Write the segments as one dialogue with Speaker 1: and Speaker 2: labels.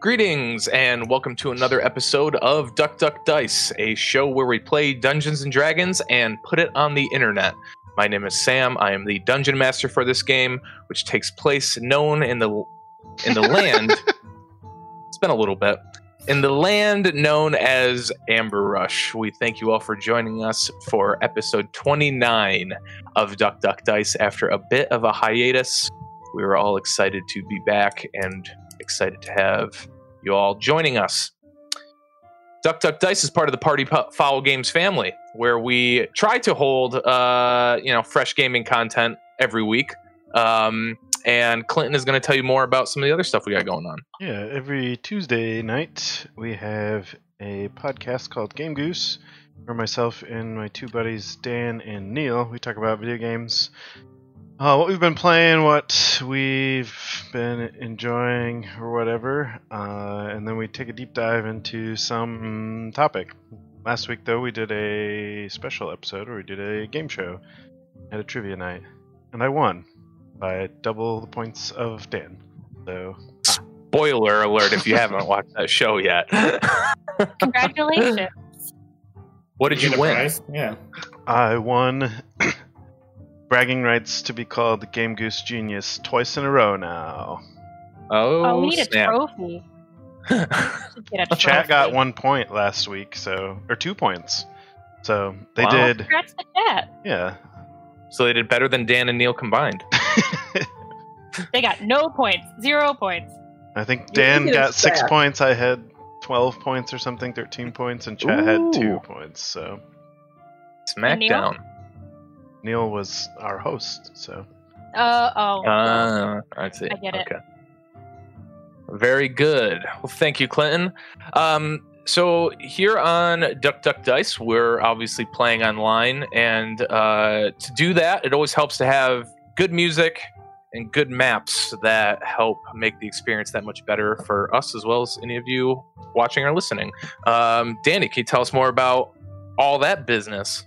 Speaker 1: Greetings and welcome to another episode of Duck Duck Dice, a show where we play Dungeons and Dragons and put it on the internet. My name is Sam. I am the dungeon master for this game, which takes place known in the in the land. it's been a little bit in the land known as Amber Rush. We thank you all for joining us for episode 29 of Duck Duck Dice after a bit of a hiatus. We were all excited to be back and excited to have you all joining us. Duck Duck Dice is part of the Party Foul Games family, where we try to hold, uh, you know, fresh gaming content every week. Um, and Clinton is going to tell you more about some of the other stuff we got going on.
Speaker 2: Yeah, every Tuesday night we have a podcast called Game Goose, where myself and my two buddies Dan and Neil we talk about video games, uh, what we've been playing, what we've been enjoying, or whatever, uh, and then we take a deep dive into some topic. Last week, though, we did a special episode where we did a game show at a trivia night, and I won by double the points of Dan. So,
Speaker 1: ah. spoiler alert if you haven't watched that show yet.
Speaker 3: Congratulations.
Speaker 1: What did you, you win? Prize?
Speaker 4: Yeah.
Speaker 2: I won bragging rights to be called the Game Goose Genius twice in a row now.
Speaker 1: Oh,
Speaker 3: oh we need
Speaker 1: snap.
Speaker 3: a trophy.
Speaker 2: a Chat got one point last week, so or two points. So they wow. did.
Speaker 3: Congrats to chat.
Speaker 2: Yeah.
Speaker 1: So they did better than Dan and Neil combined.
Speaker 3: they got no points, zero points.
Speaker 2: I think Dan got six points. I had twelve points or something, thirteen points, and Chat Ooh. had two points. So
Speaker 1: Smackdown.
Speaker 2: Neil was our host, so.
Speaker 3: Uh oh.
Speaker 1: Uh, I see.
Speaker 3: I get it.
Speaker 1: Okay. Very good. Well, thank you, Clinton. Um, so here on Duck Duck Dice, we're obviously playing online, and uh, to do that, it always helps to have good music and good maps that help make the experience that much better for us as well as any of you watching or listening. Um, Danny, can you tell us more about all that business?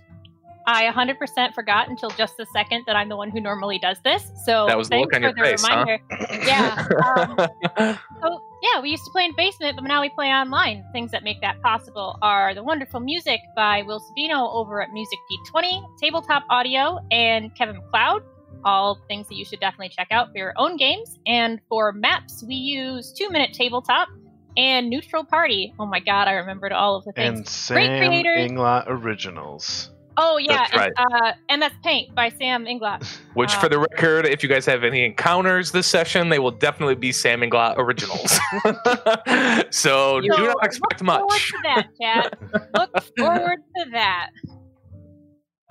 Speaker 3: I 100% forgot until just a second that I'm the one who normally does this. So
Speaker 1: that was
Speaker 3: thanks
Speaker 1: the
Speaker 3: for the
Speaker 1: face,
Speaker 3: reminder. Huh? Yeah. Um, so yeah, we used to play in basement, but now we play online. Things that make that possible are the wonderful music by Will Savino over at Music D20, Tabletop Audio, and Kevin MacLeod. All things that you should definitely check out for your own games. And for maps, we use Two Minute Tabletop and Neutral Party. Oh my god, I remembered all of the things.
Speaker 2: And Sam Great creators. Inglot Originals.
Speaker 3: Oh yeah, that's right. uh, MS Paint by Sam Inglot.
Speaker 1: Which, uh, for the record, if you guys have any encounters this session, they will definitely be Sam Inglot originals. so, so, do not expect
Speaker 3: look
Speaker 1: much.
Speaker 3: Forward to that, Chad. look forward to that.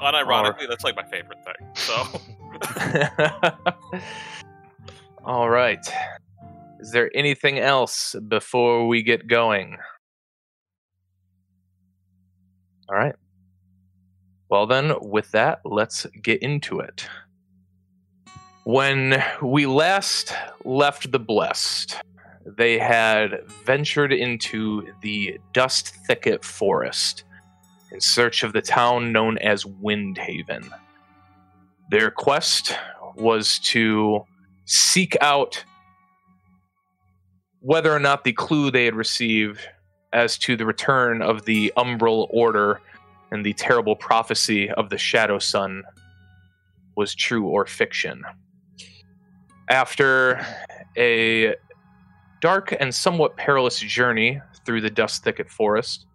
Speaker 4: Unironically, that's like my favorite thing.
Speaker 1: So. All right. Is there anything else before we get going? All right. Well, then, with that, let's get into it. When we last left the Blessed, they had ventured into the Dust Thicket Forest in search of the town known as Windhaven. Their quest was to seek out whether or not the clue they had received as to the return of the Umbral Order and the terrible prophecy of the Shadow Sun was true or fiction. After a dark and somewhat perilous journey through the dust thicket forest,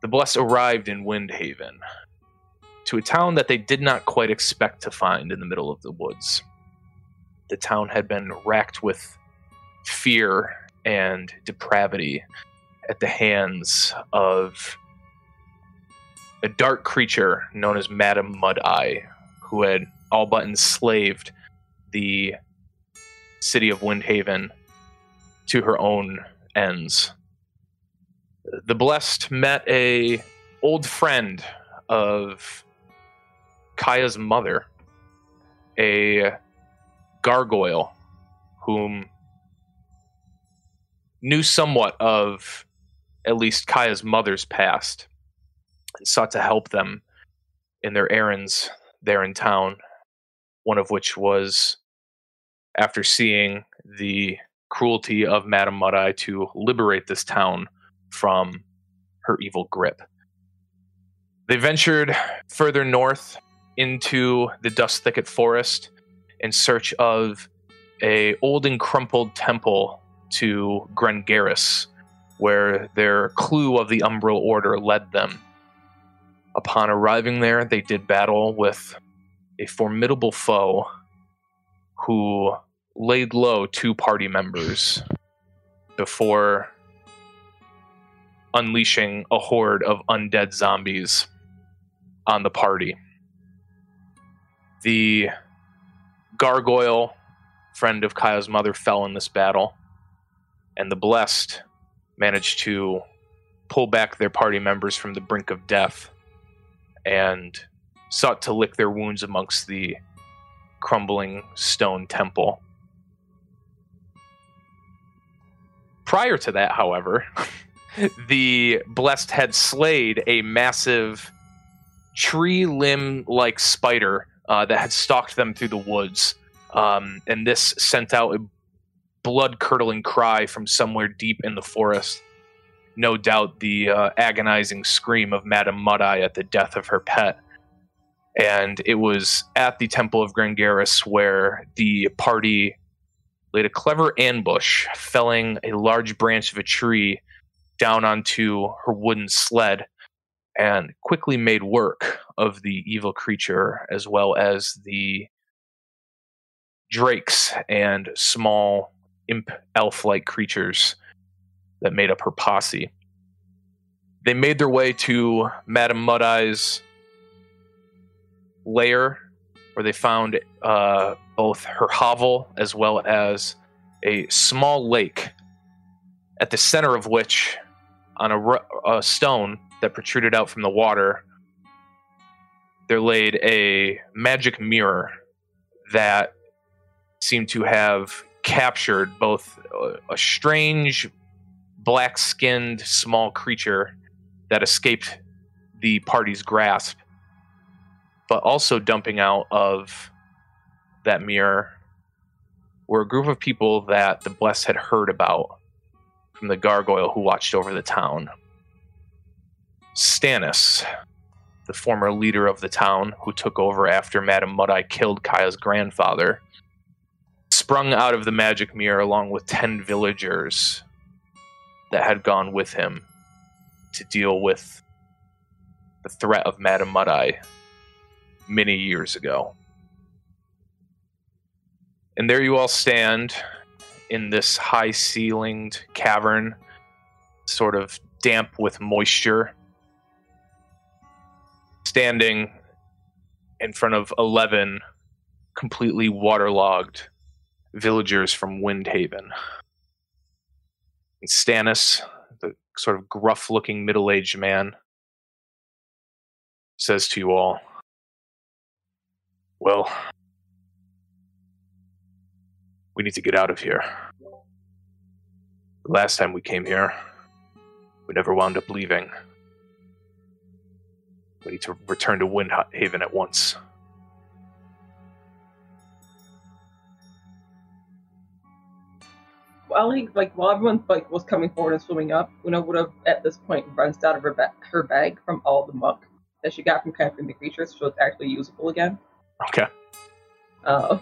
Speaker 1: the Blessed arrived in Windhaven, to a town that they did not quite expect to find in the middle of the woods. The town had been racked with fear and depravity at the hands of a dark creature known as Madame Mud Eye, who had all but enslaved the city of Windhaven to her own ends. The blessed met a old friend of Kaya's mother, a gargoyle whom knew somewhat of at least Kaya's mother's past and sought to help them in their errands there in town. One of which was after seeing the cruelty of Madame Mud to liberate this town from her evil grip. They ventured further north into the dust thicket forest in search of a old and crumpled temple to Grengaris, where their clue of the Umbral Order led them. Upon arriving there, they did battle with a formidable foe who laid low two party members before unleashing a horde of undead zombies on the party. The gargoyle, friend of Kaya's mother, fell in this battle, and the blessed managed to pull back their party members from the brink of death and sought to lick their wounds amongst the crumbling stone temple. Prior to that, however, the blessed had slayed a massive tree limb like spider uh, that had stalked them through the woods. Um, and this sent out a blood curdling cry from somewhere deep in the forest. No doubt the uh, agonizing scream of Madame Mud Eye at the death of her pet. And it was at the Temple of Grengaris where the party laid a clever ambush, felling a large branch of a tree down onto her wooden sled and quickly made work of the evil creature as well as the drakes and small imp elf like creatures that made up her posse. They made their way to Madame Mud Eye's lair where they found uh, both her hovel as well as a small lake, at the center of which, on a, a stone that protruded out from the water, there laid a magic mirror that seemed to have captured both a, a strange black skinned small creature that escaped the party's grasp but also dumping out of that mirror were a group of people that the Blessed had heard about from the gargoyle who watched over the town. Stannis, the former leader of the town who took over after Madame Mudeye killed Kaya's grandfather, sprung out of the magic mirror along with 10 villagers that had gone with him to deal with the threat of Madame Mudeye many years ago. And there you all stand in this high ceilinged cavern, sort of damp with moisture, standing in front of 11 completely waterlogged villagers from Windhaven. Stannis, the sort of gruff looking middle aged man, says to you all, well, we need to get out of here. The last time we came here, we never wound up leaving. We need to return to Windhaven at once.
Speaker 4: While he, like, while everyone like was coming forward and swimming up, Una would have at this point rinsed out of her, ba- her bag from all the muck that she got from capturing the creatures, so it's actually usable again.
Speaker 1: Okay.
Speaker 4: Uh,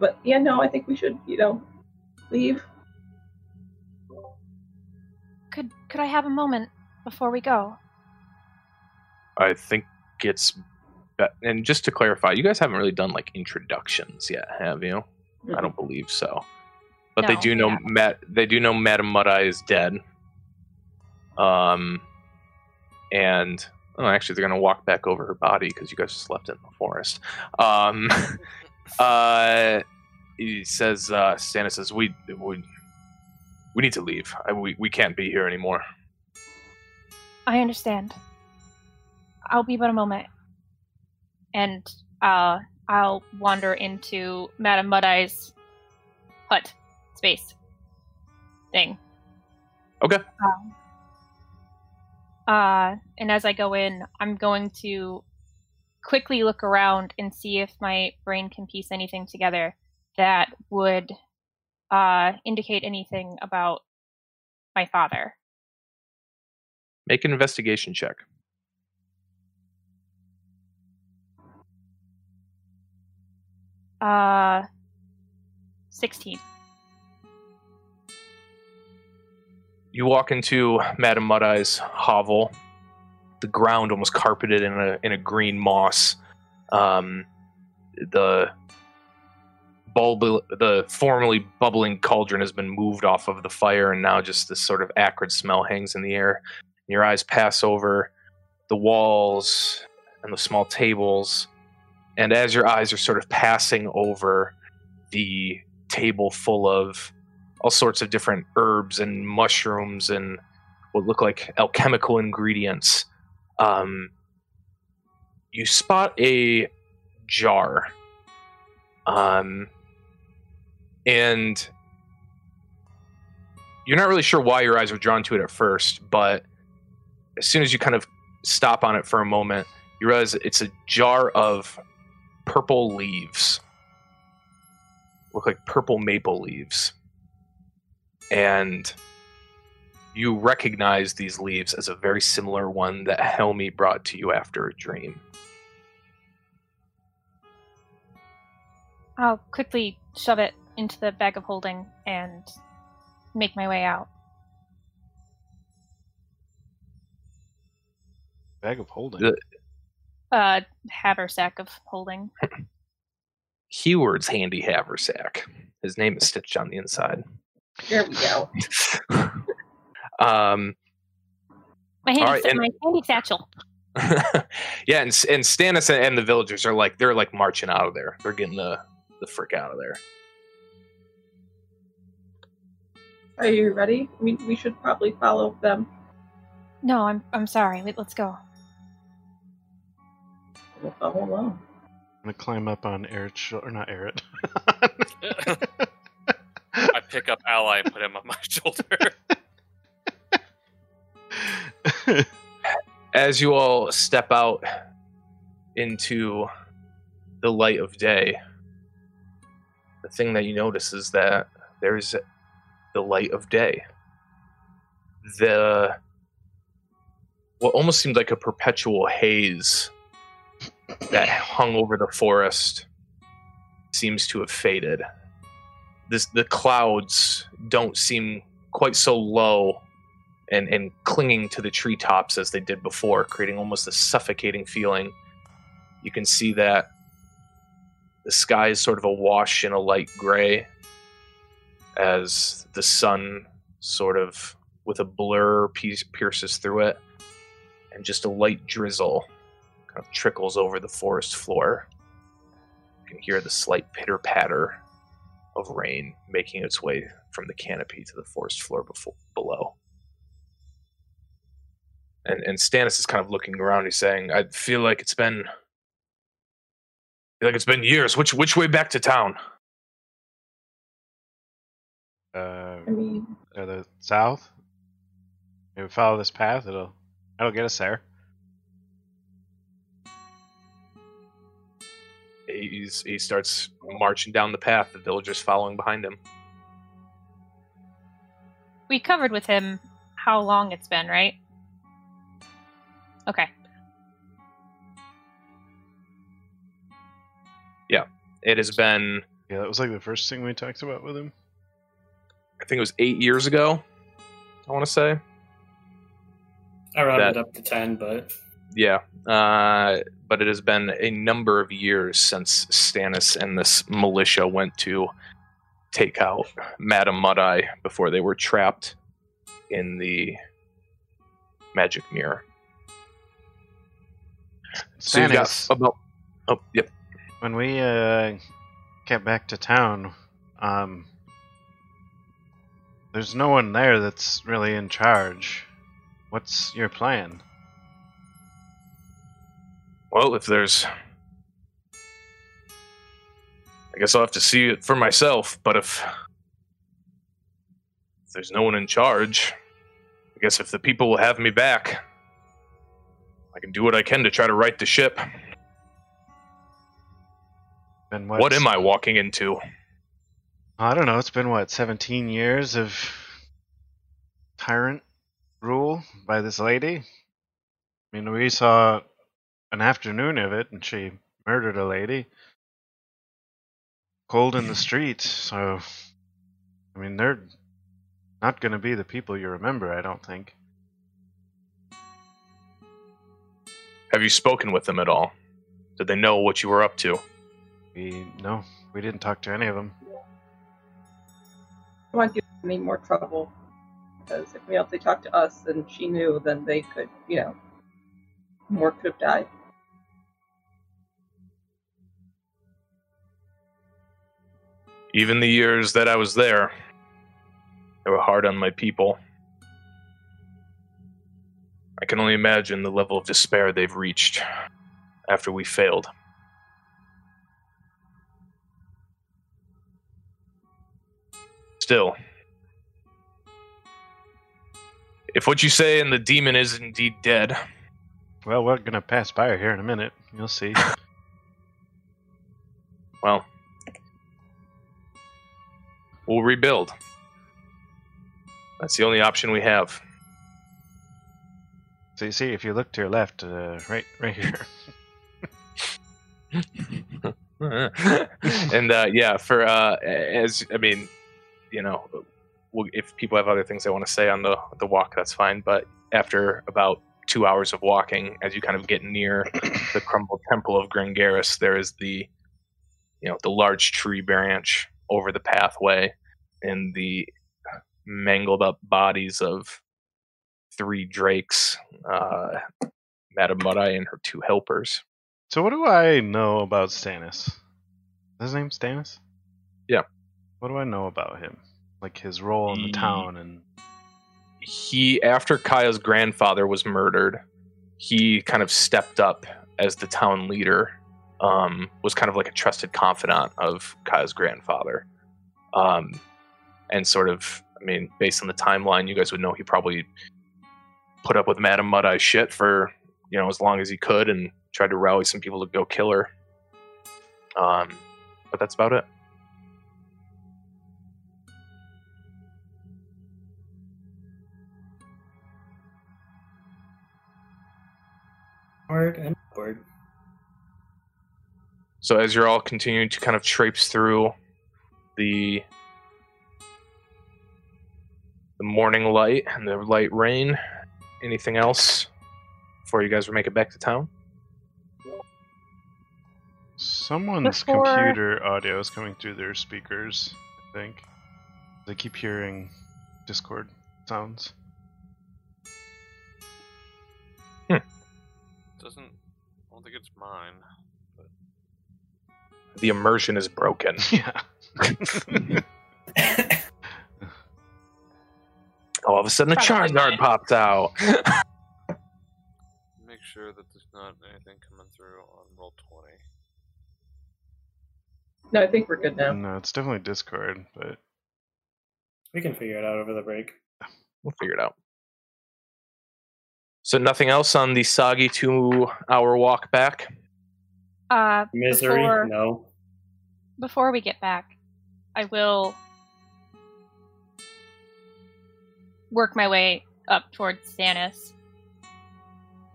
Speaker 4: but yeah, no, I think we should, you know, leave.
Speaker 3: Could could I have a moment before we go?
Speaker 1: I think it's. Be- and just to clarify, you guys haven't really done like introductions yet, have you? I don't believe so. But they do know
Speaker 3: haven't.
Speaker 1: Matt. They do know Madame is dead. Um, and oh, actually, they're gonna walk back over her body because you guys just left it in the forest. Um, uh, he says, uh, Stannis says, "We we we need to leave. I, we we can't be here anymore."
Speaker 3: I understand. I'll be but a moment. And uh I'll wander into Madame Mud-Eye's hut space thing.
Speaker 1: Okay.
Speaker 3: Um, uh and as I go in, I'm going to quickly look around and see if my brain can piece anything together that would uh, indicate anything about my father.
Speaker 1: Make an investigation check.
Speaker 3: Uh, 16.
Speaker 1: You walk into Madame Mud Eye's hovel. The ground almost carpeted in a in a green moss. Um, the bulb, the formerly bubbling cauldron has been moved off of the fire, and now just this sort of acrid smell hangs in the air. And Your eyes pass over the walls and the small tables, and as your eyes are sort of passing over the table full of all sorts of different herbs and mushrooms and what look like alchemical ingredients, um, you spot a jar. Um, and you're not really sure why your eyes were drawn to it at first, but as soon as you kind of stop on it for a moment, you realize it's a jar of purple leaves. Look like purple maple leaves. And you recognize these leaves as a very similar one that Helmi brought to you after a dream.
Speaker 3: I'll quickly shove it into the bag of holding and make my way out.
Speaker 2: Bag of holding.
Speaker 1: The-
Speaker 3: Uh, haversack of holding.
Speaker 1: Heward's handy haversack. His name is stitched on the inside.
Speaker 4: There we go.
Speaker 1: um,
Speaker 3: My handy,
Speaker 1: right, and-
Speaker 3: my handy satchel.
Speaker 1: yeah, and and Stannis and, and the villagers are like they're like marching out of there. They're getting the the frick out of there.
Speaker 4: Are you ready? I mean, we should probably follow them.
Speaker 3: No, I'm I'm sorry. Wait, let's go.
Speaker 4: We'll follow along.
Speaker 2: I'm gonna climb up on Eric's or not Eric.
Speaker 5: Pick up Ally and put him on my shoulder.
Speaker 1: As you all step out into the light of day, the thing that you notice is that there's the light of day. The what almost seemed like a perpetual haze that hung over the forest seems to have faded. This the clouds don't seem quite so low and, and clinging to the treetops as they did before, creating almost a suffocating feeling. You can see that the sky is sort of awash in a light gray as the sun sort of with a blur pierces through it and just a light drizzle kind of trickles over the forest floor. You can hear the slight pitter patter of rain making its way from the canopy to the forest floor befo- below. And and Stannis is kind of looking around. He's saying, "I feel like it's been, feel like it's been years. Which which way back to town?"
Speaker 2: uh,
Speaker 4: I mean,
Speaker 2: the south. If we follow this path, it'll it'll get us there.
Speaker 1: He's he starts marching down the path. The villagers following behind him.
Speaker 3: We covered with him how long it's been, right? Okay.
Speaker 1: Yeah, it has been,
Speaker 2: Yeah, that was like the first thing we talked about with him.
Speaker 1: I think it was eight years ago. I want to say,
Speaker 6: I rounded
Speaker 1: That-
Speaker 6: up to ten, but
Speaker 1: yeah. Uh, but it has been a number of years since Stannis and this militia went to take out Madame Mud Eye before they were trapped in the magic mirror. So
Speaker 2: Stannis,
Speaker 1: about. Oh, yep.
Speaker 2: when we uh, get back to town, um, there's no one there that's really in charge. What's your plan?
Speaker 1: Well, if there's. I guess I'll have to see it for myself, but if. If there's no one in charge, I guess if the people will have me back, I can do what I can to try to right the ship.
Speaker 2: Then
Speaker 1: What am I walking into?
Speaker 2: I don't know. It's been what 17 years of tyrant rule by this lady. I mean, we saw an afternoon of it, and she murdered a lady cold in the street. So, I mean, they're not going to be the people you remember. I don't think.
Speaker 1: Have you spoken with them at all? Did they know what you were up to?
Speaker 2: We no, we didn't talk to any of them.
Speaker 4: I want to give any more trouble because if we they talked to us and she knew, then they could, you know, more could have died.
Speaker 1: Even the years that I was there, they were hard on my people. I can only imagine the level of despair they've reached after we failed. Still, if what you say and the demon is indeed dead,
Speaker 2: Well, we're gonna pass by her here in a minute. You'll see.
Speaker 1: well, we'll rebuild. That's the only option we have.
Speaker 2: so you see, if you look to your left, uh, right, right here.
Speaker 1: and uh, yeah, for uh, as I mean, you know, we'll, if people have other things they want to say on the the walk, that's fine. But after about two hours of walking, as you kind of get near the crumbled temple of Gringaris, there is the you know the large tree branch over the pathway, and the mangled up bodies of three drakes, uh, Madame and her two helpers.
Speaker 2: So what do I know about Stannis? Is his name Stannis?
Speaker 1: Yeah.
Speaker 2: What do I know about him? Like his role in the
Speaker 1: He-
Speaker 2: town and
Speaker 1: he after Kaya's grandfather was murdered, he kind of stepped up as the town leader. Um, was kind of like a trusted confidant of Kaya's grandfather, um, and sort of, I mean, based on the timeline, you guys would know he probably put up with Madame Mud Eye shit for you know as long as he could, and tried to rally some people to go kill her. Um, but that's about it.
Speaker 6: Word and word.
Speaker 1: So as you're all continuing to kind of traipse through the the morning light and the light rain, anything else before you guys make it back to town?
Speaker 2: someone's
Speaker 3: Before-
Speaker 2: computer audio is coming through their speakers. I think they keep hearing Discord sounds.
Speaker 5: Doesn't. I don't think it's mine.
Speaker 1: The immersion is broken.
Speaker 2: Yeah.
Speaker 1: All of a sudden, a
Speaker 3: Probably
Speaker 1: Charizard
Speaker 3: mine.
Speaker 1: popped out.
Speaker 5: Make sure that there's not anything coming through on roll twenty.
Speaker 4: No, I think we're good now.
Speaker 2: no, it's definitely Discord, but
Speaker 6: We can figure it out over the break.
Speaker 1: We'll figure it out. So nothing else on the soggy two-hour walk back.
Speaker 3: Uh,
Speaker 6: Misery?
Speaker 3: Before-
Speaker 6: No.
Speaker 3: before we get back, I will work my way up towards Stannis.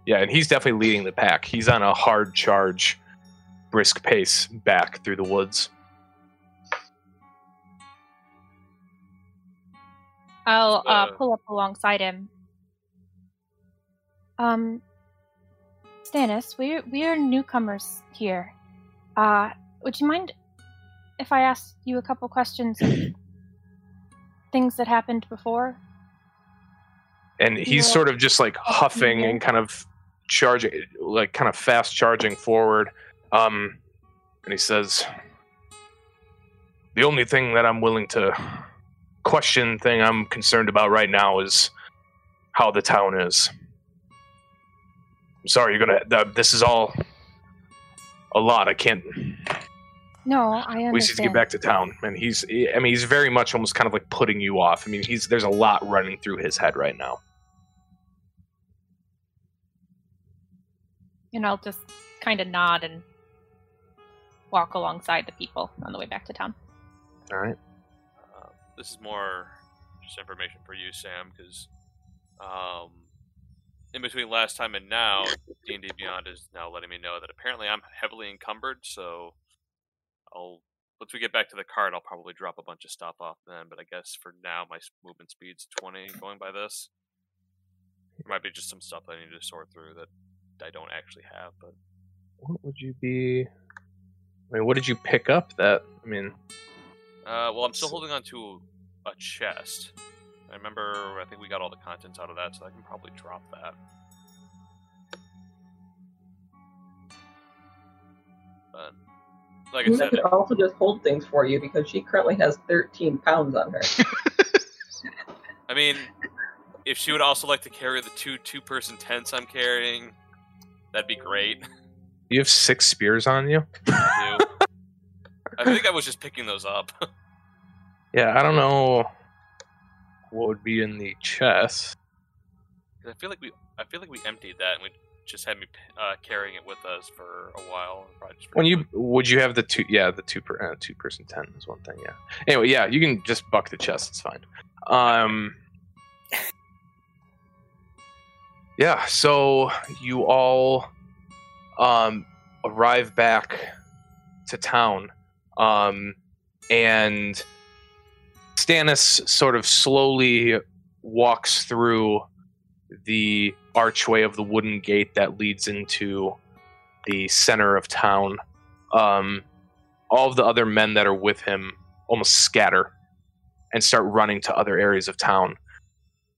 Speaker 1: Yeah, and he's definitely leading the pack. He's on a hard charge, brisk pace back through the woods.
Speaker 3: I'll uh,
Speaker 5: Uh.
Speaker 3: pull up alongside him. Um, Stannis, we're we're newcomers here. Uh, would you mind if I asked you a couple questions things that happened before?
Speaker 1: and he's
Speaker 3: Yeah.
Speaker 1: sort of just like huffing and kind of charging like kind of fast charging forward um and he says the only thing that i'm willing to question thing i'm concerned about right now is how the town is sorry you're gonna th- this is all a lot i can't
Speaker 3: No, I understand.
Speaker 1: we need to get back to town and he's i mean he's very much almost kind of like putting you off i mean he's there's a lot running through his head right now
Speaker 3: And I'll just kind of nod and walk alongside the people on the way back to town.
Speaker 1: All right.
Speaker 5: this is more just information for you, Sam, because um, in between last time and now, D and D Beyond is now letting me know that apparently I'm heavily encumbered. So I'll once we get back to the card, I'll probably drop a bunch of stuff off then. But I guess for now, my movement speed's 20 going by this. There might be just some stuff that I need to sort through that I don't actually have, but
Speaker 1: What would you be? I mean, what did you pick up? That I mean,
Speaker 5: Uh, well, I'm still holding on to a chest. I remember, I think we got all the contents out of that, so I can probably drop that. But, like I
Speaker 4: I
Speaker 5: said,
Speaker 4: could also just hold things for you because she currently has 13 pounds on her.
Speaker 5: I mean, if she would also like to carry the two two-person tents I'm carrying, that'd be great.
Speaker 1: you have six spears on you.
Speaker 5: too. I think I was just picking those up.
Speaker 1: Yeah, I don't know what would be in the chest.
Speaker 5: I feel like we, I feel like we emptied that and we just had me uh, carrying it with us for a while.
Speaker 1: When you would you have the two? Yeah, the two per uh, two person tent is one thing. Yeah. Anyway, yeah, you can just buck the chest. It's fine. Um. Yeah. So you all um arrive back to town, um, and Stannis sort of slowly walks through the archway of the wooden gate that leads into the center of town. Um, all of the other men that are with him almost scatter and start running to other areas of town.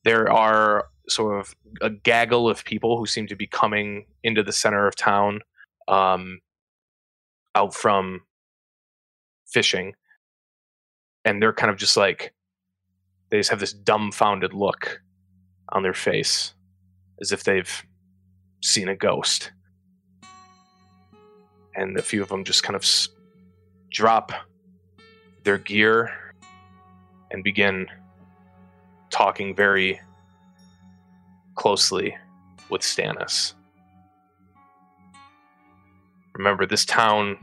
Speaker 1: There are sort of a gaggle of people who seem to be coming into the center of town um, out from fishing. And they're kind of just like, they just have this dumbfounded look on their face as if they've seen a ghost and a few of them just kind of s- drop their gear and begin talking very closely with Stannis. Remember, this town,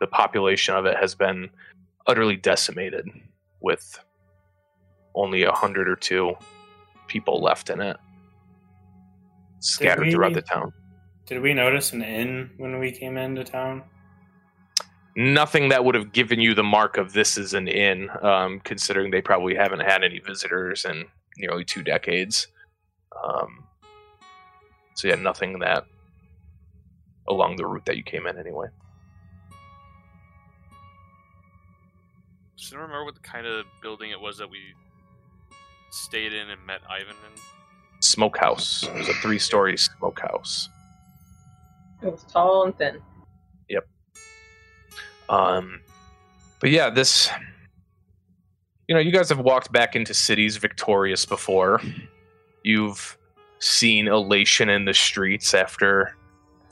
Speaker 1: the population of it has been utterly decimated with only a hundred or two people left in it, scattered
Speaker 6: we-
Speaker 1: throughout the town.
Speaker 6: Did we notice an inn when we came into town?
Speaker 1: nothing that would have given you the mark of this is an inn, um, considering they probably haven't had any visitors in nearly two decades. Um, so yeah, nothing that along the route that you came in anyway.
Speaker 5: Just don't remember what the kind of building it was that we stayed in and met Ivan in.
Speaker 1: Smokehouse. It was a three-story smokehouse.
Speaker 4: It was tall and thin. Yep.
Speaker 1: Um, but yeah, this. You know, you guys have walked back into cities victorious before. You've seen elation in the streets after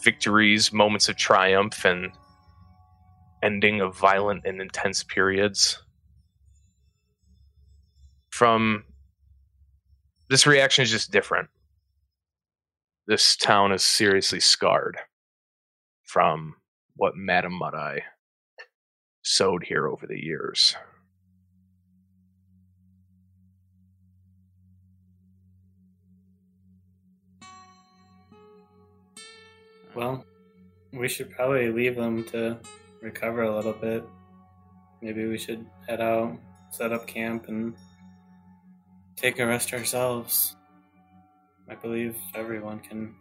Speaker 1: victories, moments of triumph, and ending of violent and intense periods. From this reaction is just different. This town is seriously scarred from what Madame Mudeye sowed here over the years.
Speaker 6: Well, we should probably leave them to recover a little bit. Maybe we should head out, set up camp, and take a rest ourselves. I believe everyone can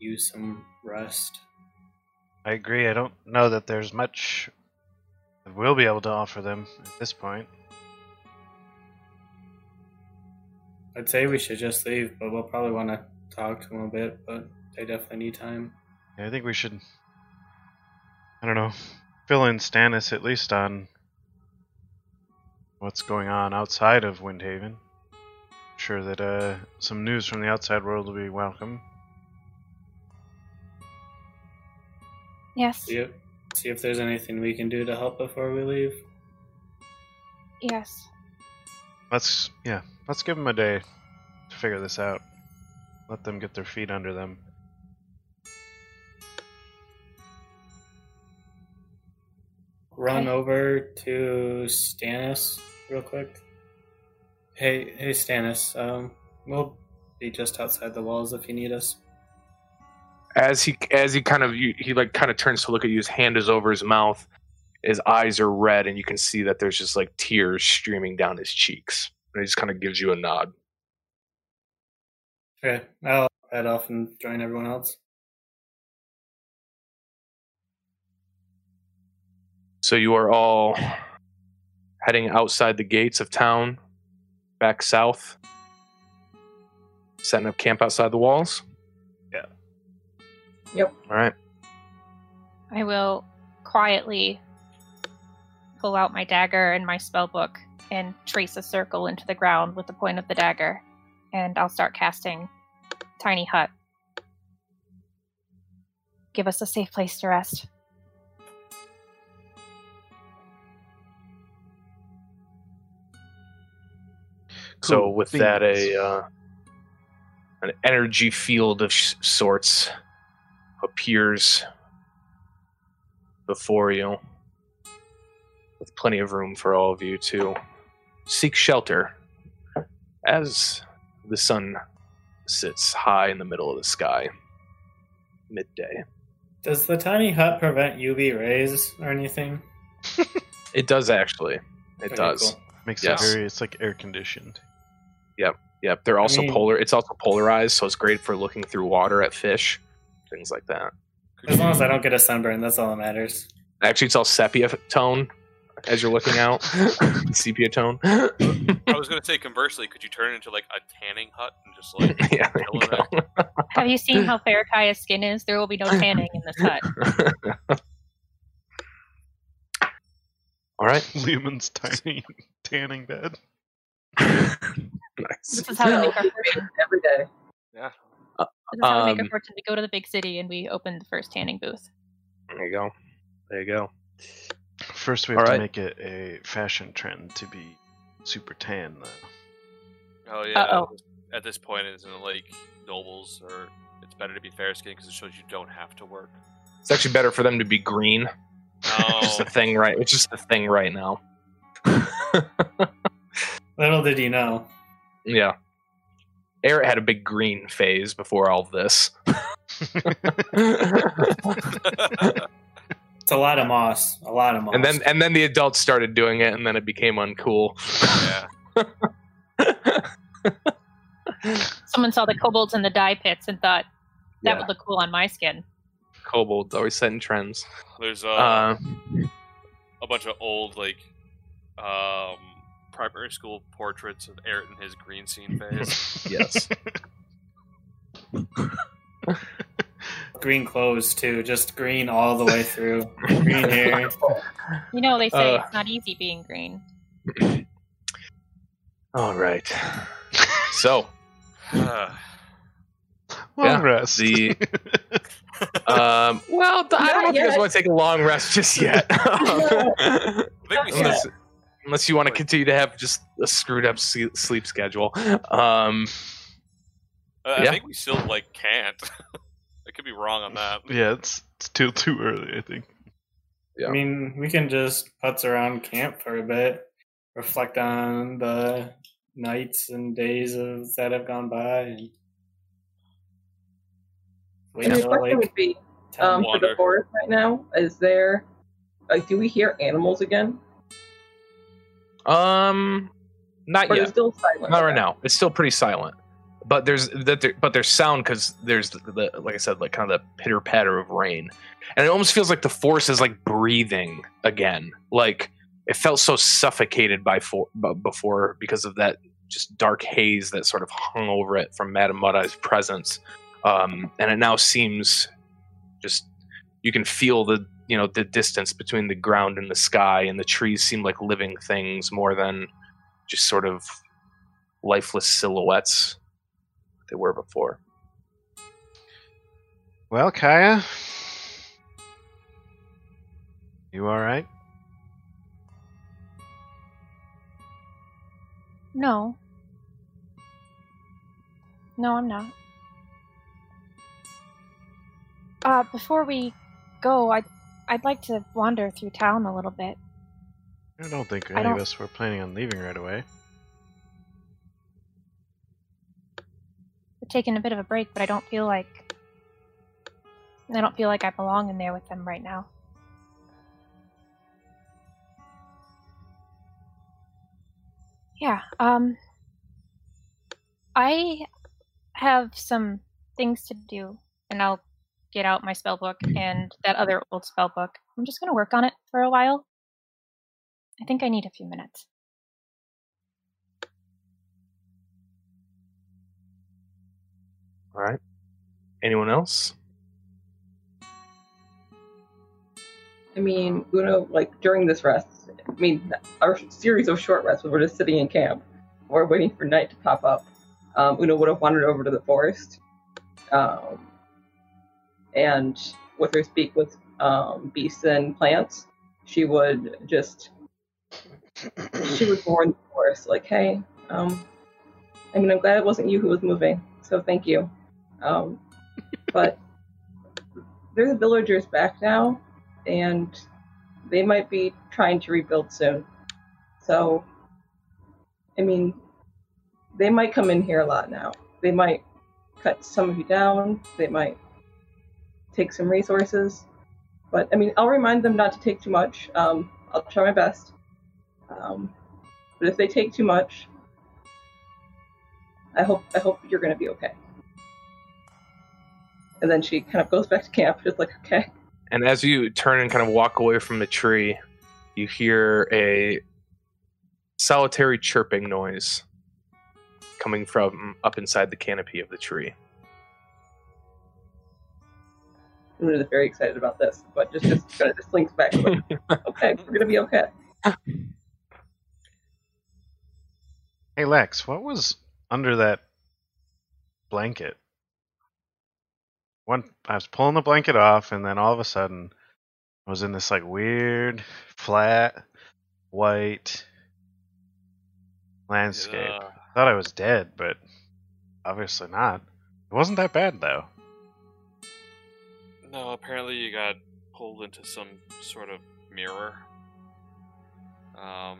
Speaker 6: use some rest.
Speaker 2: I agree. I don't know that there's much that we'll be able to offer them at this point.
Speaker 6: I'd say we should just leave, but we'll probably want to talk to them a bit, but they definitely need time.
Speaker 2: Yeah, I think we should. I don't know. Fill in Stannis at least on what's going on outside of Windhaven. I'm Sure that uh, some news from the outside world will be welcome.
Speaker 3: Yes.
Speaker 6: See if, see if there's anything we can do to help before we leave.
Speaker 3: Yes.
Speaker 2: Let's yeah, let's give them a day to figure this out. Let them get their feet under them.
Speaker 6: Run
Speaker 3: Okay.
Speaker 6: over to Stannis real quick. Hey, hey, Stannis. Um, we'll be just outside the walls if you need us.
Speaker 1: As he as he kind of you, he like kind of turns to look at you. His hand is over his mouth. His eyes are red, and you can see that there's just like tears streaming down his cheeks. And he just kind of gives you a nod.
Speaker 6: Okay, I'll head off and join everyone else.
Speaker 1: So you are all heading outside the gates of town, back south, setting up camp outside the walls.
Speaker 2: Yeah.
Speaker 4: Yep.
Speaker 1: All right.
Speaker 3: I will quietly pull out my dagger and my spell book and trace a circle into the ground with the point of the dagger, and I'll start casting Tiny Hut. Give us a safe place to rest.
Speaker 1: So
Speaker 2: Cool
Speaker 1: with that, a uh, an energy field of sh- sorts appears before you, with plenty of room for all of you to seek shelter as the sun sits high in the middle of the sky, midday.
Speaker 6: Does the tiny hut prevent UV rays or anything?
Speaker 1: It does actually. It
Speaker 6: Okay,
Speaker 1: does.
Speaker 6: cool.
Speaker 2: Makes
Speaker 1: Yes.
Speaker 2: it very. It's like air conditioned.
Speaker 1: Yep. Yep. They're also
Speaker 6: mean-
Speaker 1: polar. It's also polarized, so it's great for looking through water at fish, things like that.
Speaker 6: As long as I don't get a sunburn, that's all that matters.
Speaker 1: Actually, it's all sepia tone as you're looking out. Sepia tone.
Speaker 5: I was gonna say conversely, could you turn it into like a tanning hut and just like
Speaker 1: yeah, you
Speaker 5: Chill it
Speaker 1: go.
Speaker 3: Have you seen how fair Kaya's skin is? There will be no tanning in this hut.
Speaker 1: all right.
Speaker 2: Lumen's tiny tanning bed.
Speaker 1: Nice.
Speaker 3: This is how we make our fortune.
Speaker 4: Every day.
Speaker 5: yeah.
Speaker 3: This is how we make
Speaker 1: Um,
Speaker 3: our fortune. We go to the big city and we open the first tanning booth.
Speaker 1: There you go. There you go.
Speaker 2: First, we have
Speaker 1: All
Speaker 2: to
Speaker 1: right.
Speaker 2: make it a fashion trend to be super tan. Though.
Speaker 5: Oh yeah.
Speaker 3: Uh-oh.
Speaker 5: At this point, isn't it like nobles or it's better to be fair skinned because it shows you don't have to work.
Speaker 1: It's actually better for them to be green.
Speaker 5: No.
Speaker 1: Just the thing, right? It's just the thing right now.
Speaker 6: Little did you know.
Speaker 1: Yeah. Eric had a big green phase before all of this.
Speaker 6: It's a lot of moss. A lot of moss.
Speaker 1: and then and then the adults started doing it and then it became uncool.
Speaker 5: yeah.
Speaker 3: Someone saw the kobolds in the dye pits and thought that
Speaker 1: Yeah.
Speaker 3: would look cool on my skin.
Speaker 1: Kobolds always setting trends.
Speaker 5: There's uh,
Speaker 1: Uh,
Speaker 5: a bunch of old like um primary school portraits of Eret in his green scene phase.
Speaker 1: yes.
Speaker 6: green clothes too, just green all the way through. green hair.
Speaker 3: You know, they say
Speaker 1: Uh.
Speaker 3: it's not easy being green.
Speaker 1: All right. So
Speaker 5: Uh,
Speaker 2: Long
Speaker 1: Yeah,
Speaker 2: rest.
Speaker 1: the um, well, th- I don't know if you guys want to take a long rest just yet.
Speaker 5: I think we
Speaker 1: unless,
Speaker 5: said
Speaker 1: unless you want to continue to have just a screwed up sleep schedule. Um,
Speaker 5: uh, I
Speaker 1: Yeah.
Speaker 5: think we still like can't. I could be wrong on that.
Speaker 2: yeah, it's still too early. I think.
Speaker 1: Yeah.
Speaker 6: I mean, we can just putz around camp for a bit, reflect on the nights and days of, that have gone by, and wait
Speaker 4: And the
Speaker 6: till like
Speaker 4: would be, um, for the forest right now, is there, like, do we hear animals again?
Speaker 1: Um, not
Speaker 4: Or
Speaker 1: yet.
Speaker 4: still silent?
Speaker 1: Not right now. It's still pretty silent. But there's that, there, but there's sound because there's the, the like I said, like kind of the pitter patter of rain, and it almost feels like the force is like breathing again. Like it felt so suffocated by for, before because of that just dark haze that sort of hung over it from Madame Mud Eye's presence, um, and it now seems just you can feel the you know the distance between the ground and the sky, and the trees seem like living things more than just sort of lifeless silhouettes they were before.
Speaker 2: Well, Kaya, you all right?
Speaker 3: No. No, I'm not. Uh, before we go, I'd, I'd like to wander through town a little bit.
Speaker 2: I don't think any
Speaker 3: don't...
Speaker 2: of us were planning on leaving right away.
Speaker 3: We're taking a bit of a break, but I don't feel like I don't feel like I belong in there with them right now. Yeah, um I have some things to do and I'll get out my spell book and that other old spell book. I'm just going to work on it for a while. I think I need a few minutes.
Speaker 1: All right. Anyone else?
Speaker 4: I mean, Una, like during this rest, I mean, our series of short rests, when we're just sitting in camp, we're waiting for night to pop up. Um, Una would have wandered over to the forest, um, and with her speak with um, beasts and plants, she would just she warn the forest, like, "Hey, um, I mean, I'm glad it wasn't you who was moving, so thank you." Um, but there's the villagers back now, and they might be trying to rebuild soon. So, I mean, they might come in here a lot now. They might cut some of you down. They might take some resources. But I mean, I'll remind them not to take too much. Um, I'll try my best. Um, but if they take too much, I hope I hope you're to be okay. And then she kind of goes back to camp, just like, okay.
Speaker 1: And as you turn and kind of walk away from the tree, you hear a solitary chirping noise coming from up inside the canopy of the tree.
Speaker 4: I'm really very excited about this, but just just kind of just links back. Like, okay, we're gonna be okay.
Speaker 2: Hey Lex, what was under that blanket? One, I was pulling the blanket off, and then all of a sudden, I was in this like weird, flat, white landscape.
Speaker 5: Ugh.
Speaker 2: Thought I was dead, but obviously not. It wasn't that bad though.
Speaker 5: No, apparently you got pulled into some sort of mirror. Um,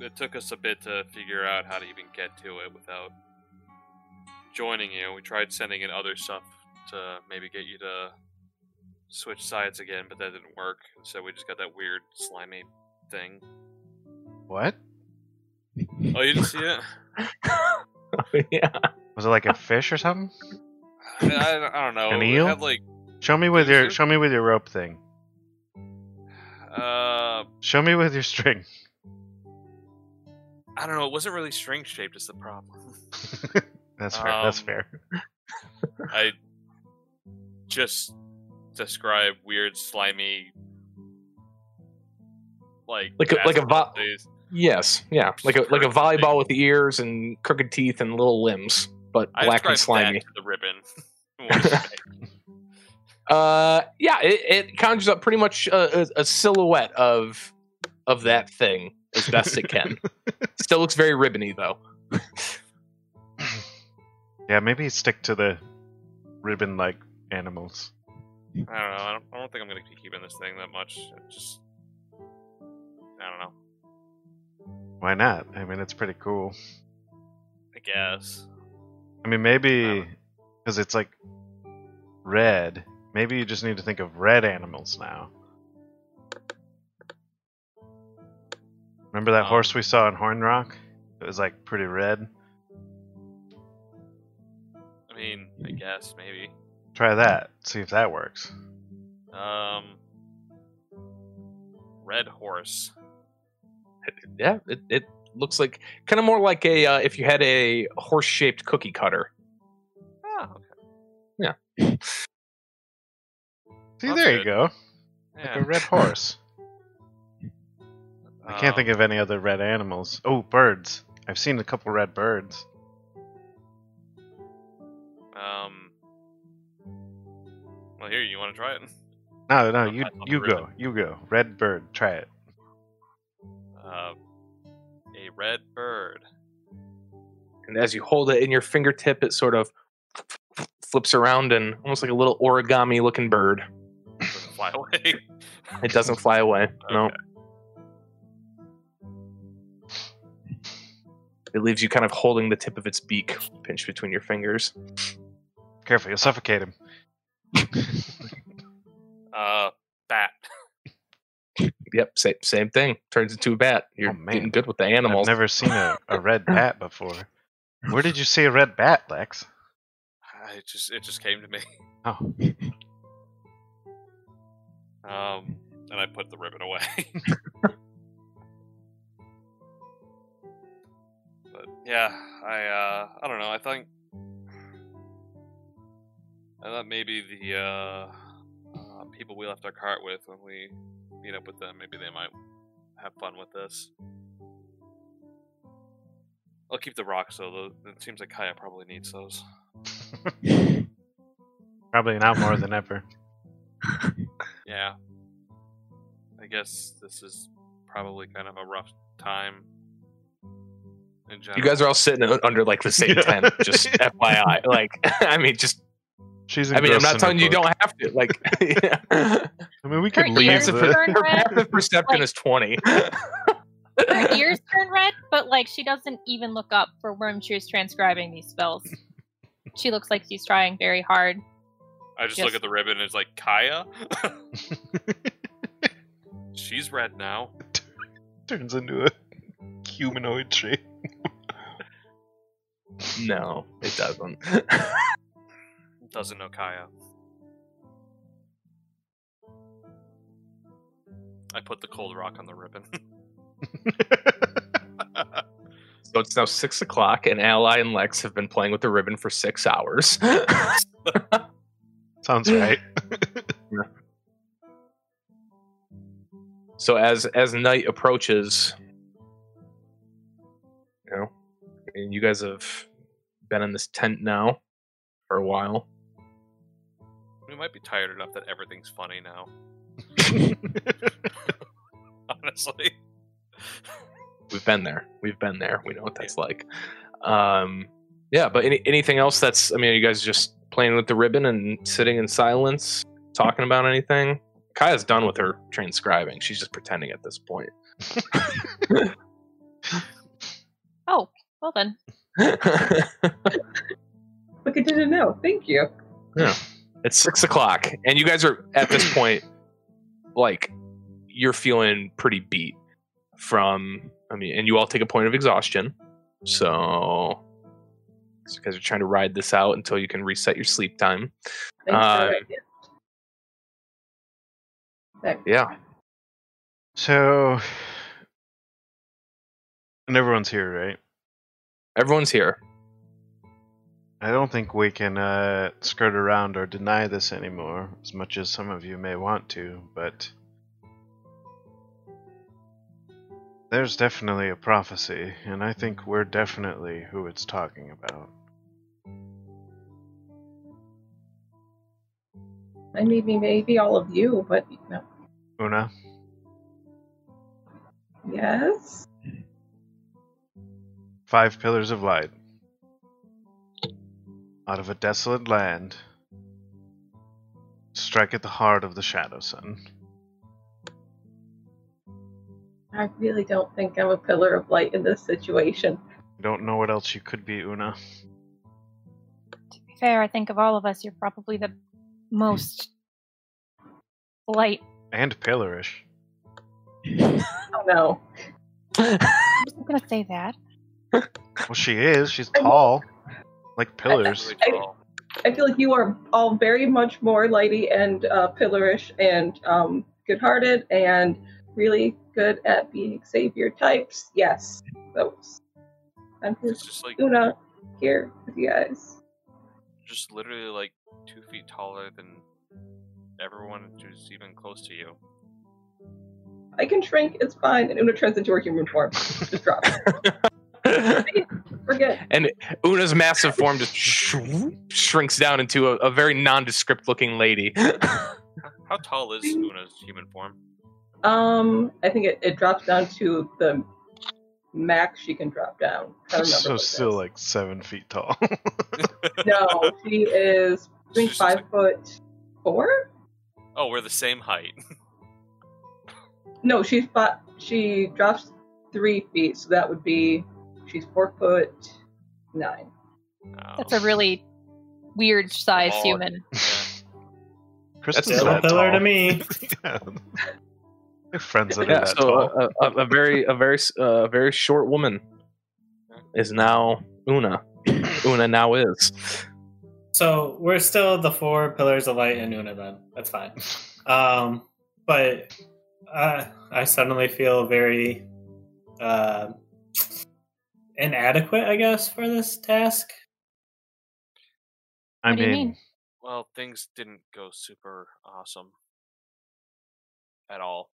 Speaker 5: it took us a bit to figure out how to even get to it without joining you. We tried sending in other stuff to maybe get you to switch sides again, but that didn't work. So we just got that weird slimy thing.
Speaker 2: What?
Speaker 5: Oh, you didn't see it?
Speaker 1: oh, yeah.
Speaker 2: Was it like a fish or something?
Speaker 5: I, I, I don't know.
Speaker 2: An eel?
Speaker 5: had like
Speaker 2: Show me with your
Speaker 5: it?
Speaker 2: show me with your rope thing.
Speaker 5: uh,
Speaker 2: Show me with your string.
Speaker 5: I don't know. It wasn't really string shaped. Is the problem.
Speaker 2: that's fair. that's
Speaker 5: Um,
Speaker 2: fair.
Speaker 5: I just describe weird, slimy, like
Speaker 1: Like a- like a vo-
Speaker 5: days.
Speaker 1: Yes. Yeah. Like a like a volleyball with the ears and crooked teeth and little limbs, but
Speaker 5: I
Speaker 1: black and slimy.
Speaker 5: that to the ribbon. What do you say?
Speaker 1: Uh, yeah, it, it conjures up pretty much a, a, a silhouette of of that thing as best it can. Still looks very ribbony though.
Speaker 2: yeah, maybe stick to the ribbon like animals.
Speaker 5: I don't know. I don't, I don't think I'm gonna keep keeping this thing that much. It just, I don't know.
Speaker 2: Why not? I mean, it's pretty cool.
Speaker 5: I guess.
Speaker 2: I mean, maybe because it's like red. Maybe you just need to think of red animals now. Remember that
Speaker 5: Um,
Speaker 2: horse we saw in Horn Rock? It was like pretty red.
Speaker 5: I mean, I guess maybe.
Speaker 2: Try that. See if that works.
Speaker 5: Um, red horse.
Speaker 1: Yeah, it, it looks like kind of more like a uh, if you had a horse shaped cookie cutter.
Speaker 5: Okay.
Speaker 2: See,
Speaker 5: That's
Speaker 2: there you
Speaker 5: good.
Speaker 2: go. Like a red horse. I can't think
Speaker 5: Um,
Speaker 2: of any other red animals. Oh, birds. I've seen a couple red birds.
Speaker 5: Um. Well, here, you want to try it?
Speaker 2: No, no, you you
Speaker 5: ribbon.
Speaker 2: go, you go. Red bird, try it.
Speaker 5: Uh, a red bird.
Speaker 1: And as you hold it in your fingertip, it sort of flips around and almost like a little origami looking bird.
Speaker 5: Doesn't fly away.
Speaker 1: It doesn't fly away. No. It leaves you kind of holding the tip of its beak pinched between your fingers.
Speaker 2: Careful, you'll suffocate him.
Speaker 5: Uh, bat.
Speaker 1: Yep, same, same thing. Turns into a bat. You're
Speaker 2: Oh, man.
Speaker 1: getting good with the
Speaker 2: I've
Speaker 1: animals.
Speaker 2: never seen a, a red bat before. Where did you see a red bat, Lex?
Speaker 5: It just it just came to me.
Speaker 2: Oh,
Speaker 5: Um, and I put the ribbon away. but yeah, I uh, I don't know. I think I thought maybe the uh, uh, people we left our cart with when we meet up with them, maybe they might have fun with this. I'll keep the rocks though. though. It seems like Kaya probably needs those.
Speaker 2: probably now more than ever.
Speaker 5: Yeah. I guess this is probably kind of a rough time. In general.
Speaker 1: You guys are all sitting under like the same
Speaker 2: Yeah.
Speaker 1: tent, just FYI. Like, I mean, just
Speaker 2: She's.
Speaker 1: I mean, I'm
Speaker 2: engrossed
Speaker 1: not
Speaker 2: in
Speaker 1: telling you you
Speaker 2: book.
Speaker 1: don't have to. Like, yeah.
Speaker 2: I mean, we
Speaker 3: Her
Speaker 2: could leave.
Speaker 3: ears
Speaker 1: passive,
Speaker 2: the-
Speaker 3: turn
Speaker 1: her
Speaker 3: red.
Speaker 1: passive perception
Speaker 3: Like-
Speaker 1: is 20.
Speaker 3: Her ears turn red, but like she doesn't even look up for when she's transcribing these spells. She looks like she's trying very hard.
Speaker 5: I just
Speaker 3: Yes.
Speaker 5: look at the ribbon and it's like Kaya. She's red now.
Speaker 2: turns into a humanoid shape.
Speaker 1: no, it doesn't.
Speaker 5: Doesn't know Kaya. I put the cold rock on the ribbon.
Speaker 1: So it's now six o'clock, and Ally and Lex have been playing with the ribbon for six hours.
Speaker 2: Sounds right.
Speaker 1: so as as night approaches, you know, and you guys have been in this tent now for a while.
Speaker 5: we might be tired enough that everything's funny now. Honestly.
Speaker 1: We've been there. We've been there. We know what that's like. Um, yeah, but any, anything else that's? I mean, are you guys just playing with the ribbon and sitting in silence, talking about anything? Kaya's done with her transcribing. She's just pretending at this point.
Speaker 3: Oh, well then.
Speaker 4: Look, I didn't know. Thank you. Yeah.
Speaker 1: It's six o'clock, and you guys are at this point, like, you're feeling pretty beat from. I mean, and you all take a point of exhaustion, so you guys are trying to ride this out until you can reset your sleep time.
Speaker 4: Thanks
Speaker 1: Uh,
Speaker 4: for that idea. That-
Speaker 1: Yeah.
Speaker 2: so, and everyone's here, right?
Speaker 1: Everyone's here.
Speaker 2: I don't think we can uh, skirt around or deny this anymore, as much as some of you may want to, but there's definitely a prophecy, and I think mm-hmm. we're definitely who it's talking about.
Speaker 4: I mean, maybe all of you, but no.
Speaker 2: Una,
Speaker 4: Yes.
Speaker 2: five pillars of light. Out of a desolate land, strike at the heart of the Shadow Sun.
Speaker 4: I really don't think I'm a pillar of light in this situation.
Speaker 2: I don't know what else you could be, Una.
Speaker 3: To be fair, I think of all of us, you're probably the most light.
Speaker 2: And pillarish.
Speaker 4: Oh no.
Speaker 3: I wasn't gonna say that.
Speaker 2: Well, she is. She's tall. Like pillars.
Speaker 5: Really tall.
Speaker 4: I feel like you are all very much more lighty and uh, pillarish and um, good-hearted and really good at being savior types. Yes, those. I'm just
Speaker 5: just like
Speaker 4: Una here with you guys.
Speaker 5: just literally like two feet taller than everyone who's even close to you.
Speaker 4: I can shrink. It's fine. And Una turns into her human form. Just drop. Forget.
Speaker 1: and Una's massive form just sh- shrinks down into a, a very nondescript looking lady.
Speaker 5: How tall is Una's human form?
Speaker 4: Um, I think it, it drops down to the max she can drop down. I don't remember
Speaker 2: so still
Speaker 4: is.
Speaker 2: like seven feet tall.
Speaker 4: No, she is I think
Speaker 5: She's
Speaker 4: five
Speaker 5: like-
Speaker 4: foot four.
Speaker 5: Oh, we're the same height.
Speaker 4: No, she's fi- she drops three feet, so that would be she's four foot nine.
Speaker 5: Um,
Speaker 3: That's a really weird size
Speaker 5: Small.
Speaker 3: human.
Speaker 2: Kristen's
Speaker 1: Still
Speaker 2: that
Speaker 6: a pillar to me.
Speaker 2: yeah. They're friends that are
Speaker 1: Yeah,
Speaker 2: that
Speaker 1: so
Speaker 2: tall.
Speaker 1: a, a, a very a very s- uh, very short woman is now Una. Una now is.
Speaker 6: So we're still the four pillars of light in Una then. That's fine. Um, but uh, I suddenly feel very uh, inadequate, I guess, for this task.
Speaker 2: I
Speaker 3: what
Speaker 2: mean,
Speaker 3: mean?
Speaker 5: Well, things didn't go super awesome at all.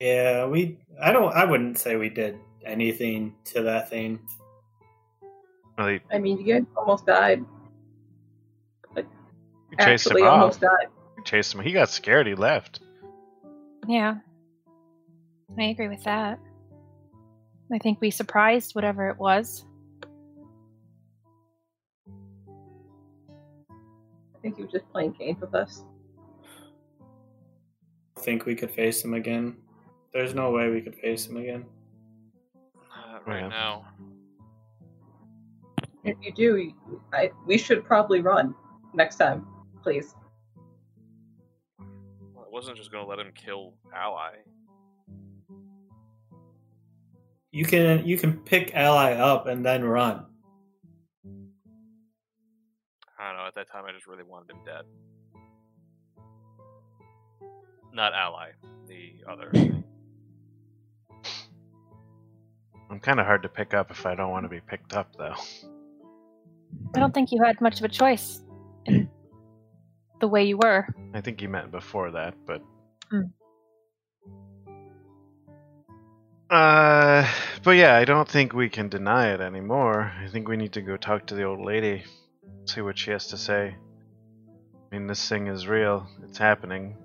Speaker 6: Yeah, we. I don't. I wouldn't say we did anything to that thing.
Speaker 2: well, he,
Speaker 4: I mean, you guys almost died.
Speaker 2: he chased him
Speaker 4: Actually,
Speaker 2: off.
Speaker 4: almost died.
Speaker 2: He chased him. He got scared. He left.
Speaker 3: Yeah. I agree with that. I think we surprised whatever it was.
Speaker 4: I think he was just playing games with us.
Speaker 6: Think we could face him again? There's no way we could face him again.
Speaker 5: Not oh, right
Speaker 2: Yeah.
Speaker 5: now.
Speaker 4: If you do, you- I, we should probably run next time, please.
Speaker 5: Well, I wasn't just gonna let him kill Ally.
Speaker 6: You can you can pick ally up and then run.
Speaker 5: I don't know. At that time, I just really wanted him dead. Not Ally, the other.
Speaker 2: I'm kind of hard to pick up if I don't want to be picked up, though.
Speaker 3: I don't think you had much of a choice in the way you were.
Speaker 2: I think you meant before that, but.
Speaker 3: Hmm.
Speaker 2: Uh, but yeah, I don't think we can deny it anymore. I think we need to go talk to the old lady, see what she has to say. I mean, this thing is real. It's happening.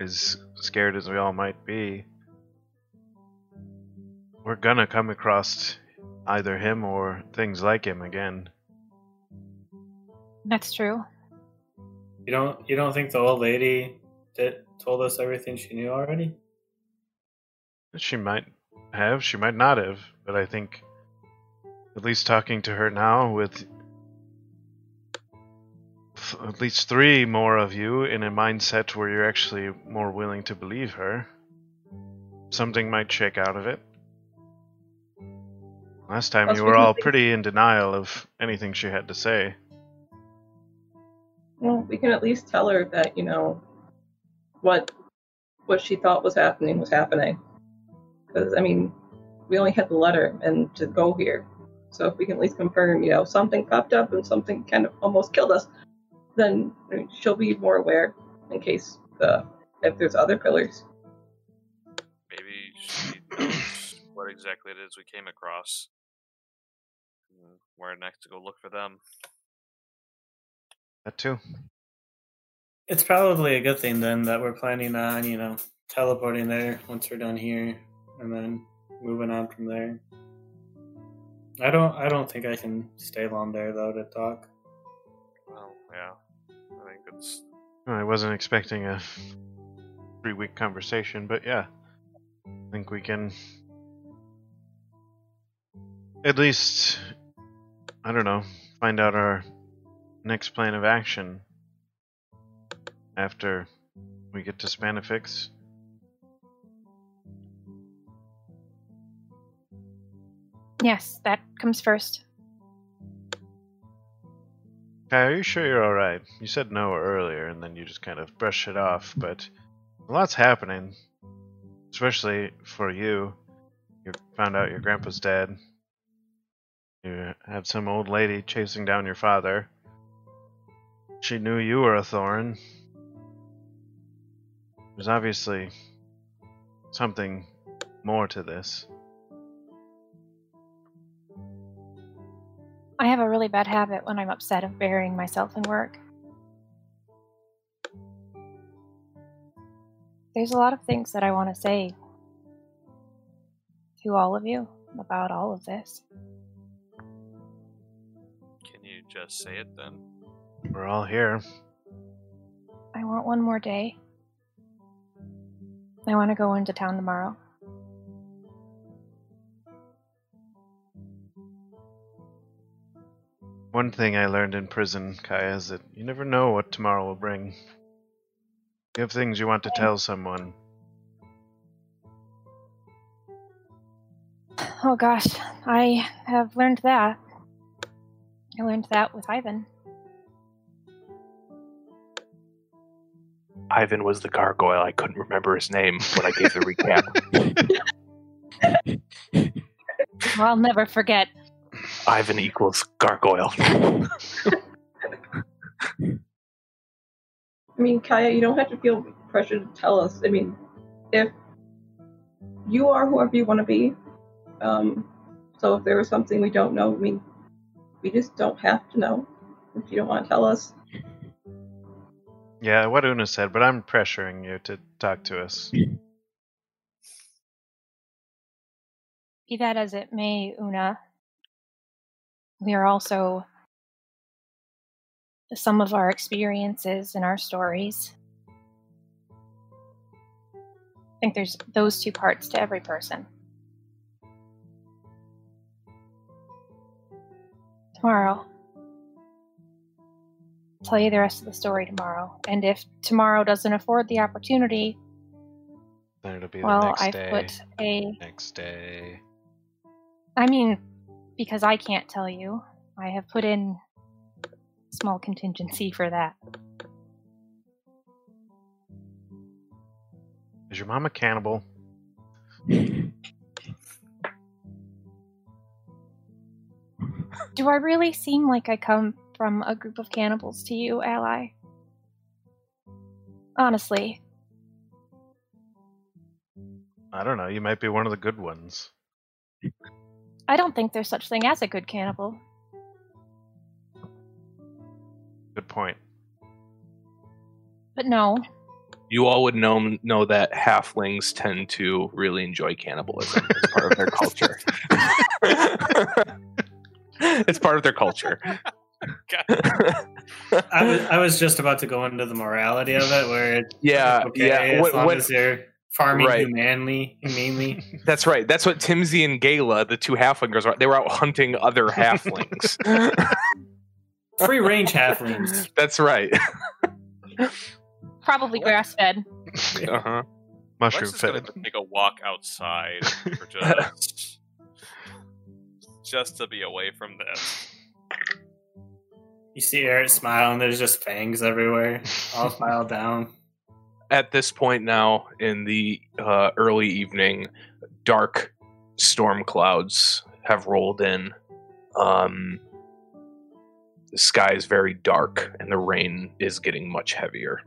Speaker 2: As scared as we all might be, we're gonna come across either him or things like him again.
Speaker 3: That's true.
Speaker 6: You don't you don't think the old lady did, told us everything she knew already?
Speaker 2: She might have, she might not have, but I think at least talking to her now with f- at least three more of you in a mindset where you're actually more willing to believe her, something might shake out of it. Last time
Speaker 4: Plus
Speaker 2: you were all
Speaker 4: think-
Speaker 2: pretty in denial of anything she had to say.
Speaker 4: Well, we can at least tell her that you know what what she thought was happening was happening. Because I mean, we only had the letter and to go here. So if we can at least confirm, you know, something popped up and something kind of almost killed us, then she'll be more aware in case the if there's other pillars.
Speaker 5: Maybe she knows what exactly it is we came across. And Where next to go look for them.
Speaker 2: That too.
Speaker 6: It's probably a good thing then that we're planning on, you know, teleporting there once we're done here and then moving on from there. I don't I don't think I can stay long there though to talk.
Speaker 5: Well, yeah. I think it's
Speaker 2: I wasn't expecting a three week conversation, but yeah. I think we can at least I don't know, find out our next plan of action after we get to Spanifix.
Speaker 3: Yes, that comes first.
Speaker 2: Kai, are you sure you're alright? You said no earlier and then you just kind of brushed it off, but a lot's happening. Especially for you. You found out your grandpa's dead. You had some old lady chasing down your father. She knew you were a thorn. There's obviously something more to this.
Speaker 3: I have a really bad habit when I'm upset of burying myself in work. There's a lot of things that I want to say to all of you about all of this.
Speaker 5: Can you just say it then?
Speaker 2: We're all here.
Speaker 3: I want one more day. I want to go into town tomorrow.
Speaker 2: One thing I learned in prison, Kaya, is that you never know what tomorrow will bring. You have things you want to tell someone.
Speaker 3: Oh gosh, I have learned that. I learned that with Ivan.
Speaker 1: Ivan was the gargoyle. I couldn't remember his name when I gave the recap.
Speaker 3: Well, I'll never forget.
Speaker 1: Ivan equals gargoyle.
Speaker 4: I mean, Kaya, you don't have to feel pressure to tell us. I mean, if you are whoever you want to be, um, so if there is something we don't know, I mean, we just don't have to know. If you don't want to tell us,
Speaker 2: Yeah, what Una said, but I'm pressuring you to talk to us.
Speaker 3: Be that as it may, Una, we are also some of our experiences and our stories. I think there's those two parts to every person. Tomorrow. I'll tell you the rest of the story tomorrow. And if tomorrow doesn't afford the opportunity,
Speaker 2: Then it'll be the
Speaker 3: well,
Speaker 2: next
Speaker 3: I've
Speaker 2: day.
Speaker 3: put a
Speaker 2: Next day.
Speaker 3: I mean, because I can't tell you, I have put in small contingency for that.
Speaker 2: Is your mom a cannibal?
Speaker 3: Do I really seem like I come from a group of cannibals to you, ally? Honestly,
Speaker 2: I don't know. You might be one of the good ones.
Speaker 3: I don't think there's such thing as a good cannibal.
Speaker 2: Good point.
Speaker 3: But no,
Speaker 1: you all would know know that halflings tend to really enjoy cannibalism as part of their culture. it's part of their culture.
Speaker 6: I was I was just about to go into the morality of it, where it's
Speaker 1: yeah,
Speaker 6: okay
Speaker 1: yeah.
Speaker 6: as
Speaker 1: What-
Speaker 6: long
Speaker 1: what-
Speaker 6: as they're farming
Speaker 1: Right.
Speaker 6: humanely, humanely.
Speaker 1: that's right. That's what Timsy and Gala, the two halflingers, are. They were out hunting other halflings.
Speaker 6: Free range halflings.
Speaker 1: that's right.
Speaker 3: probably grass fed.
Speaker 1: Uh-huh.
Speaker 2: Mushroom
Speaker 5: Lex is gonna
Speaker 2: fed.
Speaker 5: take a walk outside for just just to be away from this.
Speaker 6: You see Eric smile, and there's just fangs everywhere, all filed down.
Speaker 1: At this point now, in the uh, early evening, dark storm clouds have rolled in. Um, the sky is very dark, and the rain is getting much heavier.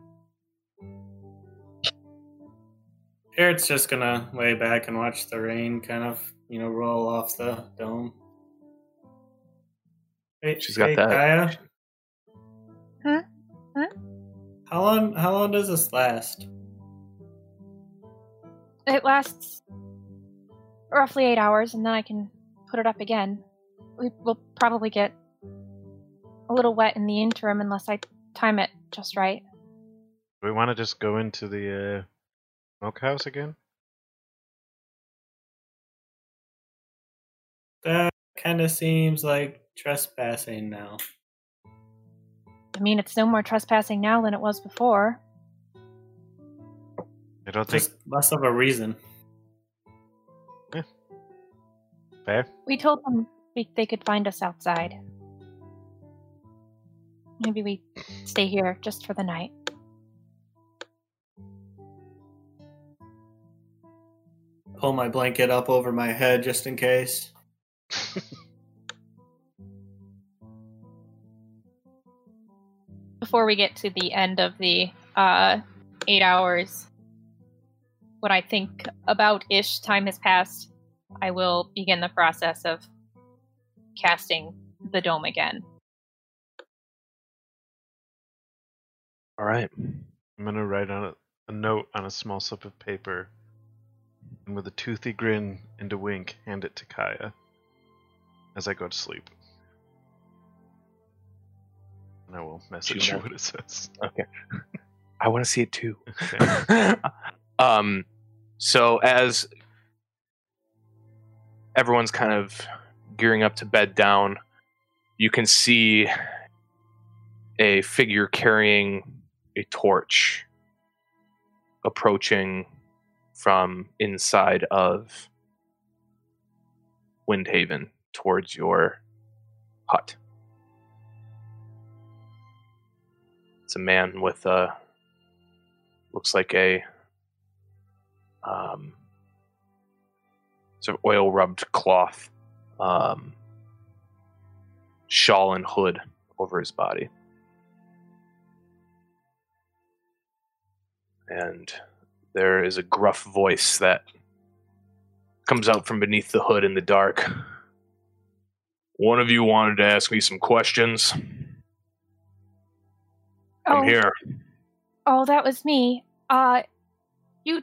Speaker 6: Eric's just gonna lay back and watch the rain kind of, you know, roll off the dome. Hey,
Speaker 1: She's got
Speaker 6: hey,
Speaker 1: that.
Speaker 6: Kaya?
Speaker 3: Huh? Huh?
Speaker 6: How long? How long does this last?
Speaker 3: It lasts roughly eight hours, and then I can put it up again. We will probably get a little wet in the interim unless I time it just right.
Speaker 2: Do we want to just go into the uh, smokehouse again?
Speaker 6: That kind of seems like trespassing now.
Speaker 3: I mean, it's no more trespassing now than it was before.
Speaker 2: I don't think
Speaker 6: Just less of a reason.
Speaker 2: fair.
Speaker 3: We told them we, they could find us outside. Maybe we stay here just for the night.
Speaker 6: Pull my blanket up over my head just in case.
Speaker 3: Before we get to the end of the uh, eight hours, what I think about ish time has passed, I will begin the process of casting the dome again.
Speaker 1: All right.
Speaker 2: I'm gonna write on a, a note on a small slip of paper, and with a toothy grin and a wink, hand it to Kaya as I go to sleep. I will message you
Speaker 1: that.
Speaker 2: what it says. Okay.
Speaker 1: I want to see it too.
Speaker 2: Okay.
Speaker 1: um, so as everyone's kind of gearing up to bed down, you can see a figure carrying a torch approaching from inside of Windhaven towards your hut. It's a man with a looks like a um, sort of oil rubbed cloth um, shawl and hood over his body. And there is a gruff voice that comes out from beneath the hood in the dark. One of you wanted to ask me some questions. I'm
Speaker 3: oh,
Speaker 1: here.
Speaker 3: oh, that was me. Uh, you,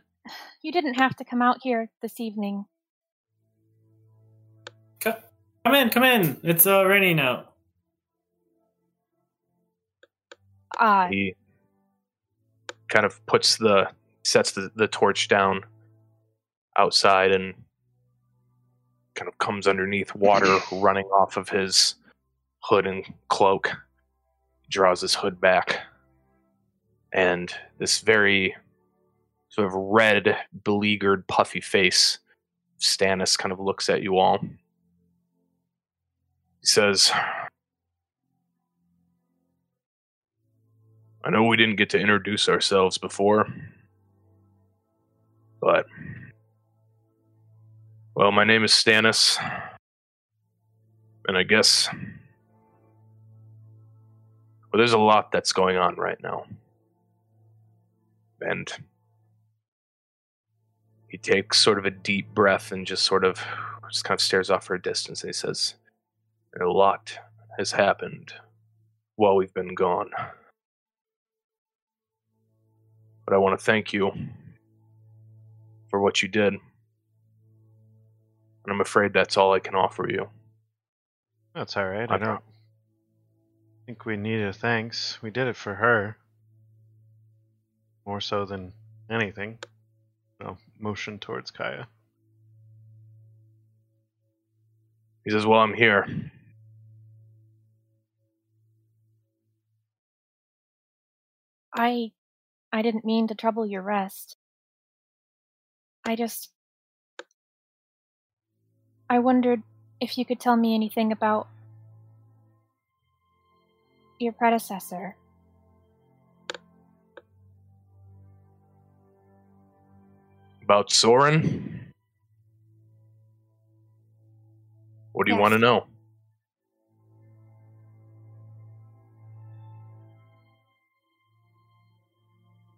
Speaker 3: you didn't have to come out here this evening.
Speaker 6: Co- Come in, come in. It's uh, raining out.
Speaker 3: Uh,
Speaker 1: He kind of puts the sets the, the torch down outside and kind of comes underneath water running off of his hood and cloak draws his hood back and this very sort of red beleaguered puffy face stannis kind of looks at you all. He says I know we didn't get to introduce ourselves before, but well, my name is Stannis, and I guess well, there's a lot that's going on right now, and he takes sort of a deep breath and just sort of just kind of stares off for a distance, and he says, "A lot has happened while we've been gone." but I want to thank you for what you did. And I'm afraid that's all I can offer you.
Speaker 2: That's all right.
Speaker 1: I
Speaker 2: I don't think we need a thanks. We did it for her. More so than anything. No, motion towards Kaya.
Speaker 1: He says, Well, I'm here.
Speaker 3: I, I didn't mean to trouble your rest. I just, I wondered if you could tell me anything about your predecessor.
Speaker 1: About Soren? What do you want to know?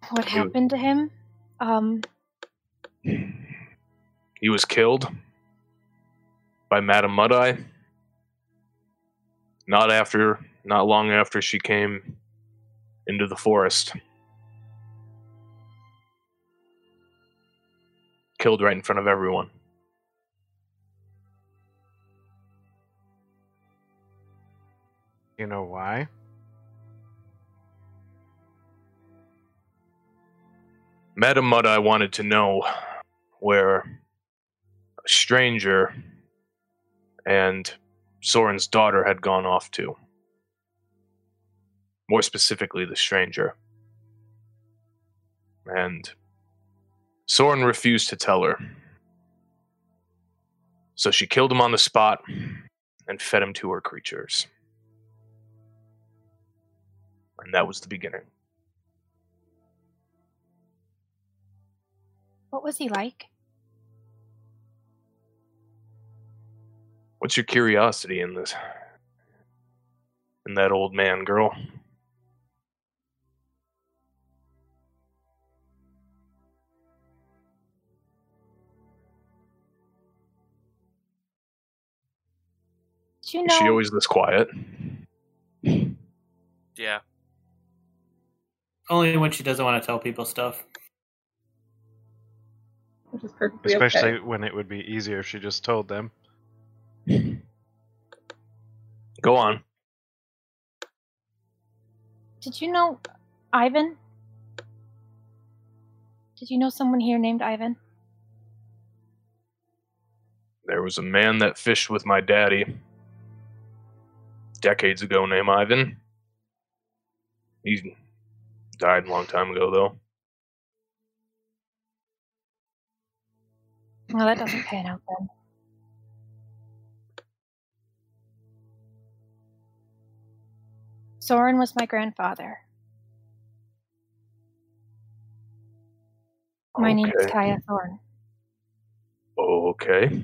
Speaker 3: What
Speaker 1: He-
Speaker 3: happened to him? Um,
Speaker 1: He was killed by Madame Mud Eye. Not after, not long after she came into the forest. Killed right in front of everyone.
Speaker 2: You know why?
Speaker 1: Madam Madame I wanted to know where a stranger and Soren's daughter had gone off to. More specifically, the stranger. And Soren refused to tell her. So she killed him on the spot and fed him to her creatures. And that was the beginning.
Speaker 3: what was he like?
Speaker 1: What's your curiosity in this? In that old man, girl?
Speaker 3: Did you
Speaker 1: Is she always this quiet?
Speaker 5: Yeah.
Speaker 6: Only when she doesn't want to tell people stuff.
Speaker 4: Which is perfectly
Speaker 2: Especially
Speaker 4: okay.
Speaker 2: when it would be easier if she just told them.
Speaker 1: Go on.
Speaker 3: Did you know Ivan? Did you know someone here named Ivan?
Speaker 1: There was a man that fished with my daddy. Decades ago named Ivan. He died a long time ago, though.
Speaker 3: Well, that doesn't pan out then. Soren was my grandfather. My name is
Speaker 1: Okay.
Speaker 3: Kaya Thorn.
Speaker 1: Okay.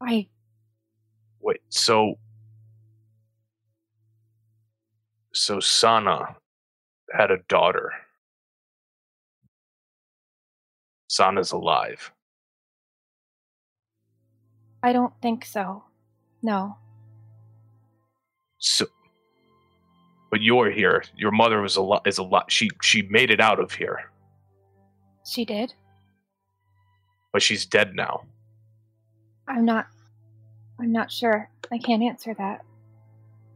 Speaker 3: I
Speaker 1: Wait, so. So Sana had a daughter. Sana's alive.
Speaker 3: I don't think so. No.
Speaker 1: So, but you're here. Your mother was a lot. Is a lot. She she made it out of here,
Speaker 3: She did.
Speaker 1: but she's dead now.
Speaker 3: I'm not I'm not sure. I can't answer that.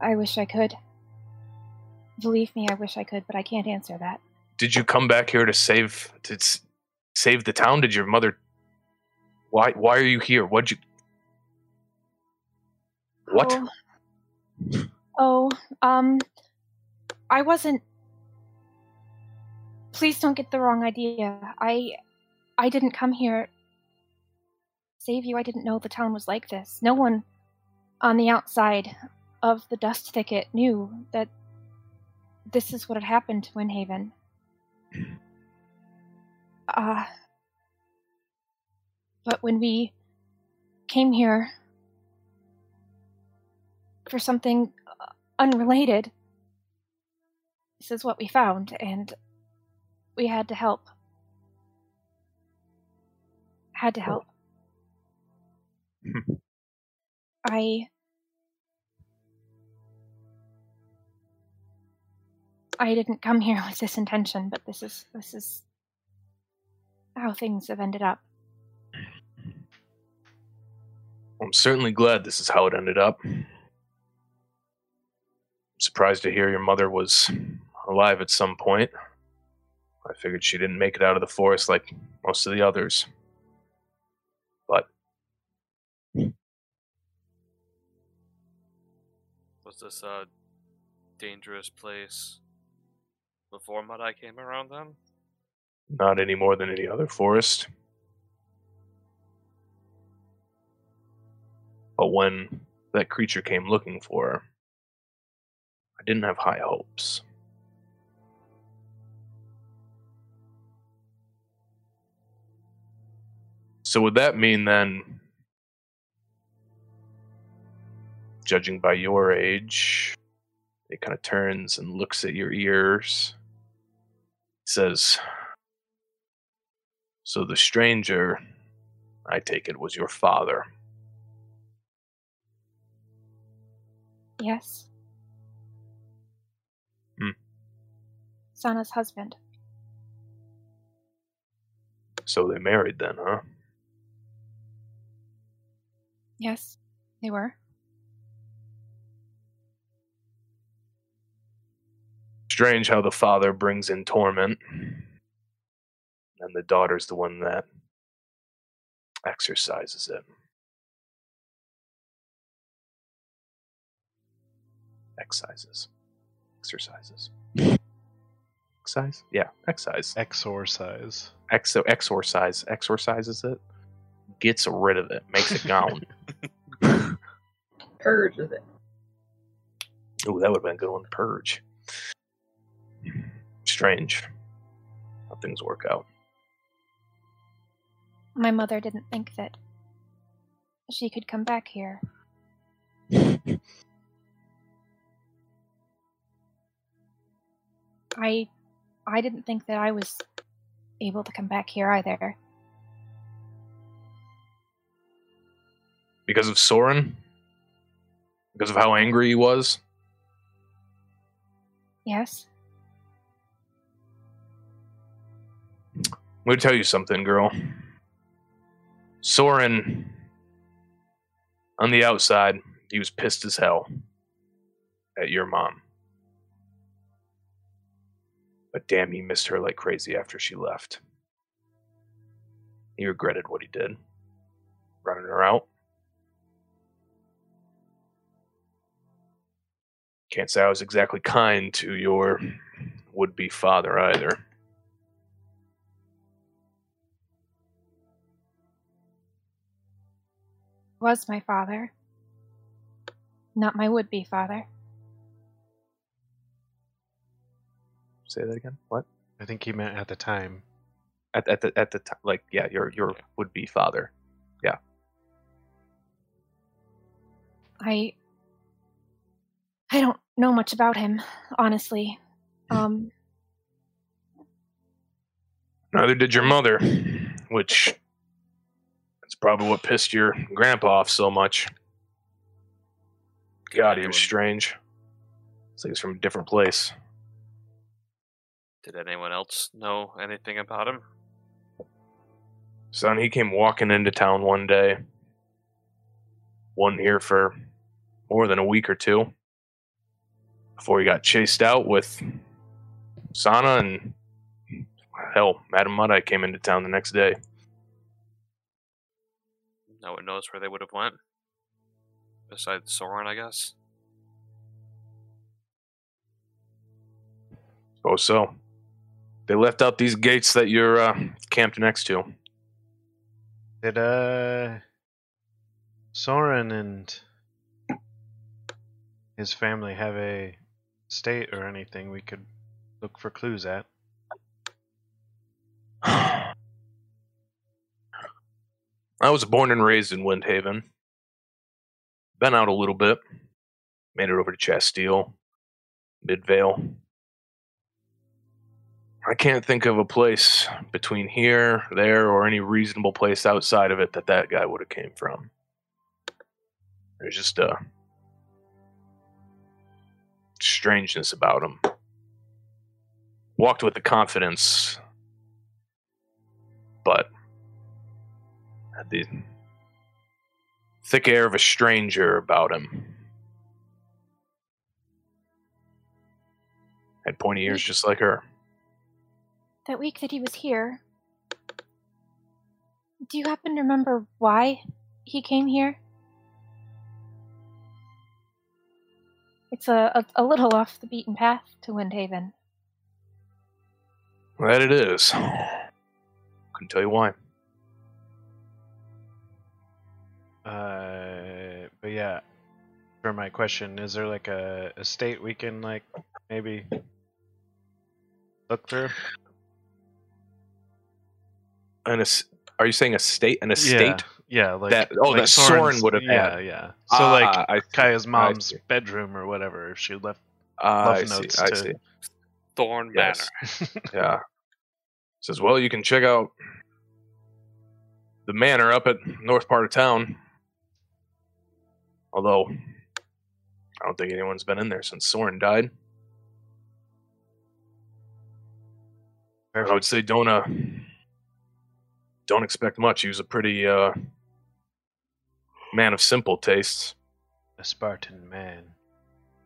Speaker 3: I wish I could. Believe me, I wish I could, but I can't answer that.
Speaker 1: Did you come back here to save to s- save the town? Did your mother? Why why are you here? What'd you? What?
Speaker 3: Oh, oh um I wasn't Please don't get the wrong idea. I I didn't come here save you. I didn't know the town was like this. No one on the outside of the dust thicket knew that this is what had happened to Windhaven. Uh, but when we came here for something uh, unrelated, this is what we found, and we had to help. Had to help. Hmm. I. I didn't come here with this intention, but this is this is how things have ended up.
Speaker 1: I'm certainly glad this is how it ended up. I'm surprised to hear your mother was alive at some point. I figured she didn't make it out of the forest like most of the others. But
Speaker 5: this a dangerous place before Mud Eye came around then?
Speaker 1: not any more than any other forest. But when that creature came looking for her, I didn't have high hopes. So would that mean then, judging by your age, it kind of turns and looks at your ears, says, So the stranger, I take it, was your father.
Speaker 3: Yes.
Speaker 1: Hmm.
Speaker 3: Sana's husband.
Speaker 1: So they married then, huh?
Speaker 3: Yes, they were.
Speaker 1: Strange how the father brings in torment, and the daughter's the one that exercises it. Excises. Exercises. Excise? Yeah, excise.
Speaker 2: Exorcise.
Speaker 1: Exo exorcise. Exorcises it. Gets rid of it. Makes it gone.
Speaker 4: Purges it.
Speaker 1: Ooh, that would have been a good one. Purge. Strange how things work out.
Speaker 3: My mother didn't think that she could come back here. I I didn't think that I was able to come back here either.
Speaker 1: Because of Soren? Because of how angry he was?
Speaker 3: Yes.
Speaker 1: Going to tell you something, girl. Soren, on the outside, he was pissed as hell at your mom. But damn, he missed her like crazy after she left. He regretted what he did. running her out. Can't say I was exactly kind to your would be father either.
Speaker 3: Was my father. Not my would be father.
Speaker 1: Say that again. What?
Speaker 2: I think he meant at the time.
Speaker 1: At, at the at the time, like yeah, your your would be father. Yeah.
Speaker 3: I I don't know much about him, honestly. Um
Speaker 1: Neither did your mother, which that's probably what pissed your grandpa off so much. God, he was strange. It's like he's from a different place.
Speaker 5: Did anyone else know anything about him?
Speaker 1: Son, he came walking into town one day. Wasn't here for more than a week or two. Before he got chased out with Sana and hell, Madam Mud Eye came into town the next day.
Speaker 5: No one knows where they would have went. Besides Soren, I guess.
Speaker 1: Oh, so they left out these gates that you're uh, camped next to.
Speaker 2: Did uh Soren and his family have a state or anything we could look for clues at?
Speaker 1: I was born and raised in Windhaven. Been out a little bit. Made it over to Chastile, Midvale. I can't think of a place between here, there, or any reasonable place outside of it that that guy would have came from. There's just a strangeness about him. Walked with the confidence, but the thick air of a stranger about him. Had pointy ears just like her.
Speaker 3: that week that he was here. Do you happen to remember why he came here? It's a, a, a little off the beaten path to Windhaven.
Speaker 1: That it is. Couldn't tell you why.
Speaker 2: Uh, but yeah, for my question, is there like a, a state we can like maybe look through?
Speaker 1: An es- are you saying a state? An estate?
Speaker 2: Yeah, yeah like
Speaker 1: That- oh,
Speaker 2: like
Speaker 1: that Soren would have
Speaker 2: yeah,
Speaker 1: had.
Speaker 2: Yeah, So
Speaker 1: Ah,
Speaker 2: like
Speaker 1: I.
Speaker 2: Kaya's
Speaker 1: I
Speaker 2: mom's
Speaker 1: see.
Speaker 2: bedroom or whatever, if she left.
Speaker 1: Ah, I
Speaker 2: love
Speaker 1: see.
Speaker 2: notes
Speaker 1: I
Speaker 2: to-
Speaker 1: see.
Speaker 5: Thorn
Speaker 1: Yes.
Speaker 5: Manor.
Speaker 1: Yeah. Says, well, you can check out the manor up at north part of town. Although, I don't think anyone's been in there since Soren died. I would say don't uh, don't expect much. He was a pretty uh, man of simple tastes.
Speaker 2: A Spartan man.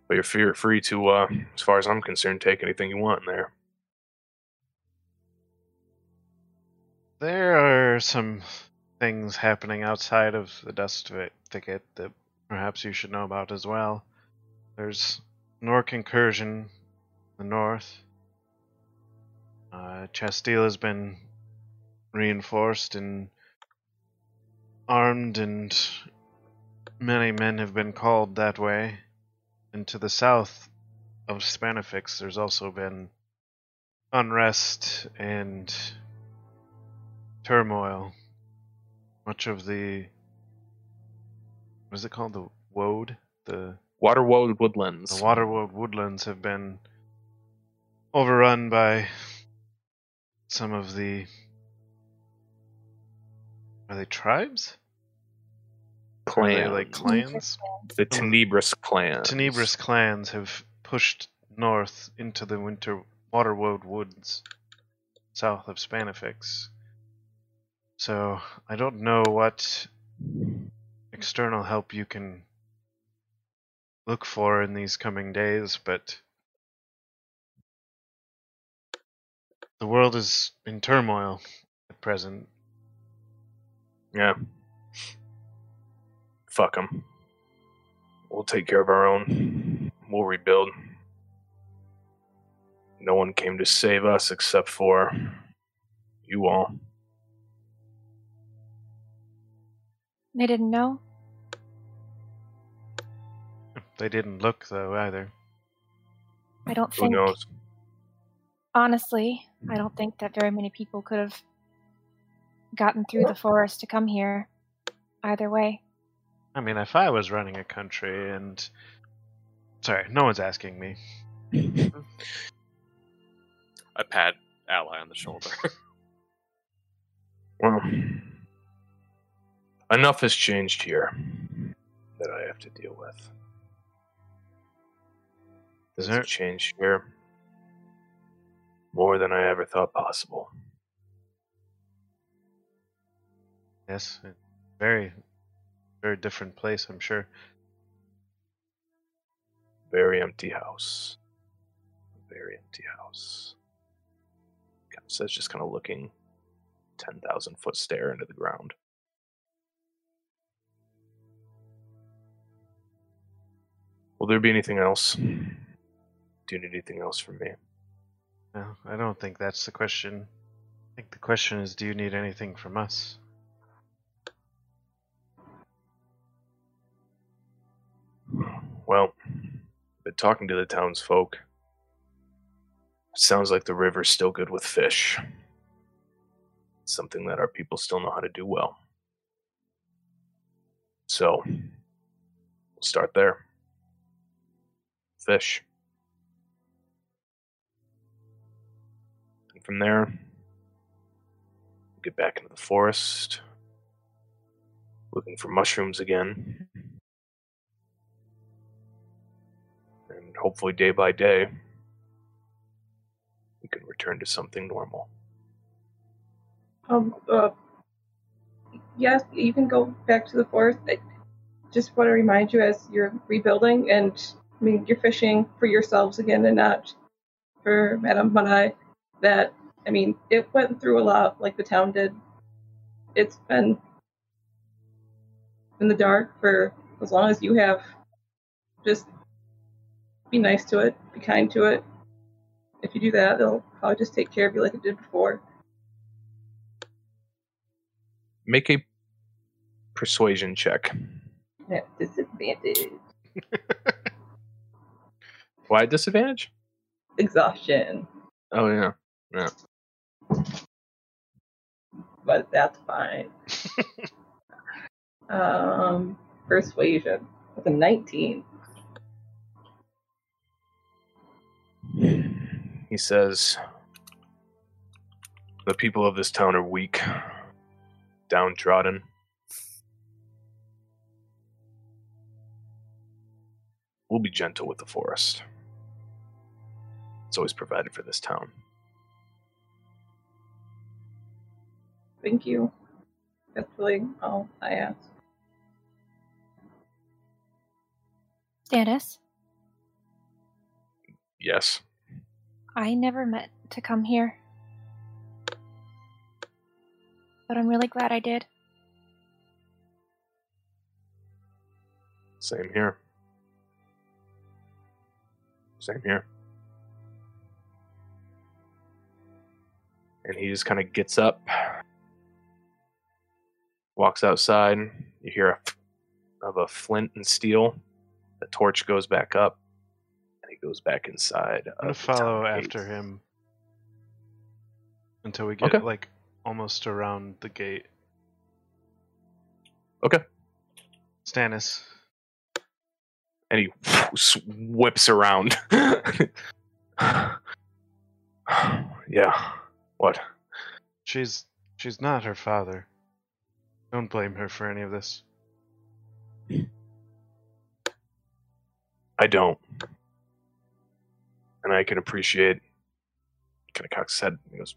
Speaker 1: But you're free, free to, uh, as far as I'm concerned, take anything you want in there.
Speaker 2: There are some things happening outside of the dust Thi- thicket that perhaps you should know about as well. There's Nork incursion in the north. Uh, has been reinforced and armed, and many men have been called that way. And to the south of Spanifix, there's also been unrest and turmoil. Much of the what is it called? The woad? The
Speaker 1: Waterwood Woodlands.
Speaker 2: the Waterwood woodlands have been overrun by some of the are they tribes? Are they
Speaker 1: clans.
Speaker 2: like clans?
Speaker 1: the Tenebris clan.
Speaker 2: Tenebris clans have pushed north into the winter Waterwood woods south of Spanifix. So I don't know what external help you can look for in these coming days, but the world is in turmoil at present.
Speaker 1: Yeah. fuck them. We'll take care of our own. We'll rebuild. No one came to save us except for you all.
Speaker 3: They didn't know.
Speaker 2: They didn't look though either.
Speaker 3: I don't
Speaker 1: Who
Speaker 3: think.
Speaker 1: knows?
Speaker 3: Honestly, I don't think that very many people could have gotten through the forest to come here. Either way.
Speaker 2: I mean, if I was running a country and sorry, no one's asking me.
Speaker 5: I pat ally on the shoulder.
Speaker 1: Well, enough has changed here that I have to deal with. There's
Speaker 2: there
Speaker 1: a change here more than I ever thought possible.
Speaker 2: yes, very, very different place, I'm sure.
Speaker 1: Very empty house. Very empty house. Of says just kind of looking 10,000 foot stare into the ground. Will there be anything else? Do you need anything else from me?
Speaker 2: No, I don't think that's the question. I think the question is, do you need anything from us?
Speaker 1: Well, been talking to the townsfolk. Sounds like the river's still good with fish. Something that our people still know how to do well. So, we'll start there. Fish. From there, get back into the forest, looking for mushrooms again. and hopefully day by day we can return to something normal.
Speaker 4: Um, uh, yes, you can go back to the forest. I just want to remind you as you're rebuilding, and I mean, you're fishing for yourselves again and not for Madame Manai, that, I mean, it went through a lot like the town did. It's been in the dark for as long as you have. Just be nice to it, be kind to it. If you do that, it'll probably just take care of you like it did before.
Speaker 1: Make a persuasion check.
Speaker 4: At disadvantage.
Speaker 1: Why disadvantage?
Speaker 4: Exhaustion.
Speaker 1: Oh yeah.
Speaker 4: But that's fine. um, persuasion. With a 19.
Speaker 1: He says the people of this town are weak, downtrodden. We'll be gentle with the forest. It's always provided for this town.
Speaker 4: Thank you. That's really all I ask.
Speaker 3: Stannis,
Speaker 1: Yes.
Speaker 3: I never meant to come here. But I'm really glad I did.
Speaker 1: Same here. Same here. And he just kind of gets up, walks outside. You hear a of a flint and steel. The torch goes back up, and he goes back inside.
Speaker 2: I'm gonna
Speaker 1: of the town
Speaker 2: follow
Speaker 1: gate.
Speaker 2: after him until we get
Speaker 1: Okay.
Speaker 2: like almost around the gate.
Speaker 1: Okay.
Speaker 2: Stannis,
Speaker 1: and he whips around. yeah. What?
Speaker 2: she's she's not her father. Don't blame her for any of this.
Speaker 1: I don't. And I can appreciate kind of cocks his head. He goes,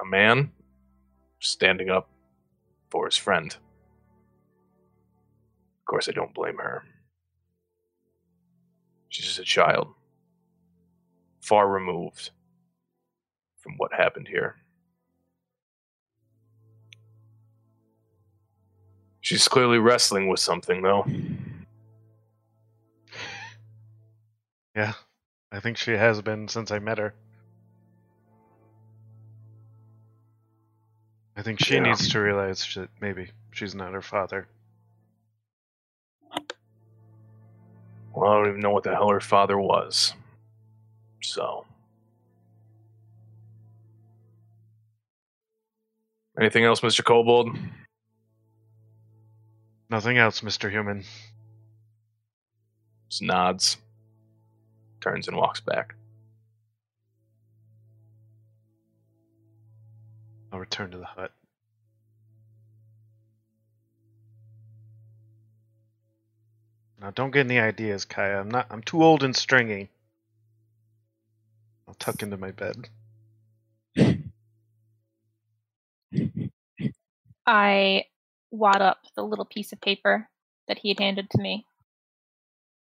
Speaker 1: a man standing up for his friend. Of course, I don't blame her. She's just a child, far removed from what happened here. She's clearly wrestling with something, though.
Speaker 2: Yeah, I think she has been since I met her. I think she
Speaker 1: Yeah.
Speaker 2: needs to realize that maybe she's not her father.
Speaker 1: Well, I don't even know what the hell her father was. So. Anything else, Mr. Kobold?
Speaker 2: Nothing else, Mr. Human.
Speaker 1: Just nods, turns and walks back.
Speaker 2: I'll return to the hut. Now, don't get any ideas, Kaya. I'm not. I'm too old and stringy. I'll tuck into my bed.
Speaker 3: I wad up the little piece of paper that he had handed to me,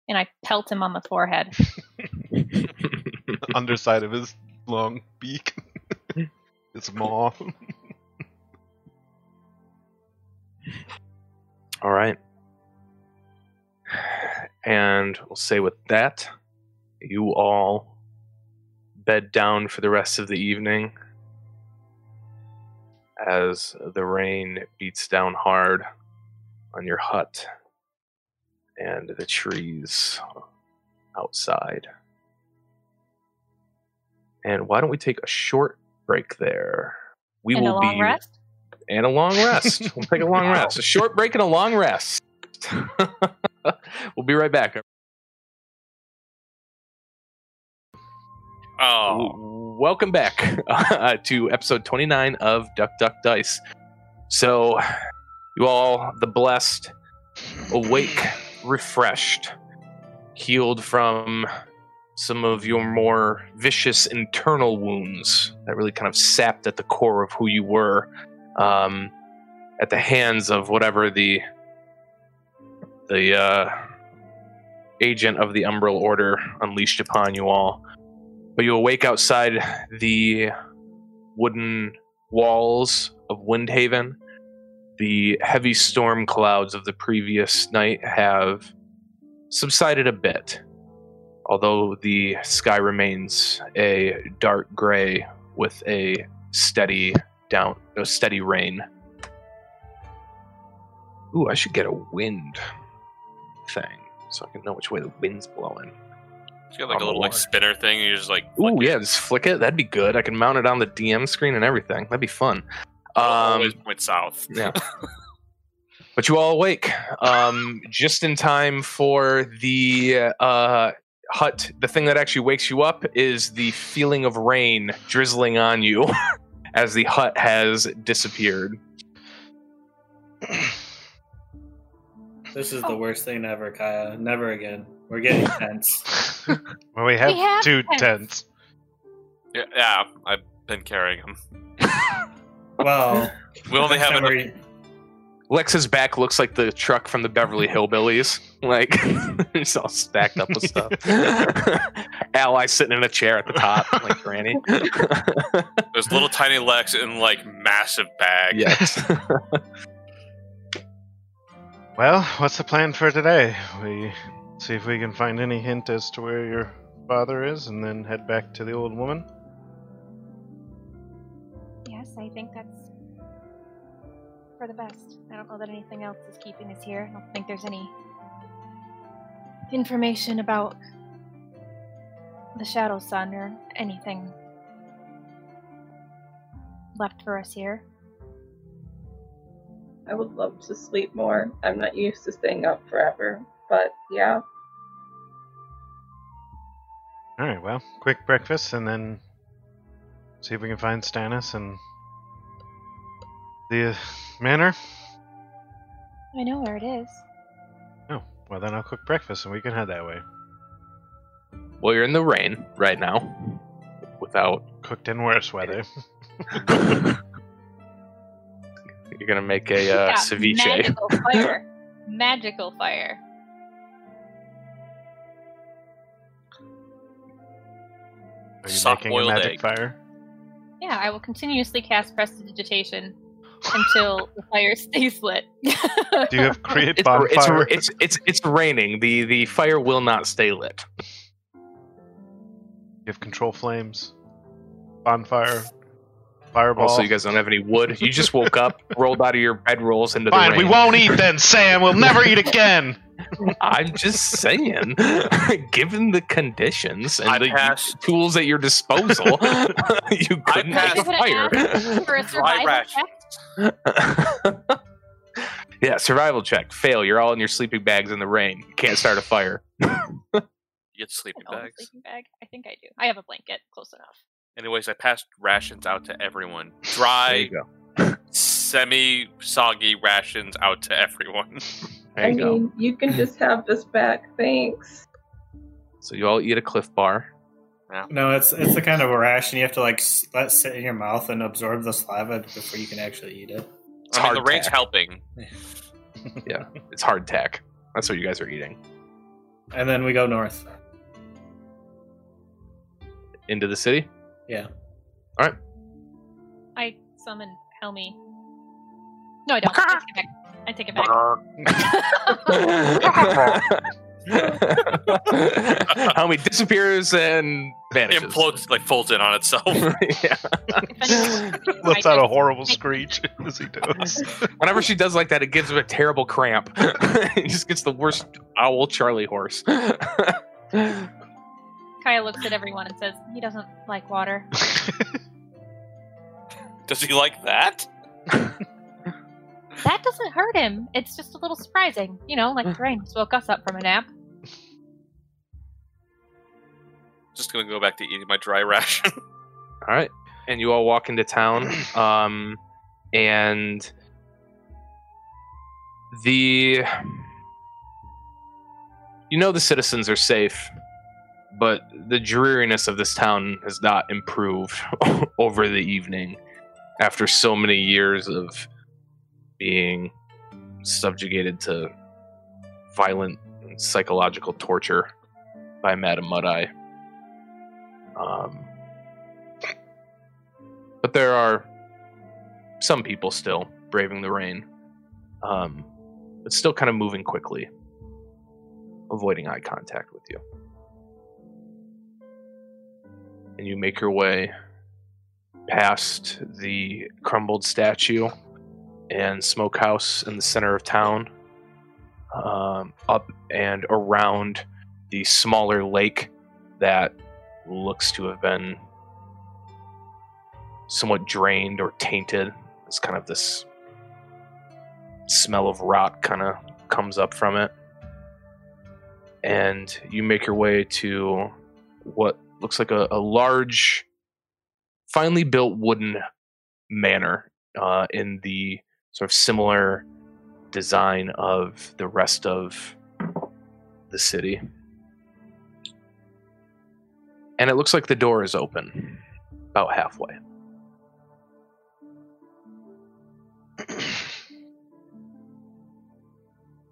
Speaker 3: and I pelt him on the forehead.
Speaker 2: Underside of his long beak. his maw.
Speaker 1: All right. And we'll say with that, you all bed down for the rest of the evening as the rain beats down hard on your hut and the trees outside. And why don't we take a short break there? We
Speaker 3: and
Speaker 1: will
Speaker 3: a long
Speaker 1: be
Speaker 3: rest.
Speaker 1: and a long rest. We'll take a long rest. A short break and a long rest. we'll be right back.
Speaker 5: Oh,
Speaker 1: Welcome back uh, to episode 29 of Duck Duck Dice. So, you all, the blessed, awake, refreshed, healed from some of your more vicious internal wounds that really kind of sapped at the core of who you were um, at the hands of whatever the the uh, agent of the Umbral Order unleashed upon you all. But you awake outside the wooden walls of Windhaven. The heavy storm clouds of the previous night have subsided a bit, although the sky remains a dark gray with a steady down, a steady rain. Ooh, I should get a wind thing so I can know which way the wind's blowing.
Speaker 5: It's got like a little like spinner thing. You just like
Speaker 1: Ooh,
Speaker 5: flick it.
Speaker 1: yeah, just flick it. That'd be good. I can mount it on the DM screen and everything. That'd be fun.
Speaker 5: It'll
Speaker 1: Um,
Speaker 5: always point south.
Speaker 1: yeah. but you all awake um, just in time for the uh, hut. The thing that actually wakes you up is the feeling of rain drizzling on you as the hut has disappeared.
Speaker 6: This is the worst thing ever, Kaya. Never again. We're getting tense.
Speaker 2: well, we have,
Speaker 3: have
Speaker 2: two
Speaker 3: tents.
Speaker 2: tents.
Speaker 5: Yeah, yeah, I've been carrying them.
Speaker 6: Well,
Speaker 5: We only have enough.
Speaker 6: every,
Speaker 1: Lex's back looks like the truck from the Beverly Hillbillies. Like, it's all stacked up with stuff. Ally sitting in a chair at the top, like Granny.
Speaker 5: There's little tiny Lex in like massive bag.
Speaker 1: yes.
Speaker 2: Well, what's the plan for today? We see if we can find any hint as to where your father is, and then head back to the old woman.
Speaker 3: Yes, I think that's for the best. I don't know that anything else is keeping us here. I don't think there's any information about the Shadow Sun or anything left for us here.
Speaker 4: I would love to sleep more. I'm not used to staying up forever. But yeah,
Speaker 2: All right. Well, quick breakfast, and then see if we can find Stannis and the uh, manor.
Speaker 3: I know where it is.
Speaker 2: Oh, well then I'll cook breakfast, and we can head that way.
Speaker 1: Well, you're in the rain right now without.
Speaker 2: Cooked in worse weather.
Speaker 1: You're going to make a uh,
Speaker 3: Yeah,
Speaker 1: ceviche.
Speaker 3: Magical fire. Magical fire.
Speaker 2: Are you
Speaker 5: Soft
Speaker 2: making a magic
Speaker 5: egg.
Speaker 2: fire?
Speaker 3: Yeah, I will continuously cast Prestidigitation until the fire stays lit.
Speaker 2: Do you have create
Speaker 1: It's,
Speaker 2: bonfire?
Speaker 1: it's, it's it's it's raining. The the fire will not stay lit.
Speaker 2: you have control flames, bonfire, fireball.
Speaker 1: Also, you guys don't have any wood. You just woke up, rolled out of your bedrolls into the
Speaker 2: Fine,
Speaker 1: rain.
Speaker 2: we won't eat then, Sam. We'll never eat again.
Speaker 1: I'm just saying, given the conditions and
Speaker 5: I
Speaker 1: the
Speaker 5: pass.
Speaker 1: tools at your disposal, you couldn't
Speaker 5: pass.
Speaker 1: make a
Speaker 3: Give it an
Speaker 1: fire.
Speaker 3: For a survival check.
Speaker 1: yeah, survival check. Fail. You're all in your sleeping bags in the rain. Can't start a fire.
Speaker 5: You get sleeping
Speaker 3: I
Speaker 5: bags.
Speaker 3: sleeping bag. I think I do. I have a blanket. Close enough.
Speaker 5: Anyways, I passed rations out to everyone. Dry, semi soggy rations out to everyone.
Speaker 1: There
Speaker 4: I
Speaker 1: you go.
Speaker 4: mean, you can just have this back. Thanks.
Speaker 1: So you all eat a Cliff Bar.
Speaker 6: No, it's it's the kind of a ration you have to like s- let sit in your mouth and absorb the saliva before you can actually eat it.
Speaker 1: It's
Speaker 5: I mean, the
Speaker 1: hard
Speaker 5: rain's
Speaker 1: tack.
Speaker 5: helping.
Speaker 1: Yeah, it's hardtack. That's what you guys are eating.
Speaker 6: And then we go north.
Speaker 1: Into the city.
Speaker 6: Yeah. All right.
Speaker 3: I summon Helmy. No, I don't. I take it back. I take it back.
Speaker 1: Helmy disappears and vanishes.
Speaker 5: Implodes, like folds in on itself.
Speaker 1: yeah.
Speaker 2: Lets out a horrible screech as he does.
Speaker 1: Whenever she does like that, it gives him a terrible cramp. he just gets the worst owl Charlie horse.
Speaker 3: Kaya looks at everyone and says, "He doesn't like water."
Speaker 5: Does he like that?
Speaker 3: That doesn't hurt him. It's just a little surprising, you know, like the rain just woke us up from a nap.
Speaker 5: Just gonna go back to eating my dry ration.
Speaker 1: all right, and you all walk into town, um, and the you know the citizens are safe, but the dreariness of this town has not improved over the evening after so many years of being subjugated to violent psychological torture by Madame Mud Eye. Um, but there are some people still braving the rain, um, but still kind of moving quickly, avoiding eye contact with you. And you make your way past the crumbled statue and smokehouse in the center of town, um, up and around the smaller lake that looks to have been somewhat drained or tainted. It's kind of this smell of rot kind of comes up from it. And you make your way to what looks like a, a large, finely built wooden manor uh, in the sort of similar design of the rest of the city. And it looks like the door is open about halfway.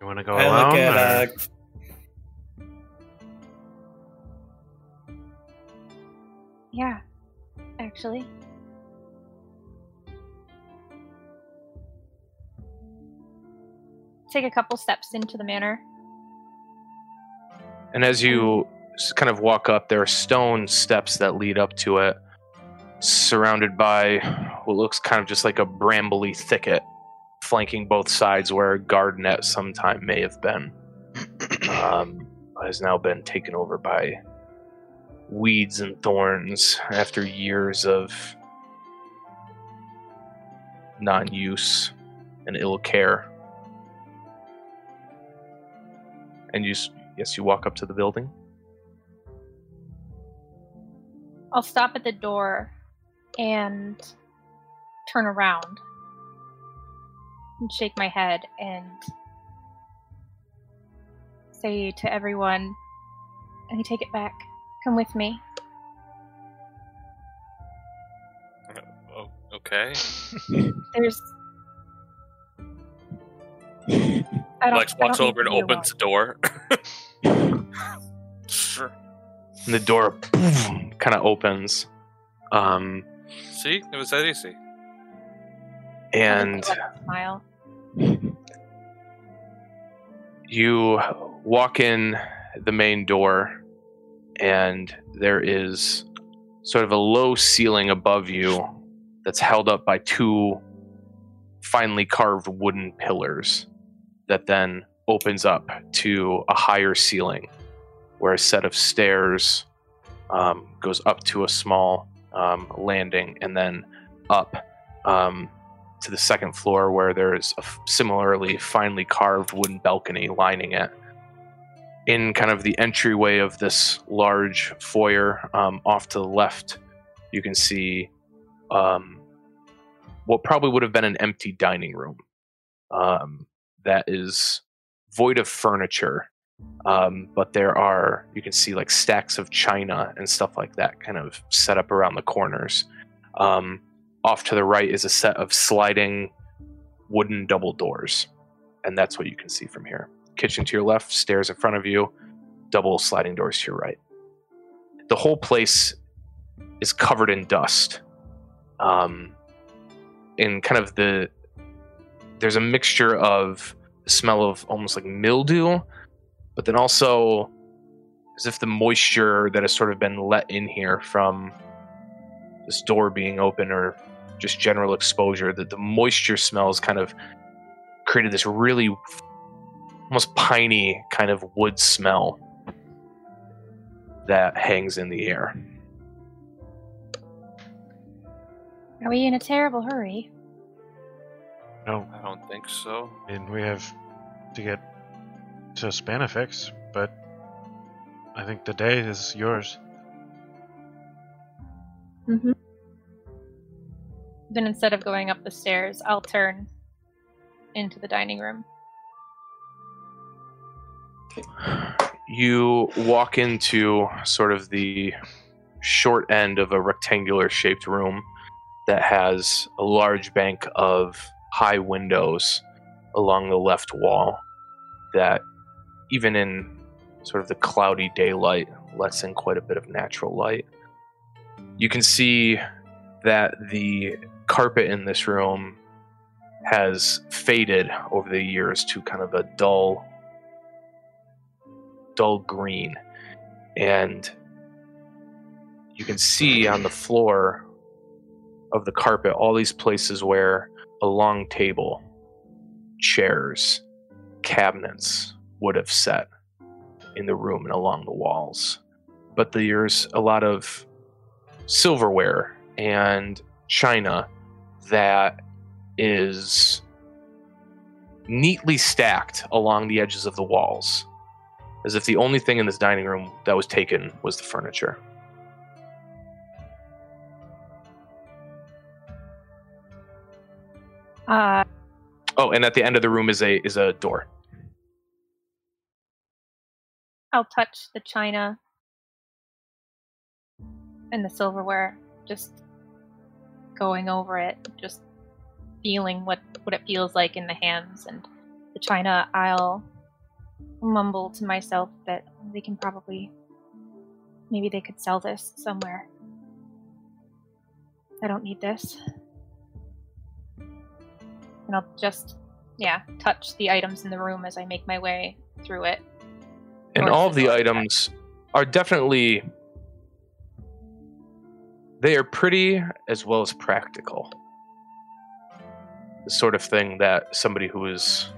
Speaker 2: You want to go
Speaker 6: I
Speaker 2: alone?
Speaker 6: look
Speaker 2: or-
Speaker 6: at uh,
Speaker 3: Yeah, actually. Take a couple steps into the manor.
Speaker 1: And as you kind of walk up, there are stone steps that lead up to it, surrounded by what looks kind of just like a brambly thicket, flanking both sides where a garden at some time may have been. Um, has now been taken over by weeds and thorns after years of non use and ill care. And you, yes, you walk up to the building.
Speaker 3: I'll stop at the door and turn around and shake my head and say to everyone, I take it back. Come with me.
Speaker 5: Oh, okay.
Speaker 3: There's. I don't,
Speaker 5: Lex
Speaker 3: I
Speaker 5: walks
Speaker 3: don't
Speaker 5: over and
Speaker 3: to be
Speaker 5: opens the door. sure.
Speaker 1: And the door kind of opens. Um,
Speaker 5: See, it was that easy.
Speaker 1: and
Speaker 3: smile.
Speaker 1: you walk in the main door and there is sort of a low ceiling above you that's held up by two finely carved wooden pillars that then opens up to a higher ceiling where a set of stairs um, goes up to a small um, landing and then up um, to the second floor where there's a f- similarly finely carved wooden balcony lining it. In kind of the entryway of this large foyer, um, off to the left, you can see um, what probably would have been an empty dining room um, that is void of furniture. Um, but there are, you can see like stacks of china and stuff like that kind of set up around the corners. Um, off to the right is a set of sliding wooden double doors. And that's what you can see from here. Kitchen to your left, stairs in front of you, double sliding doors to your right. The whole place is covered in dust. Um, in kind of the, there's a mixture of smell of almost like mildew, but then also as if the moisture that has sort of been let in here from this door being open or just general exposure that the moisture smells kind of created this really almost piney kind of wood smell that hangs in the air.
Speaker 3: Are we in a terrible hurry?
Speaker 2: No,
Speaker 5: I don't think so.
Speaker 2: and we have to get to Spanifex, but I think the day is yours.
Speaker 4: Mm-hmm.
Speaker 3: Then instead of going up the stairs, I'll turn into the dining room.
Speaker 1: You walk into sort of the short end of a rectangular shaped room that has a large bank of high windows along the left wall that even in sort of the cloudy daylight lets in quite a bit of natural light. You can see that the carpet in this room has faded over the years to kind of a dull dull green and you can see on the floor of the carpet all these places where a long table chairs cabinets would have set in the room and along the walls but there's a lot of silverware and china that is neatly stacked along the edges of the walls as if the only thing in this dining room that was taken was the furniture.
Speaker 3: Uh,
Speaker 1: Oh, and at the end of the room is a is a door.
Speaker 3: I'll touch the china and the silverware, just going over it, just feeling what what it feels like in the hands and the china. I'll mumble to myself that they can probably maybe they could sell this somewhere. I don't need this. And I'll just yeah, touch the items in the room as I make my way through it.
Speaker 1: And all of the
Speaker 3: scissors.
Speaker 1: items are definitely they are pretty as well as practical. The sort of thing that somebody who is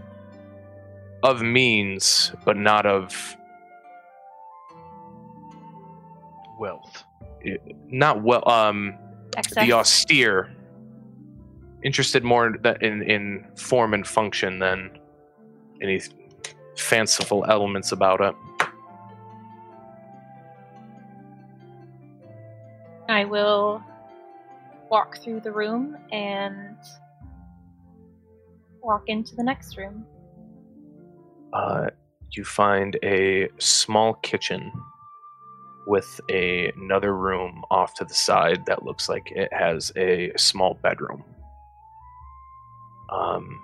Speaker 1: of means but not of
Speaker 2: Wealth.
Speaker 1: not well um
Speaker 3: Excess.
Speaker 1: the austere interested more in, in in form and function than any fanciful elements about it
Speaker 3: I will walk through the room and walk into the next room.
Speaker 1: uh, you find a small kitchen with a, another room off to the side that looks like it has a small bedroom. Um,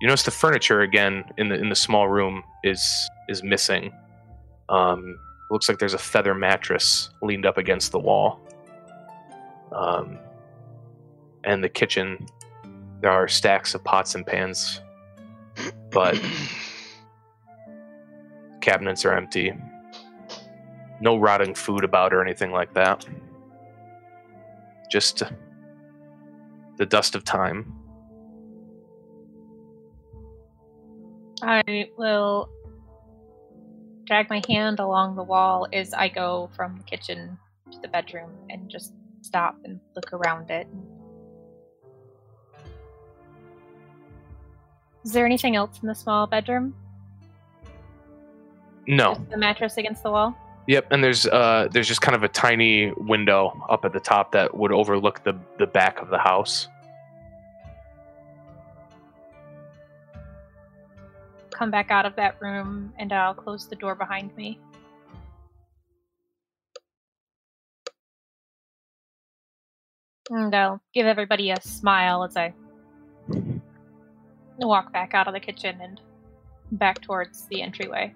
Speaker 1: you notice the furniture again in the in the small room is is missing. Um, looks like there's a feather mattress leaned up against the wall. Um, and the kitchen There are stacks of pots and pans, but cabinets are empty. No rotting food about or anything like that. Just the dust of time.
Speaker 3: I will drag my hand along the wall as I go from the kitchen to the bedroom and just stop and look around it. Is there anything else in the small bedroom?
Speaker 1: No.
Speaker 3: Just the mattress against the wall?
Speaker 1: Yep, and there's uh there's just kind of a tiny window up at the top that would overlook the the back of the house.
Speaker 3: Come back out of that room and I'll close the door behind me. And I'll give everybody a smile as I walk back out of the kitchen and back towards the entryway.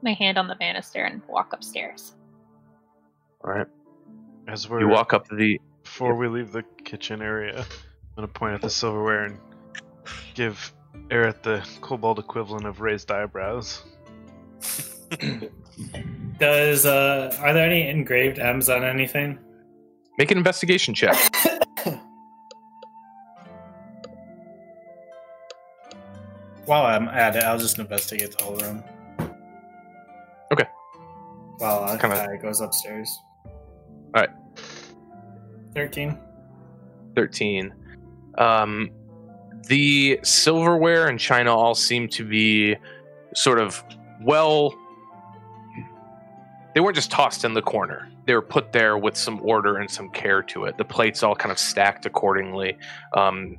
Speaker 3: My hand on the banister and walk upstairs.
Speaker 1: All right.
Speaker 2: As we're
Speaker 1: You walk up the
Speaker 2: before we leave the kitchen area, I'm gonna point at the silverware and give Eric the kobold equivalent of raised eyebrows.
Speaker 6: Does uh, are there any engraved M's on anything?
Speaker 1: make an investigation check.
Speaker 6: While I'm at it, I'll just investigate the whole room.
Speaker 1: Okay.
Speaker 6: While I
Speaker 1: Kinda-
Speaker 6: guy goes upstairs.
Speaker 1: Alright.
Speaker 6: Thirteen.
Speaker 1: 13. Um, the silverware and china all seem to be sort of well. They weren't just tossed in the corner. They were put there with some order and some care to it. The plates all kind of stacked accordingly. Um,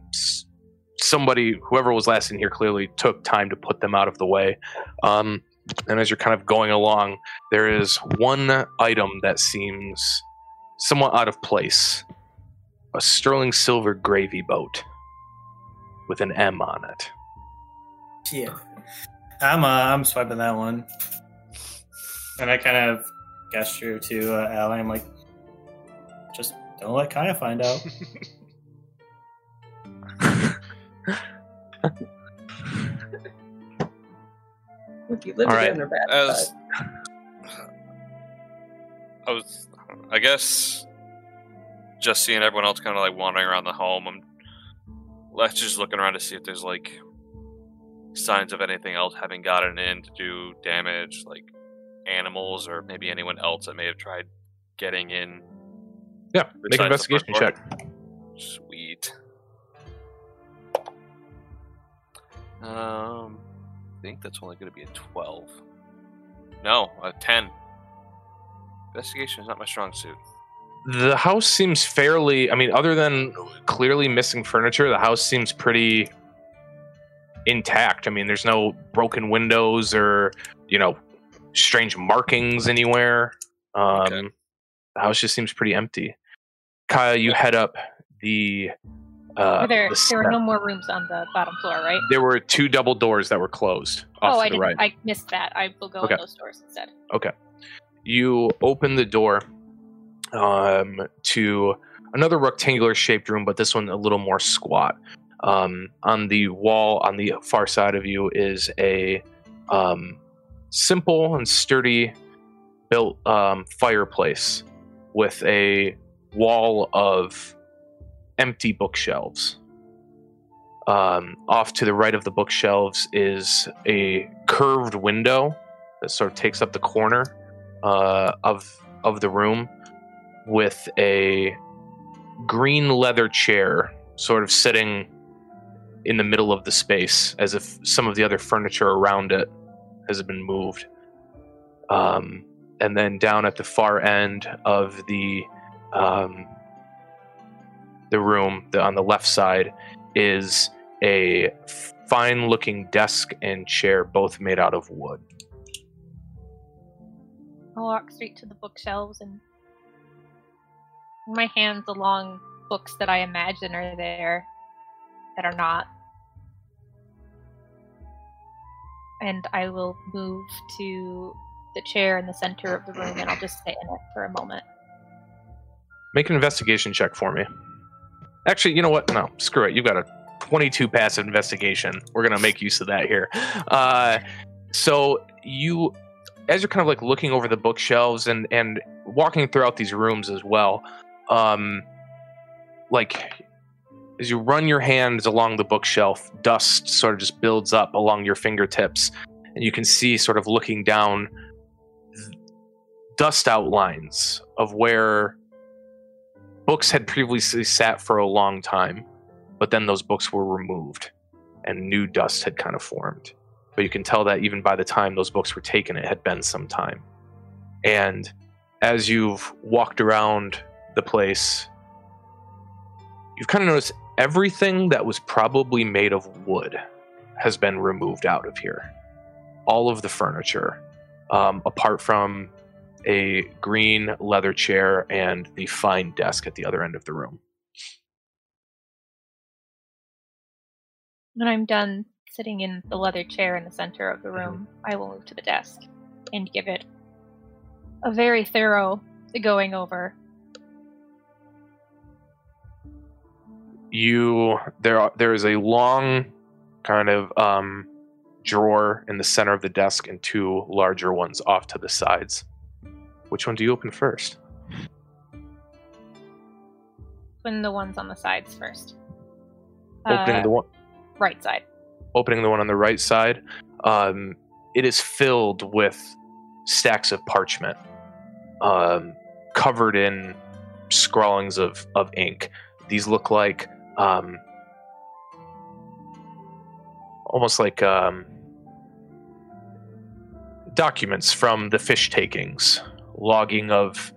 Speaker 1: somebody, whoever was last in here, clearly took time to put them out of the way. Um, and as you're kind of going along, there is one item that seems somewhat out of place a sterling silver gravy boat with an M on it.
Speaker 6: Yeah. I'm uh, I'm swiping that one. And I kind of gesture to uh, Allie. I'm like, just don't let Kaya find out.
Speaker 4: If you live
Speaker 1: All right.
Speaker 4: together, bad
Speaker 5: As
Speaker 4: side.
Speaker 5: I was, I guess, just seeing everyone else kind of like wandering around the home. I'm let's just looking around to see if there's like signs of anything else having gotten in to do damage, like animals or maybe anyone else that may have tried getting in.
Speaker 1: Yeah, make an investigation check.
Speaker 5: Sweet. Um, I think that's only going to be a twelve. No, a ten. Investigation is not my strong suit.
Speaker 1: The house seems fairly. I mean, other than clearly missing furniture, the house seems pretty intact. I mean, there's no broken windows or you know strange markings anywhere. Um,
Speaker 5: Okay.
Speaker 1: The house just seems pretty empty. kyle you head up the. Uh,
Speaker 3: Were there,
Speaker 1: the
Speaker 3: there were no more rooms on the bottom floor, right?
Speaker 1: There were two double doors that were closed off
Speaker 3: oh,
Speaker 1: to
Speaker 3: I
Speaker 1: the
Speaker 3: didn't.
Speaker 1: right.
Speaker 3: I missed that. I will go
Speaker 1: Okay.
Speaker 3: in those doors instead. Okay.
Speaker 1: You open the door um, to another rectangular shaped room, but this one a little more squat. Um, on the wall on the far side of you is a um, simple and sturdy built um, fireplace with a wall of empty bookshelves. Um, off to the right of the bookshelves is a curved window that sort of takes up the corner uh, of of the room with a green leather chair sort of sitting in the middle of the space as if some of the other furniture around it has been moved. Um, and then down at the far end of the um, the room the, on the left side is a fine looking desk and chair both made out of wood.
Speaker 3: I'll walk straight to the bookshelves and my hands along books that I imagine are there that are not. And I will move to the chair in the center of the room and I'll just sit in it for a moment.
Speaker 1: Make an investigation check for me. Actually, you know what? No, screw it. You've got a 22 passive investigation. We're gonna make use of that here. Uh, so you, as you're kind of like looking over the bookshelves and and walking throughout these rooms as well, um, like as you run your hands along the bookshelf, dust sort of just builds up along your fingertips, and you can see sort of looking down dust outlines of where books had previously sat for a long time, but then those books were removed and new dust had kind of formed. But you can tell that even by the time those books were taken, it had been some time. And as you've walked around the place, you've kind of noticed everything that was probably made of wood has been removed out of here. All of the furniture, um, apart from a green leather chair and the fine desk at the other end of the room.
Speaker 3: When I'm done sitting in the leather chair in the center of the room, I will move to the desk and give it a very thorough going over.
Speaker 1: You there are, there is a long kind of um, drawer in the center of the desk and two larger ones off to the sides. Which one do you open first?
Speaker 3: Open the ones on the sides first.
Speaker 1: Opening
Speaker 3: Uh,
Speaker 1: the one
Speaker 3: right side.
Speaker 1: opening the one on the right side, um, it is filled with stacks of parchment, um, covered in scrawlings of, of ink. These look like um, almost like um, documents from the fish takings, logging of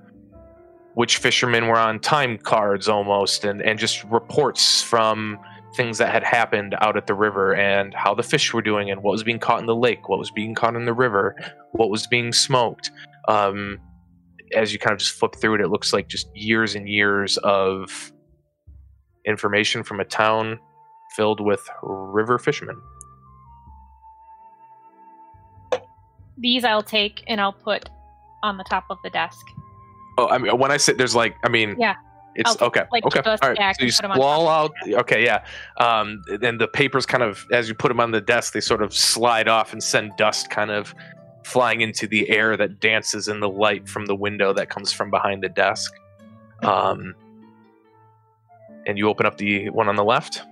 Speaker 1: which fishermen were on time cards almost, and, and just reports from things that had happened out at the river and how the fish were doing and what was being caught in the lake, what was being caught in the river, what was being smoked. Um, as you kind of just flip through it, it looks like just years and years of information from a town filled with river fishermen.
Speaker 3: These I'll take and I'll put on the top of the desk.
Speaker 1: Oh, I mean, when I sit, there's like, I mean,
Speaker 3: Yeah.
Speaker 1: it's
Speaker 3: I'll,
Speaker 1: okay.
Speaker 3: like,
Speaker 1: okay, all right. So you
Speaker 3: and put 'em on
Speaker 1: out. Okay, yeah. Um, and the papers kind of, as you put them on the desk, they sort of slide off and send dust kind of flying into the air that dances in the light from the window that comes from behind the desk. Um, and you open up the one on the left.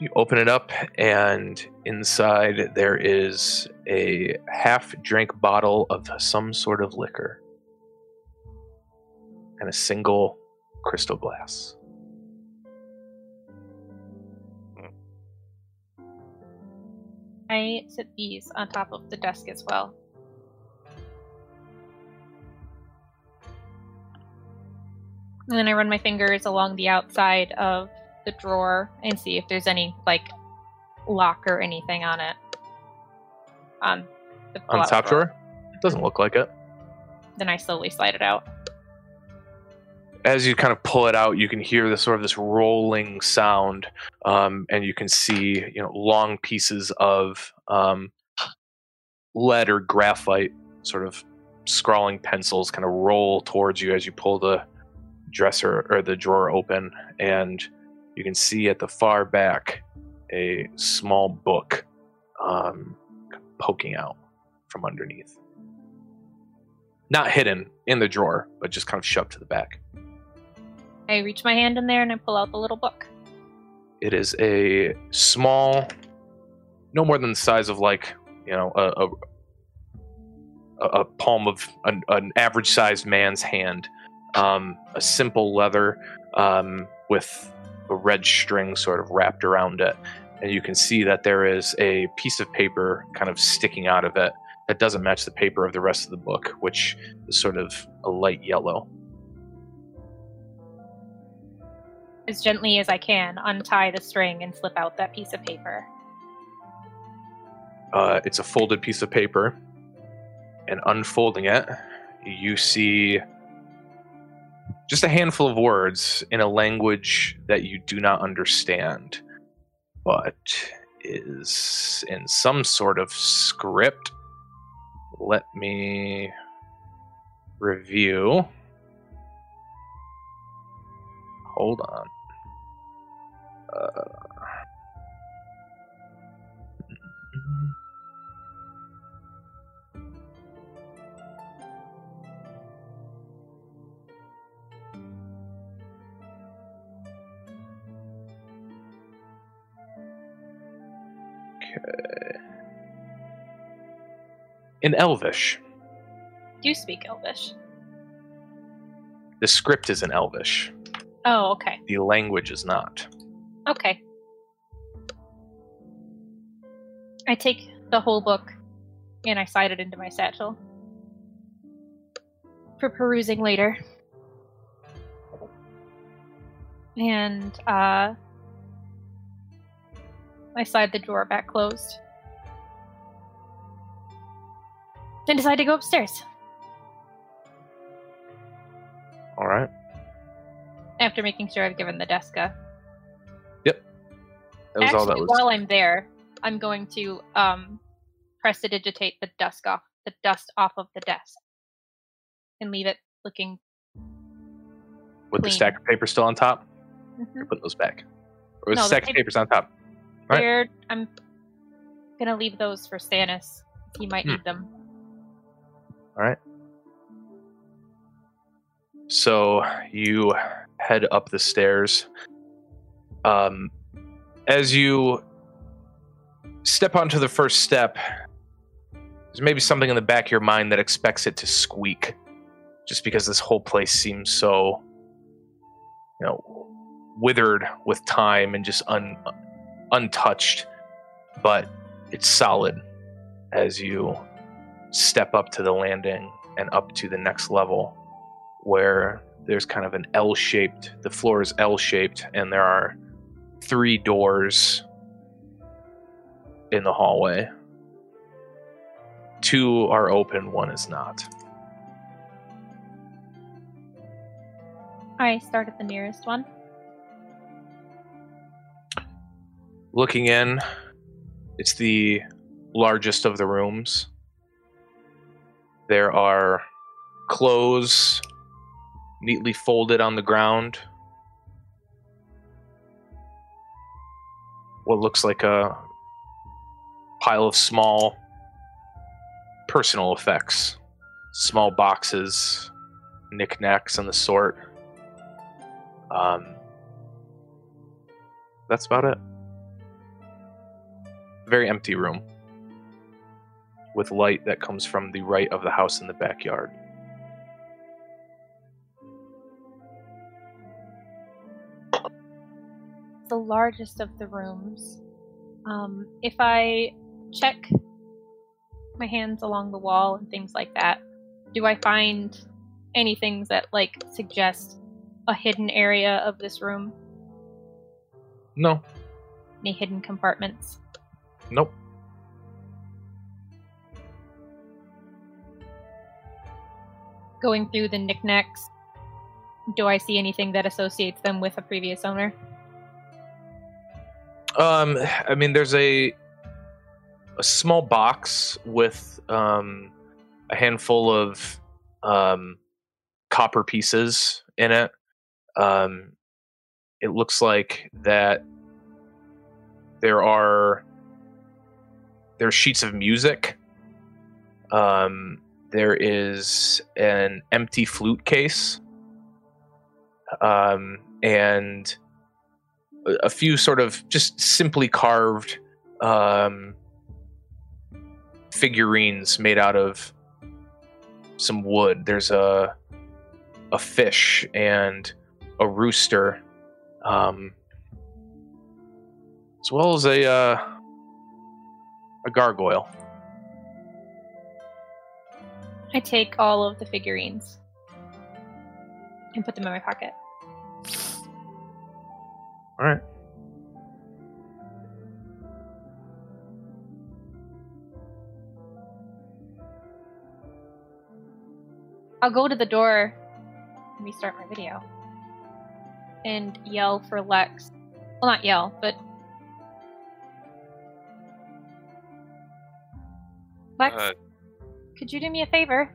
Speaker 1: You open it up, and inside there is a half drink bottle of some sort of liquor and a single crystal glass.
Speaker 3: I set these on top of the desk as well. And then I run my fingers along the outside of the drawer and see if there's any like lock or anything on it. On the,
Speaker 1: On the top drawer? It doesn't look like it.
Speaker 3: Then I slowly slide it out.
Speaker 1: As you kind of pull it out, you can hear the sort of this rolling sound, um, and you can see you know long pieces of um, lead or graphite, sort of scrawling pencils, kind of roll towards you as you pull the dresser or the drawer open, and you can see at the far back a small book um, poking out from underneath. Not hidden in the drawer, but just kind of shoved to the back.
Speaker 3: I reach my hand in there and I pull out the little book.
Speaker 1: It is a small, no more than the size of like you know a a, a palm of an, an average-sized man's hand. Um, a simple leather um, with a red string sort of wrapped around it, and you can see that there is a piece of paper kind of sticking out of it that doesn't match the paper of the rest of the book, which is sort of a light yellow.
Speaker 3: As gently as I can, untie the string and slip out that piece of paper.
Speaker 1: Uh, it's a folded piece of paper, and unfolding it, you see just a handful of words in a language that you do not understand, but is in some sort of script. Let me review. Hold on. Uh. Okay. In Elvish.
Speaker 3: Do you speak Elvish?
Speaker 1: The script is in Elvish.
Speaker 3: Oh, okay.
Speaker 1: The language is not.
Speaker 3: Okay. I take the whole book and I slide it into my satchel for perusing later. And uh, I slide the drawer back closed. Then decide to go upstairs
Speaker 1: All right.
Speaker 3: after making sure I've given the desk a Yep.
Speaker 1: That was
Speaker 3: Actually,
Speaker 1: all that was.
Speaker 3: while I'm there, I'm going to um, digitate the dust off the dust off of the desk and leave it looking.
Speaker 1: With the stack of paper still on top?
Speaker 3: Mhm.
Speaker 1: You're putting those back. Or with
Speaker 3: No,
Speaker 1: the
Speaker 3: the
Speaker 1: stack of papers on top? Right.
Speaker 3: They're- I'm gonna leave those for Stannis. He might
Speaker 1: Hmm.
Speaker 3: need them.
Speaker 1: All right. So you head up the stairs. Um, as you step onto the first step, there's maybe something in the back of your mind that expects it to squeak, just because this whole place seems so, you know, withered with time and just un, untouched. But it's solid as you step up to the landing and up to the next level where there's kind of an L shaped, the floor is L shaped, and there are three doors in the hallway. Two are open, one is not.
Speaker 3: I start at the nearest one.
Speaker 1: Looking in, it's the largest of the rooms. There are clothes neatly folded on the ground. What looks like a pile of small personal effects, small boxes, knickknacks, and the sort. Um, that's about it very empty room with light that comes from the right of the house in the backyard.
Speaker 3: the largest of the rooms. Um, if I check my hands along the wall and things like that, do I find any things that like suggest a hidden area of this room?
Speaker 1: No,
Speaker 3: Any hidden compartments?
Speaker 1: Nope.
Speaker 3: Going through the knickknacks, do I see anything that associates them with a previous owner?
Speaker 1: Um, I mean, there's a a small box with um, a handful of um, copper pieces in it. Um, it looks like that there are there are sheets of music. Um, there is an empty flute case, um, and a- few sort of just simply carved um, figurines made out of some wood. There's a a fish and a rooster, um, as well as a uh, a gargoyle.
Speaker 3: I take all of the figurines and put them in my pocket.
Speaker 1: All right.
Speaker 3: I'll go to the door and restart my video and yell for Lex. Well, not yell, but Lex,
Speaker 5: Uh,
Speaker 3: could you do me a favor?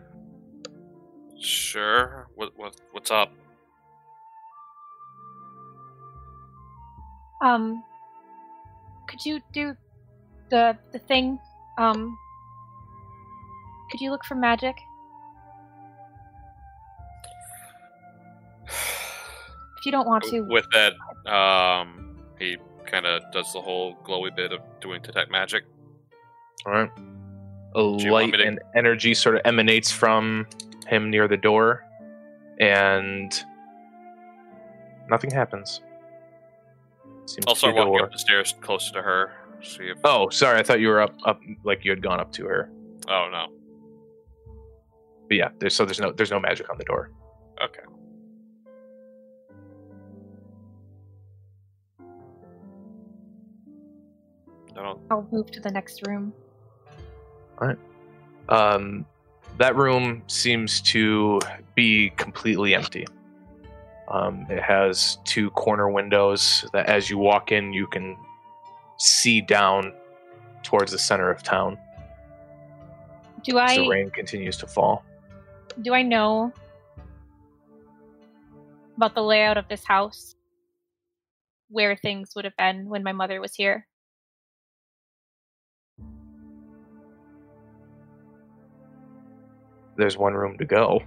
Speaker 5: sure. What what what's up?
Speaker 3: Um, could you do the the thing? Um, could you look for magic? If you don't want to,
Speaker 5: With that, um, he kind of does the whole glowy bit of doing detect magic.
Speaker 1: All right. A light
Speaker 5: to-
Speaker 1: and energy sort of emanates from him near the door, and nothing happens. Seems
Speaker 5: I'll start walking
Speaker 1: door.
Speaker 5: up the stairs closer to her. See if.
Speaker 1: Oh, sorry. I thought you were up, up, like you had gone up to her.
Speaker 5: Oh no.
Speaker 1: But yeah, there's so there's no there's no magic on the door.
Speaker 5: Okay.
Speaker 3: I'll move to the next room.
Speaker 1: Um, that room seems to be completely empty. Um, it has two corner windows that, as you walk in, you can see down towards the center of town.
Speaker 3: Do
Speaker 1: As
Speaker 3: I
Speaker 1: the rain continues to fall.
Speaker 3: do I know about the layout of this house? Where things would have been when my mother was here?
Speaker 1: There's one room to go.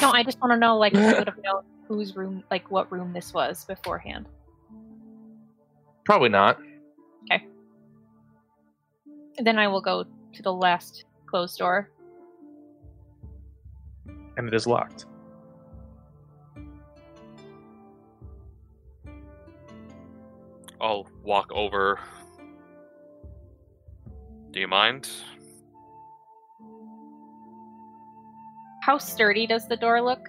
Speaker 3: No, I just want to know, like, if I would have known whose room, like, what room this was beforehand.
Speaker 1: Probably not. Okay.
Speaker 3: Then I will go to the last closed door.
Speaker 1: And it is locked.
Speaker 5: I'll walk over. Do you mind?
Speaker 3: How sturdy does the door look?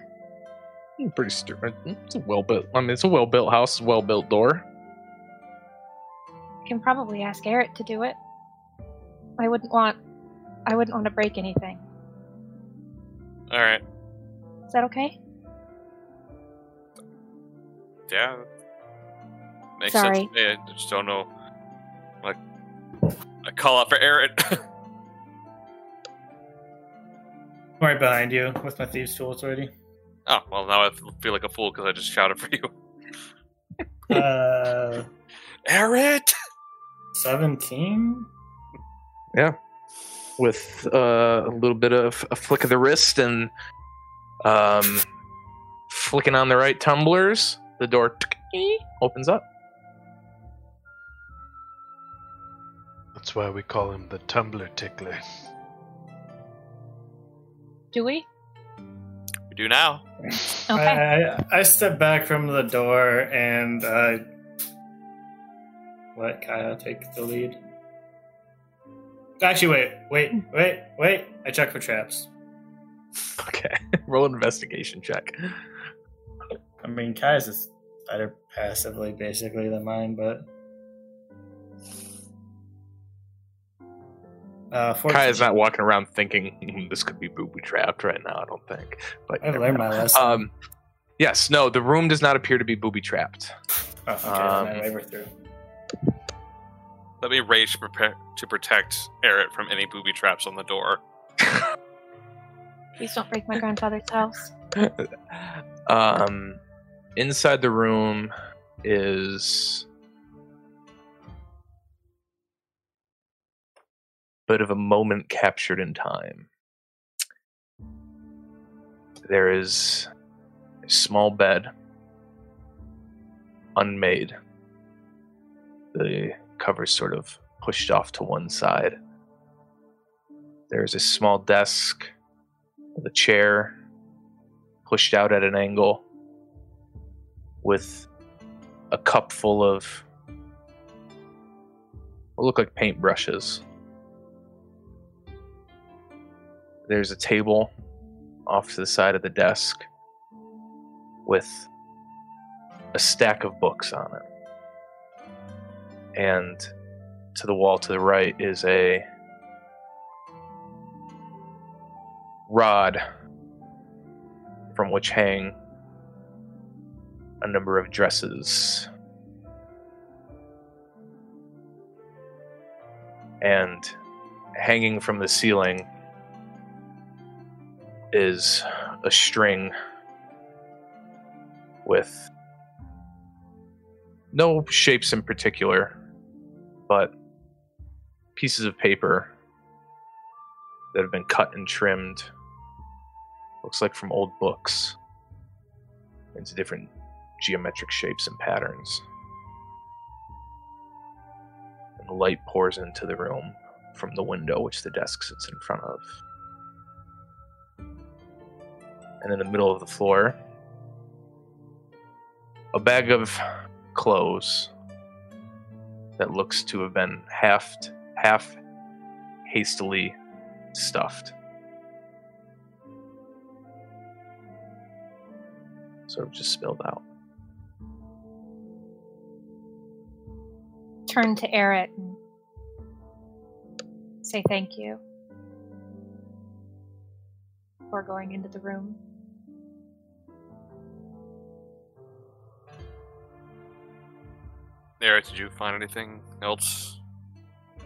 Speaker 1: Hmm, Pretty sturdy. It's a well built. I mean, it's a well built house. Well built door.
Speaker 3: I can probably ask Garrett to do it. I wouldn't want. I wouldn't want to break anything.
Speaker 5: All right.
Speaker 3: Is that okay?
Speaker 5: Yeah. Makes
Speaker 3: Sorry.
Speaker 5: sense to me. I just don't know. Like, I call out for Aaron.
Speaker 6: right behind you with my thieves' tools ready.
Speaker 5: oh well, now I feel like a fool because I just shouted for you.
Speaker 6: Uh,
Speaker 5: Aaron.
Speaker 6: seventeen.
Speaker 1: Yeah, with uh, a little bit of a flick of the wrist and um, flicking on the right tumblers, the door opens up.
Speaker 2: That's why we call him the tumbler tickler.
Speaker 3: Do we?
Speaker 5: We do now.
Speaker 3: Okay.
Speaker 6: I, I, I step back from the door and uh, let Kaya take the lead. Actually, wait, wait, wait, wait. I check for traps.
Speaker 1: Okay, roll an investigation check.
Speaker 6: I mean, Kaya's is better passively, basically, than mine, but. Uh, 14.
Speaker 1: Kaya's not walking around thinking "Hmm, this could be booby trapped right now. I don't think. But
Speaker 6: I've learned
Speaker 1: mind.
Speaker 6: my lesson.
Speaker 1: Um, yes, no, the room does not appear to be booby trapped.
Speaker 6: oh, okay,
Speaker 1: um,
Speaker 6: then I waver through.
Speaker 5: Let me rage to, prepare, to protect Aaron from any booby traps on the door.
Speaker 3: Please don't break my grandfather's house.
Speaker 1: um, inside the room is a bit of a moment captured in time. There is a small bed, unmade. The cover's sort of pushed off to one side. There's a small desk with a chair pushed out at an angle with a cup full of what look like paintbrushes. There's a table off to the side of the desk with a stack of books on it. And to the wall to the right is a rod from which hang a number of dresses. And hanging from the ceiling is a string with no shapes in particular, but pieces of paper that have been cut and trimmed. Looks like from old books into different geometric shapes and patterns. And the light pours into the room from the window which the desk sits in front of. And in the middle of the floor, a bag of clothes that looks to have been half half hastily stuffed. Sort of just spilled out.
Speaker 3: Turn to Eric and say thank you before going into the room.
Speaker 5: Eric, did you find anything else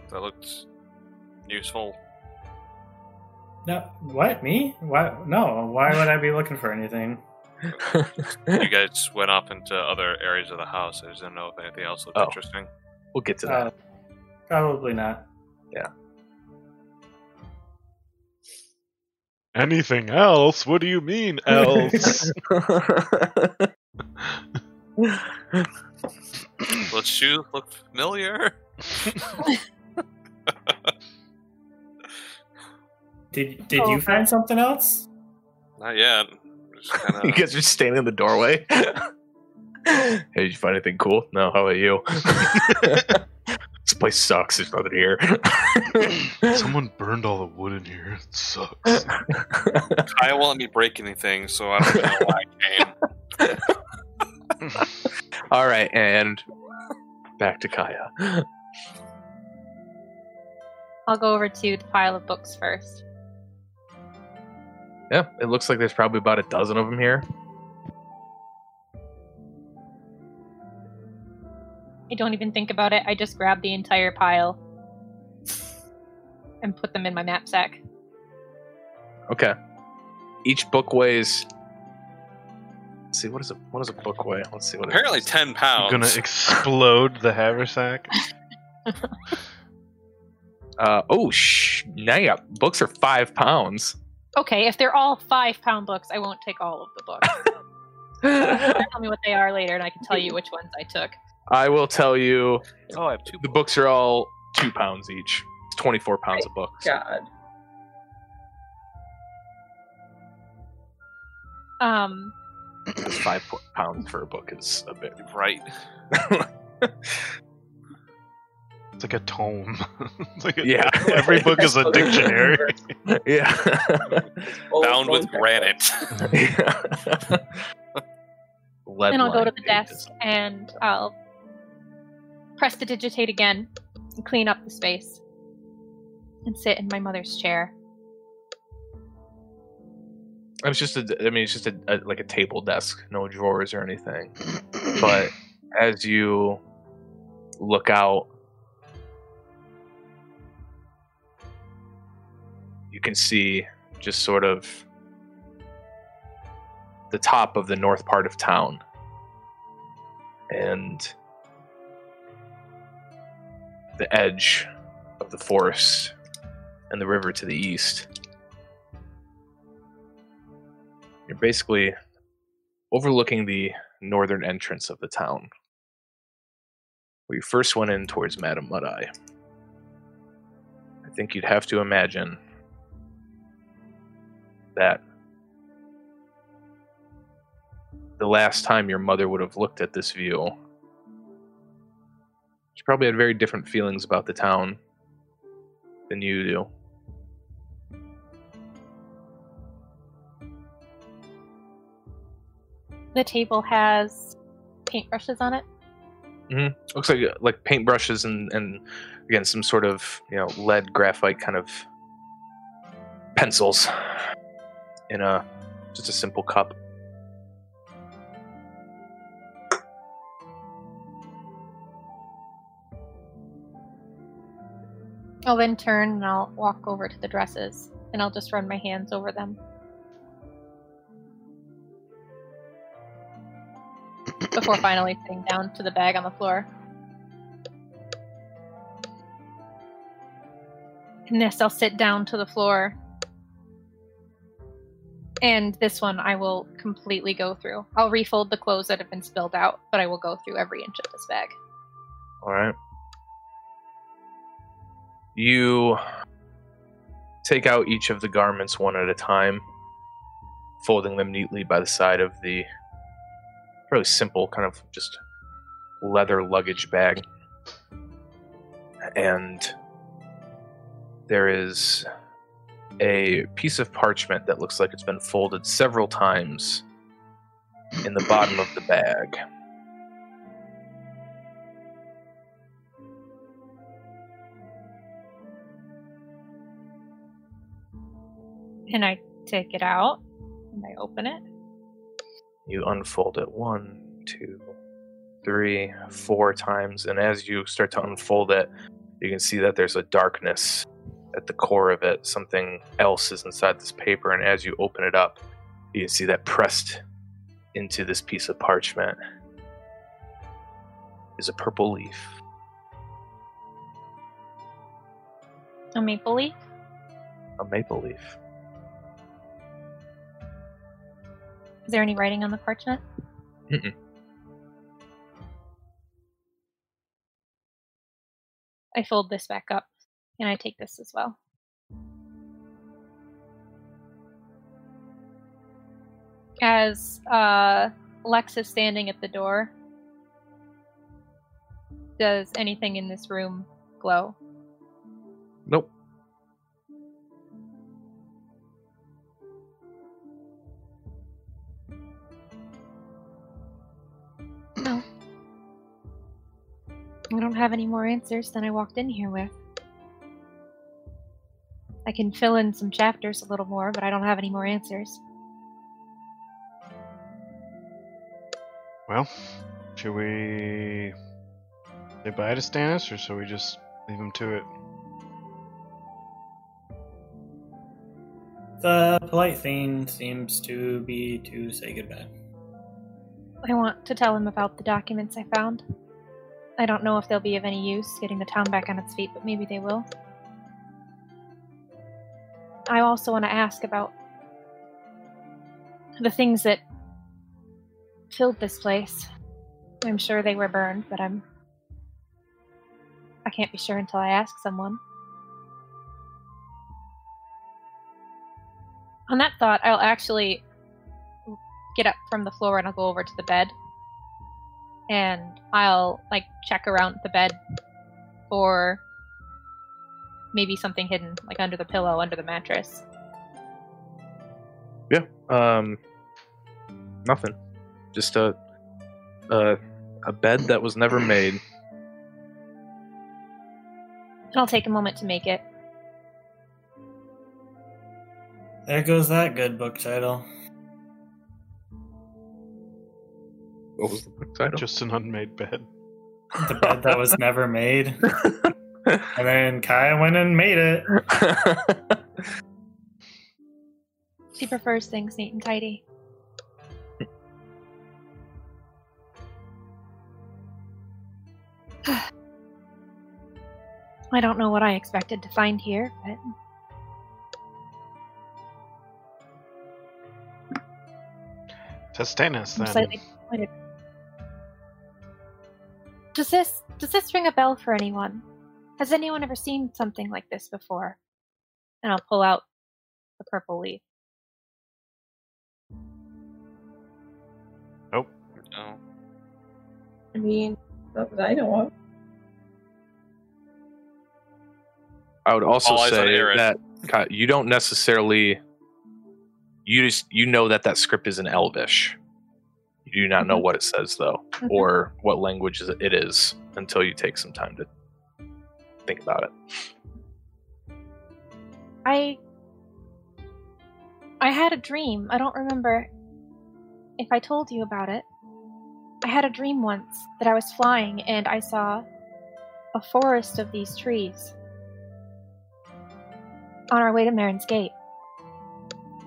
Speaker 5: that looked useful?
Speaker 6: No, what me? Why? No, why would I be looking for anything?
Speaker 5: you guys went off into other areas of the house. I just didn't know if anything else looked
Speaker 1: Oh.
Speaker 5: interesting.
Speaker 1: We'll get to that.
Speaker 6: Uh, probably not. Yeah.
Speaker 2: Anything else? What do you mean else?
Speaker 5: Those shoes look familiar.
Speaker 6: Did Did
Speaker 3: Oh,
Speaker 6: you find something else?
Speaker 5: Not yet. Kinda,
Speaker 1: you guys are standing in the doorway. hey, did you find anything cool? No, how about you? this place sucks. There's nothing here.
Speaker 2: Someone burned all the wood in here. It sucks.
Speaker 5: Kyle won't let me break anything, so I don't know why I came.
Speaker 1: All right, and back to Kaya.
Speaker 3: I'll go over to the pile of books first.
Speaker 1: Yeah, it looks like there's probably about a dozen of them here.
Speaker 3: I don't even think about it. I just grab the entire pile and put them in my knapsack.
Speaker 1: Okay. Each book weighs. Let's see what is a what does a book weigh? Let's see what.
Speaker 5: Apparently,
Speaker 1: is.
Speaker 5: ten
Speaker 2: I'm gonna explode the haversack.
Speaker 1: Uh, oh, sh! Now you got books are five pounds.
Speaker 3: Okay, if they're all five pound books, I won't take all of the books. tell me what they are later, and I can tell you which ones I took.
Speaker 1: I will tell you,
Speaker 5: oh, I have two.
Speaker 1: the books are all two pounds each. It's twenty-four pounds of books.
Speaker 4: God.
Speaker 3: Um,
Speaker 1: It's five pounds for a book is a bit.
Speaker 5: Right.
Speaker 2: It's like a tome. It's like a-
Speaker 1: Yeah.
Speaker 2: Every book is a dictionary.
Speaker 1: yeah.
Speaker 5: Bound with granite.
Speaker 1: Lead
Speaker 3: then I'll go to
Speaker 1: lined
Speaker 3: the
Speaker 1: pages.
Speaker 3: desk and I'll press the digitate again and clean up the space and sit in my mother's chair.
Speaker 1: It's just a. I mean, it's just a, a like a table desk, no drawers or anything. But as you look out, you can see just sort of the top of the north part of town, and the edge of the forest and the river to the east. You're basically overlooking the northern entrance of the town, where you first went in towards Madame Mud Eye. I think you'd have to imagine that the last time your mother would have looked at this view, she probably had very different feelings about the town than you do.
Speaker 3: The table has paintbrushes on it. Mm-hmm.
Speaker 1: looks like uh, like paintbrushes and and again some sort of you know lead graphite kind of pencils in a just a simple cup
Speaker 3: I'll then turn and I'll walk over to the dresses and I'll just run my hands over them. Before finally sitting down to the bag on the floor. And this, I'll sit down to the floor. And this one I will completely go through. I'll refold the clothes that have been spilled out, but I will go through every inch of this bag.
Speaker 1: All right. You take out each of the garments one at a time, folding them neatly by the side of the fairly simple, kind of just leather luggage bag. And there is a piece of parchment that looks like it's been folded several times in the bottom of the bag.
Speaker 3: And I take it out and I open it.
Speaker 1: You unfold it one, two, three, four times, and as you start to unfold it, you can see that there's a darkness at the core of it. Something else is inside this paper, and as you open it up, you can see that pressed into this piece of parchment is a purple leaf.
Speaker 3: A maple leaf.
Speaker 1: A maple leaf.
Speaker 3: Is there any writing on the parchment?
Speaker 1: Mm-mm.
Speaker 3: I fold this back up and I take this as well. As uh, Lex is standing at the door, does anything in this room glow?
Speaker 1: Nope.
Speaker 3: I don't have any more answers than I walked in here with. I can fill in some chapters a little more, but I don't have any more answers.
Speaker 2: Well, should we say bye to Stannis, or should we just leave him to it?
Speaker 6: The polite thing seems to be to say goodbye.
Speaker 3: I want to tell him about the documents I found. I don't know if they'll be of any use getting the town back on its feet, but maybe they will. I also want to ask about the things that filled this place. I'm sure they were burned, but I'm. I can't be sure until I ask someone. On that thought, I'll actually get up from the floor and I'll go over to the bed. And I'll like check around the bed for maybe something hidden, like under the pillow, under the mattress.
Speaker 1: Yeah. Um. Nothing. Just a a a bed that was never made.
Speaker 3: I'll take a moment to make it.
Speaker 6: There goes that good book title.
Speaker 1: What was the book title?
Speaker 2: Just an unmade bed.
Speaker 6: The bed that was never made. And then Kaya went and made it.
Speaker 3: She prefers things neat and tidy. I don't know what I expected to find here, but
Speaker 2: To Stannis,
Speaker 3: I'm
Speaker 2: then.
Speaker 3: Slightly disappointed. Does this does this ring a bell for anyone? Has anyone ever seen something like this before? And I'll pull out the purple leaf.
Speaker 5: No.
Speaker 4: I mean, not that I know of.
Speaker 1: I would also
Speaker 5: All
Speaker 1: say that you don't necessarily you just you know that that script is in Elvish. You do not know
Speaker 3: Mhm.
Speaker 1: what it says though,
Speaker 3: Mhm.
Speaker 1: or what language it is until you take some time to think about it.
Speaker 3: I I had a dream. I don't remember if I told you about it. I had a dream once that I was flying and I saw a forest of these trees on our way to Marin's Gate.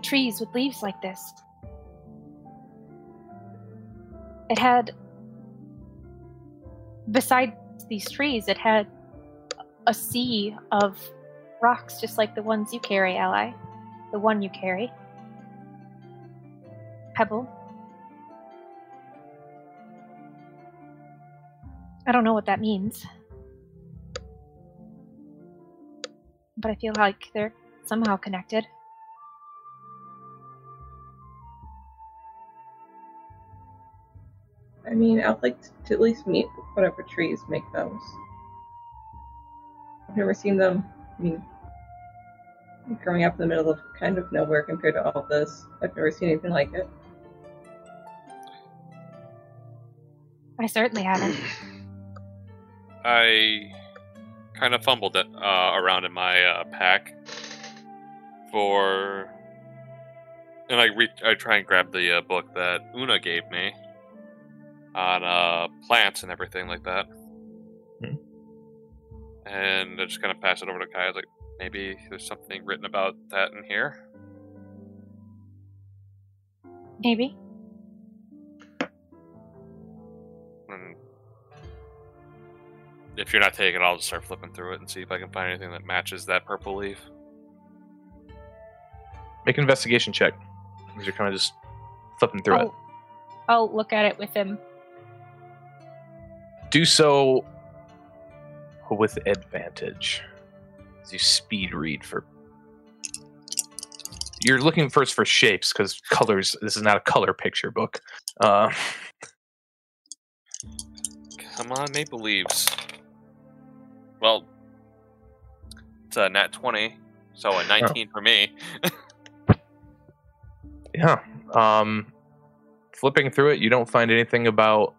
Speaker 3: Trees with leaves like this. It had beside these trees, it had a sea of rocks just like the ones you carry, Ally. The one you carry. Pebble. I don't know what that means. But I feel like they're somehow connected.
Speaker 4: I mean, I'd like to at least meet whatever trees make those. I've never seen them. I mean, growing up in the middle of kind of nowhere compared to all this, I've never seen anything like it.
Speaker 3: I certainly haven't.
Speaker 5: I kind of fumbled it uh, around in my uh, pack for, and I re- I try and grab the uh, book that Una gave me on uh, plants and everything like that,
Speaker 1: Hmm.
Speaker 5: and I just kind of pass it over to Kai. I was like, maybe there's something written about that in here.
Speaker 3: Maybe.
Speaker 5: And if you're not taking it, I'll just start flipping through it and see if I can find anything that matches that purple leaf.
Speaker 1: Make an investigation check. Because you're kind of just flipping through it.
Speaker 3: I'll, I'll look at it with him.
Speaker 1: Do so with advantage. As you speed read for. You're looking first for shapes because colors. This is not a color picture book. Uh,
Speaker 5: Come on, maple leaves. Well, it's a nat 20, so a 19 for me.
Speaker 1: yeah. Um, flipping through it, you don't find anything about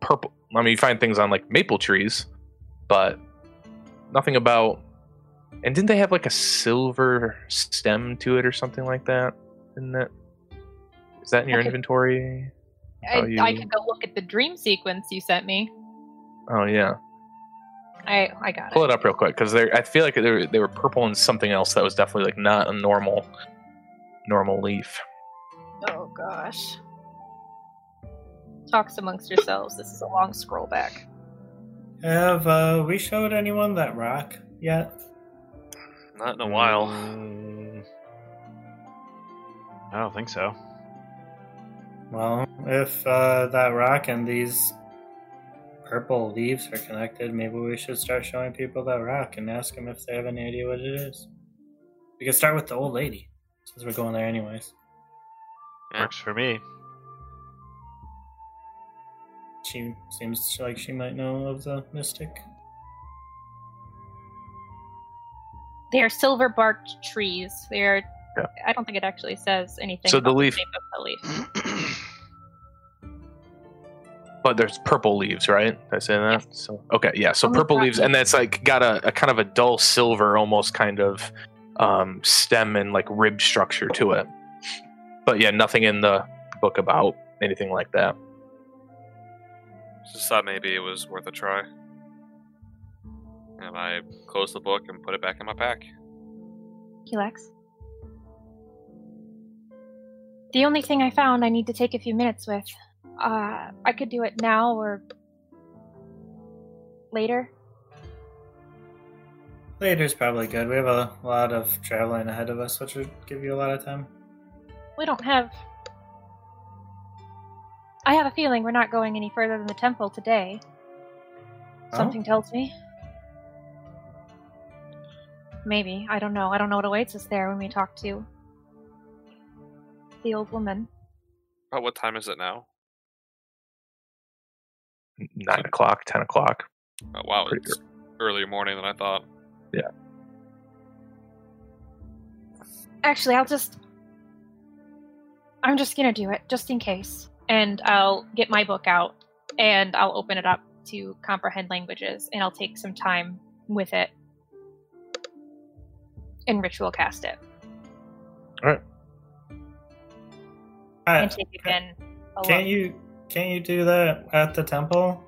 Speaker 1: purple. I mean, you find things on like maple trees, but nothing about. And didn't they have like a silver stem to it or something like that? Isn't that? Is that in your inventory?
Speaker 3: I,
Speaker 1: you-
Speaker 3: I could go look at the dream sequence you sent me.
Speaker 1: Oh yeah.
Speaker 3: I I got
Speaker 1: Pull
Speaker 3: it.
Speaker 1: Pull it up real quick because they I feel like they were, they were purple and something else that was definitely like not a normal normal leaf.
Speaker 3: Oh gosh. Talks amongst yourselves. This is a long scroll back.
Speaker 6: Have uh, we showed anyone that rock yet?
Speaker 5: Not in a while.
Speaker 2: Mm, I don't think so.
Speaker 6: Well, if uh, that rock and these purple leaves are connected, maybe we should start showing people that rock and ask them if they have any idea what it is. We could start with the old lady, since we're going there anyways.
Speaker 5: Yeah.
Speaker 2: Works for me.
Speaker 6: She seems like she might know of the mystic.
Speaker 3: They are silver barked trees. They are.
Speaker 1: Yeah.
Speaker 3: I don't think it actually says anything.
Speaker 1: So the
Speaker 3: about
Speaker 1: leaf-
Speaker 3: shape of the leaf.
Speaker 1: But there's purple leaves, right? Did I say that? So okay, yeah. So
Speaker 3: On
Speaker 1: purple
Speaker 3: front.
Speaker 1: leaves, and that's like got a, a kind of a dull silver, almost kind of um, stem and like rib structure to it. But yeah, nothing in the book about anything like that.
Speaker 5: Just thought maybe it was worth a try. And I closed the book and put it back in my pack.
Speaker 3: Helix. The only thing I found I need to take a few minutes with. Uh, I could do it now or later.
Speaker 6: Later's probably good. We have a lot of traveling ahead of us, which would give you a lot of time.
Speaker 3: We don't have. I have a feeling we're not going any further than the temple today.
Speaker 6: Oh?
Speaker 3: Something tells me. Maybe. I don't know. I don't know what awaits us there when we talk to the old woman.
Speaker 5: About what time is it now?
Speaker 1: Nine o'clock, ten o'clock.
Speaker 5: Oh, wow,
Speaker 1: Pretty
Speaker 5: it's earlier morning than I thought. Yeah.
Speaker 3: Actually, I'll just. I'm just gonna do it, just in case. And I'll get my book out and I'll open it up to comprehend languages and I'll take some time with it and ritual cast it
Speaker 6: Uh,
Speaker 3: and take it in.
Speaker 6: can't you can't you do that at the temple?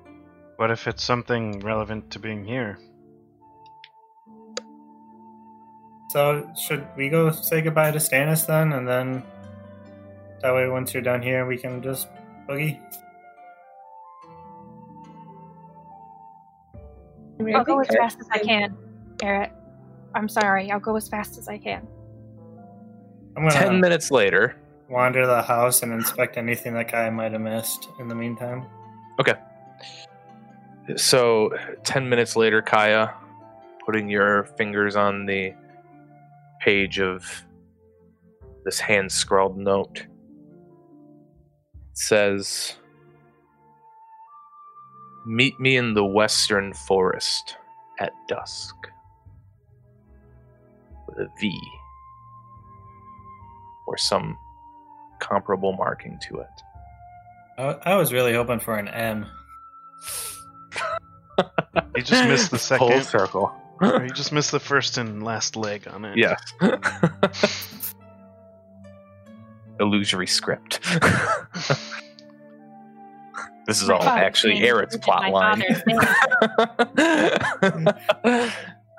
Speaker 2: What if it's something relevant to being here?
Speaker 6: So should we go say goodbye to Stannis then, and then that way, once you're down here, we can just boogie.
Speaker 4: I mean,
Speaker 3: I'll go as fast as I can, Eric. I'm sorry. I'll go as fast as I can.
Speaker 6: I'm gonna
Speaker 1: Ten minutes later,
Speaker 6: wander the house and inspect anything that guy might have missed in the meantime. Okay.
Speaker 1: So, 10 minutes later, Kaya, putting your fingers on the page of this hand scrawled note, says, "Meet me in the western forest at dusk." With a V or some comparable marking to it.
Speaker 6: I, I was really hoping for an M.
Speaker 2: You just missed the
Speaker 1: Full
Speaker 2: second.
Speaker 1: circle.
Speaker 2: you just missed the first and last leg on it.
Speaker 1: Yes. Illusory script. this is
Speaker 3: My
Speaker 1: all actually
Speaker 3: name
Speaker 1: Eric's
Speaker 3: isn't
Speaker 1: plot line.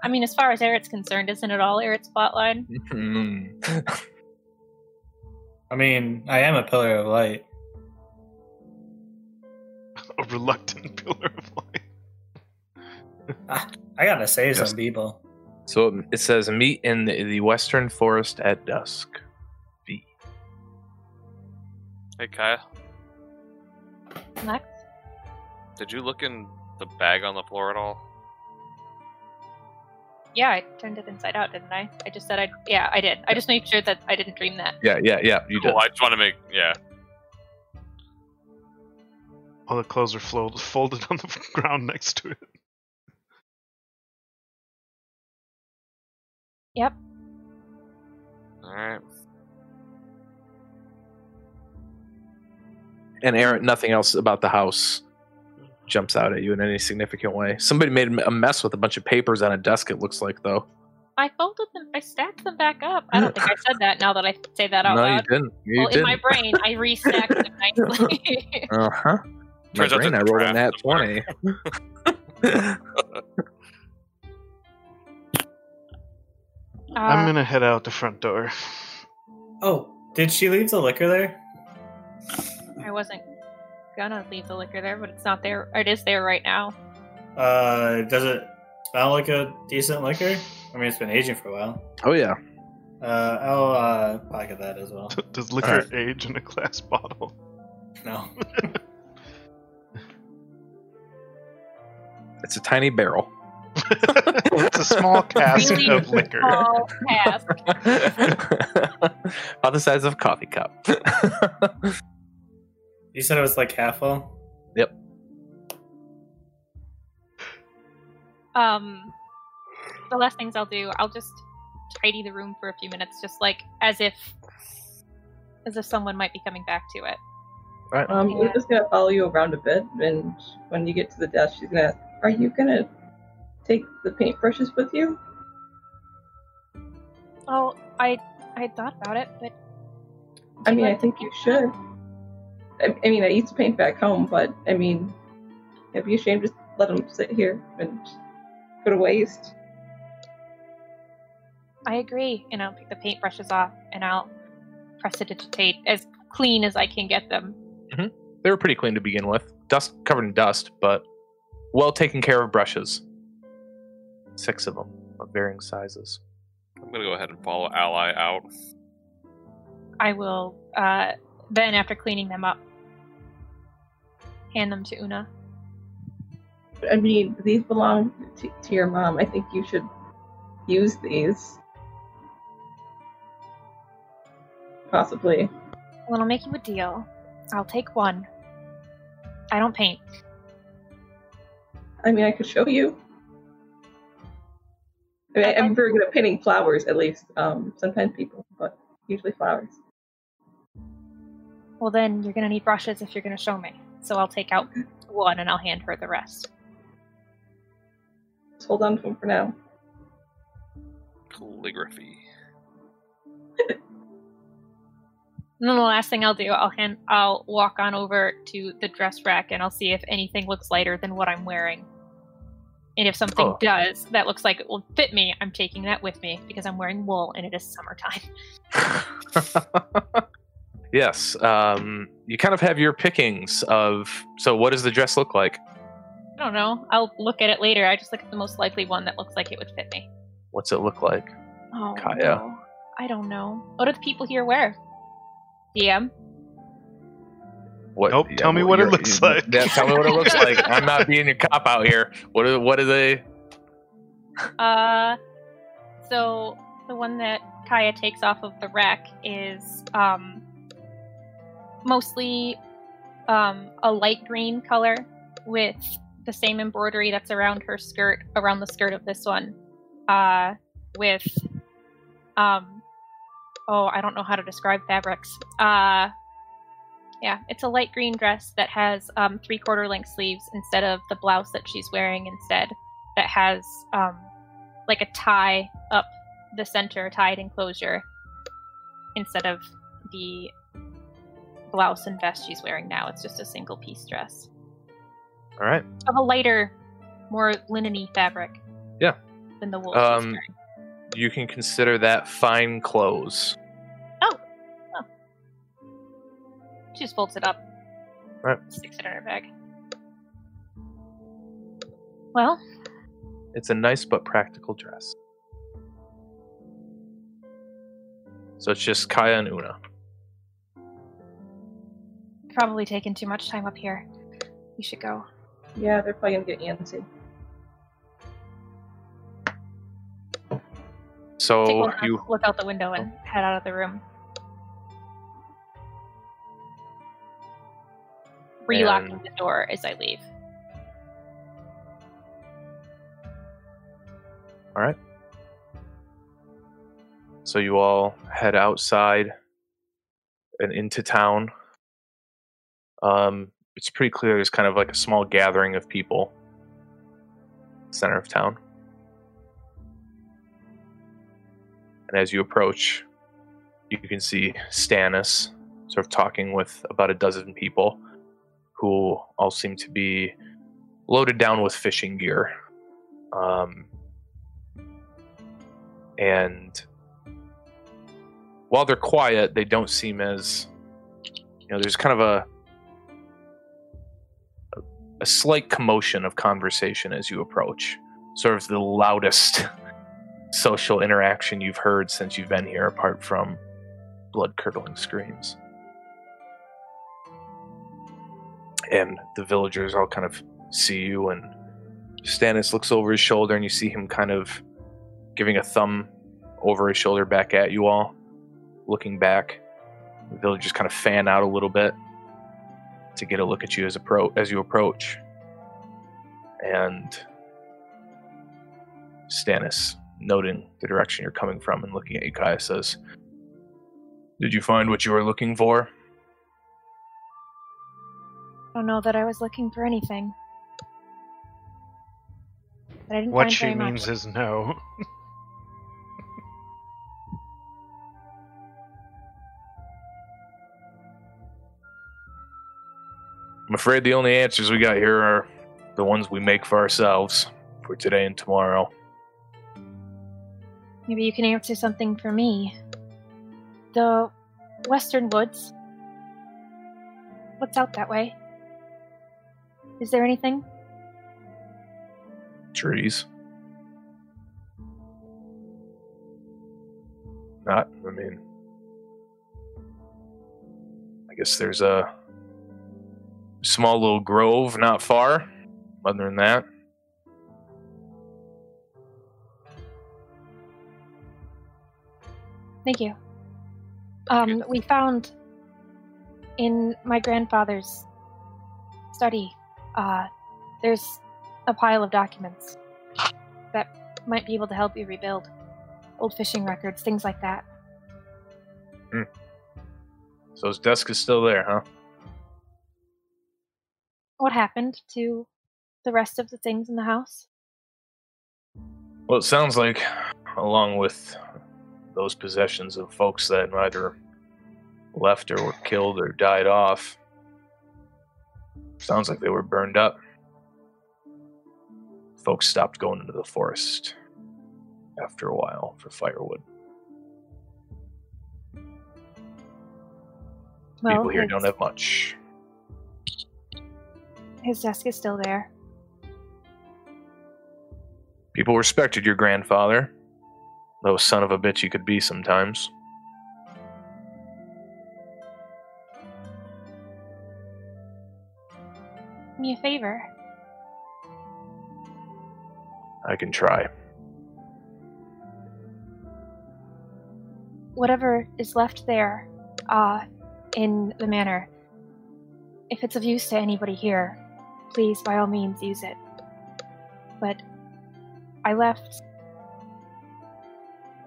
Speaker 3: I mean, as far as Eric's concerned, isn't it all Eric's plotline?
Speaker 1: Hmm.
Speaker 6: I mean, I am a pillar of light.
Speaker 2: A reluctant pillar of light.
Speaker 6: I gotta save
Speaker 1: Yes.
Speaker 6: some people.
Speaker 1: So it says, meet in the, the western forest at dusk. V.
Speaker 5: Hey, Kaya,
Speaker 3: Lex?
Speaker 5: did you look in the bag on the floor at all?
Speaker 3: Yeah, I turned it inside out, didn't I? I just said I. Yeah, I did. I just made sure that I didn't dream that.
Speaker 1: Yeah, yeah, yeah. You did.
Speaker 5: Cool. I just want to make yeah.
Speaker 2: All the clothes are flo- folded on the ground next to it.
Speaker 3: Yep.
Speaker 5: All right.
Speaker 1: And Aaron, nothing else about the house jumps out at you in any significant way. Somebody made a mess with a bunch of papers on a desk. It looks like though.
Speaker 3: I folded them. I stacked them back up. I don't think I said that. Now that I say that out
Speaker 1: no, you didn't. You
Speaker 3: well, in
Speaker 1: didn't.
Speaker 3: my brain, I restacked them nicely.
Speaker 1: Uh huh. My
Speaker 5: Turns
Speaker 1: brain, I
Speaker 5: there's a
Speaker 1: rolled a nat twenty.
Speaker 2: I'm gonna head out the front door.
Speaker 6: Oh, did she leave the liquor there?
Speaker 3: I wasn't gonna leave the liquor there, but it's not there. It is there right now.
Speaker 6: Uh, does it smell like a decent liquor? I mean, it's been aging for a while.
Speaker 1: oh yeah.
Speaker 6: Uh, I'll uh, pocket that as well.
Speaker 2: Does liquor age in a glass bottle?
Speaker 6: No.
Speaker 1: It's a tiny barrel.
Speaker 2: it's a small cask
Speaker 3: Really
Speaker 2: of liquor.
Speaker 3: Small cask.
Speaker 1: About the size of a coffee cup.
Speaker 6: You said it was like half full? Yep.
Speaker 3: Um, the last things I'll do, I'll just tidy the room for a few minutes, just like as if, as if someone might be coming back to it.
Speaker 1: right.
Speaker 4: Um,
Speaker 3: Yeah.
Speaker 4: we're just gonna follow you around a bit, and when you get to the desk, she's gonna ask, "Are you gonna take the paintbrushes with you?"
Speaker 3: Oh, I, I thought about it, but
Speaker 4: I mean, I
Speaker 3: like to
Speaker 4: think you should. I, I mean, I used to paint back home, but I mean, it'd be a shame to let them sit here and go to waste.
Speaker 3: I agree. And I'll pick the paintbrushes off and I'll prestidigitate as clean as I can get them.
Speaker 1: They were pretty clean to begin with. Dust covered in dust, but well taken care of brushes. Six of them of varying sizes.
Speaker 5: I'm gonna go ahead and follow Ally out.
Speaker 3: I will uh, then, after cleaning them up, hand them to Una.
Speaker 4: I mean, these belong to, to your mom. I think you should use these. Possibly.
Speaker 3: Well, I'll make you a deal. I'll take one. I don't paint.
Speaker 4: I mean, I could show you. I mean, I'm very good at painting flowers, at least. Um, sometimes people, but usually flowers.
Speaker 3: Well, then you're gonna need brushes if you're gonna show me. So I'll take out one and I'll hand her the rest.
Speaker 4: Just hold on to them for now.
Speaker 5: Calligraphy.
Speaker 3: And then the last thing I'll do, I'll hand, I'll walk on over to the dress rack and I'll see if anything looks lighter than what I'm wearing. And if something
Speaker 1: Oh.
Speaker 3: does that looks like it will fit me, I'm taking that with me because I'm wearing wool and it is summertime.
Speaker 1: yes. Um, you kind of have your pickings of. So, what does the dress look like?
Speaker 3: I don't know. I'll look at it later. I just look at the most likely one that looks like it would fit me.
Speaker 1: What's it look like?
Speaker 3: Oh,
Speaker 1: Kaya.
Speaker 3: no. I don't know. What do the people here wear? DM?
Speaker 1: What?
Speaker 2: Nope, tell me what it looks
Speaker 1: you-
Speaker 2: like.
Speaker 1: Yeah, tell me what it looks like. I'm not being a cop out here. What are what are they?
Speaker 3: Uh, so the one that Kaya takes off of the rack is um, mostly um, a light green color with the same embroidery that's around her skirt, around the skirt of this one, uh, with um, oh, I don't know how to describe fabrics. Uh, yeah, it's a light green dress that has um, three quarter length sleeves instead of the blouse that she's wearing instead that has um, like a tie up the center tied enclosure instead of the blouse and vest she's wearing now. It's just a single piece dress
Speaker 1: All right.
Speaker 3: of a lighter, more linen-y fabric.
Speaker 1: Yeah.
Speaker 3: Than the wool
Speaker 1: Um,
Speaker 3: she's wearing.
Speaker 1: You can consider that fine clothes. Oh.
Speaker 3: She just folds it up.
Speaker 1: Right.
Speaker 3: Sticks it in her bag. Well,
Speaker 1: It's a nice but practical dress. So it's just Kaya and Una.
Speaker 3: Probably taking too much time up here. We should go.
Speaker 4: Yeah, they're probably gonna get antsy.
Speaker 3: Take
Speaker 1: So
Speaker 3: one
Speaker 1: you
Speaker 3: last look out the window and oh. head out of the room. Relocking
Speaker 1: And-
Speaker 3: the door as I leave. All right.
Speaker 1: So you all head outside and into town. Um, it's pretty clear there's kind of like a small gathering of people. Center of town. And as you approach, you can see Stannis sort of talking with about a dozen people who all seem to be loaded down with fishing gear. Um, and while they're quiet, they don't seem as you know. There's kind of a a, slight commotion of conversation as you approach. Sort of the loudest social interaction you've heard since you've been here, apart from blood curdling screams. And the villagers all kind of see you, and Stannis looks over his shoulder, and you see him kind of giving a thumb over his shoulder back at you all looking back. The villagers kind of fan out a little bit to get a look at you as appro- as you approach. And Stannis, noting the direction you're coming from and looking at you, Kaya says, Did you find what you were looking for?
Speaker 3: I don't know that I was looking for anything. But I didn't
Speaker 2: What
Speaker 3: find
Speaker 2: she
Speaker 3: very
Speaker 2: means
Speaker 3: much.
Speaker 2: is no.
Speaker 1: I'm afraid the only answers we got here are the ones we make for ourselves for today and tomorrow.
Speaker 3: Maybe you can answer something for me. The Western Woods. What's out that way? Is there anything?
Speaker 1: trees. Not, I mean, I guess there's a small little grove not far. Other than that,
Speaker 3: Thank you. Um, we found in my grandfather's study, uh, there's a pile of documents that might be able to help you rebuild old fishing records, things like that.
Speaker 1: so his desk is still there, huh?
Speaker 3: What happened to the rest of the things in the house?
Speaker 1: Well, it sounds like, along with those possessions of folks that either left or were killed or died off, sounds like they were burned up. Folks stopped going into the forest after a while for firewood.
Speaker 3: Well,
Speaker 1: People here don't have much.
Speaker 3: His desk is still there.
Speaker 1: People respected your grandfather, though son of a bitch you could be sometimes.
Speaker 3: me a favor.
Speaker 1: I can try.
Speaker 3: Whatever is left there, uh, in the manor, if it's of use to anybody here, please by all means use it. But I left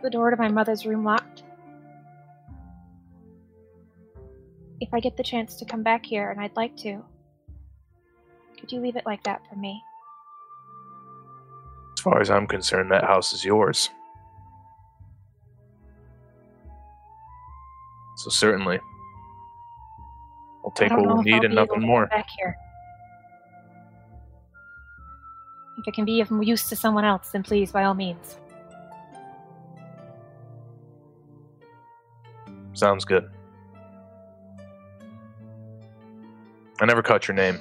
Speaker 3: the door to my mother's room locked. If I get the chance to come back here, and I'd like to, could you leave it like that for me?
Speaker 1: As far as I'm concerned, that house is yours. So certainly, I'll take what we need and nothing more.
Speaker 3: Back here. If it can be of use to someone else, then please, by all means.
Speaker 1: Sounds good. I never caught your name.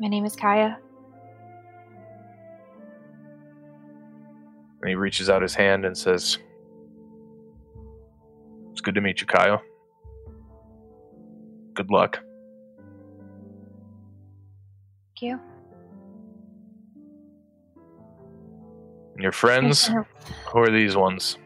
Speaker 3: My name is Kaya.
Speaker 1: And he reaches out his hand and says, It's good to meet you, Kyle. Good luck.
Speaker 3: Thank you.
Speaker 1: And your friends, who are these ones?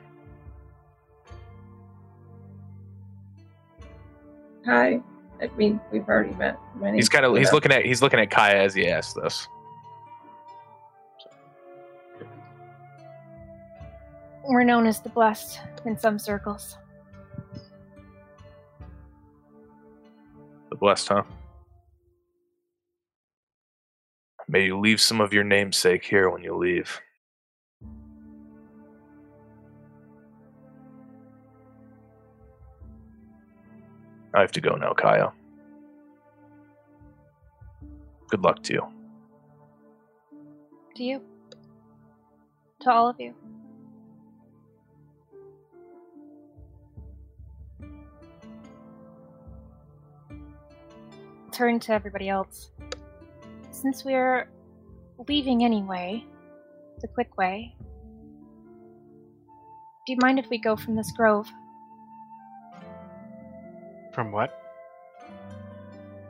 Speaker 4: Hi. I mean, we've already met. My name's
Speaker 1: He's kind of he's looking at he's looking at Kaya as he asks this.
Speaker 3: We're known as the Blessed in some circles.
Speaker 1: The blessed, huh? May you leave some of your namesake here when you leave. I have to go now, Kaya. Good luck to you.
Speaker 3: To you. To all of you. Turn to everybody else. Since we're leaving anyway, the quick way, do you mind if we go from this grove?
Speaker 2: From what?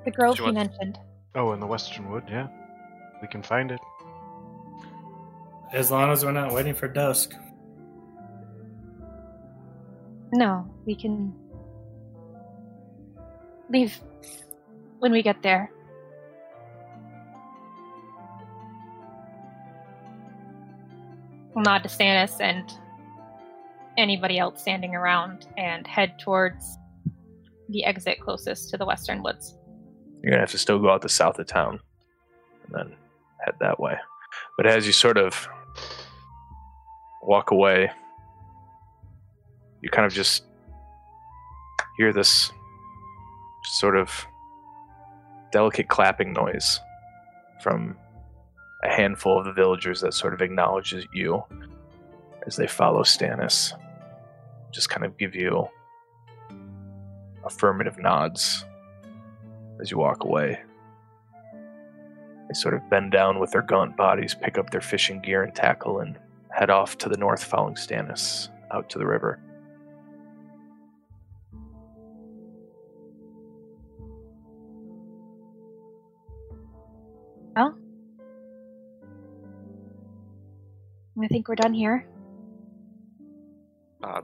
Speaker 3: The grove
Speaker 5: Sure.
Speaker 3: you mentioned.
Speaker 2: Oh, in the Western Wood, yeah. We can find it.
Speaker 6: As long as we're not waiting for dusk.
Speaker 3: No, we can leave when we get there. Nod to Stannis and anybody else standing around and head towards the exit closest to the western woods.
Speaker 1: You're gonna have to still go out the south of town and then head that way. But as you sort of walk away, you kind of just hear this sort of delicate clapping noise from a handful of the villagers that sort of acknowledges you as they follow Stannis. Just kind of give you affirmative nods as you walk away. They sort of bend down with their gaunt bodies, pick up their fishing gear and tackle, and head off to the north, following Stannis out to the river.
Speaker 3: I think we're done here.
Speaker 5: Uh,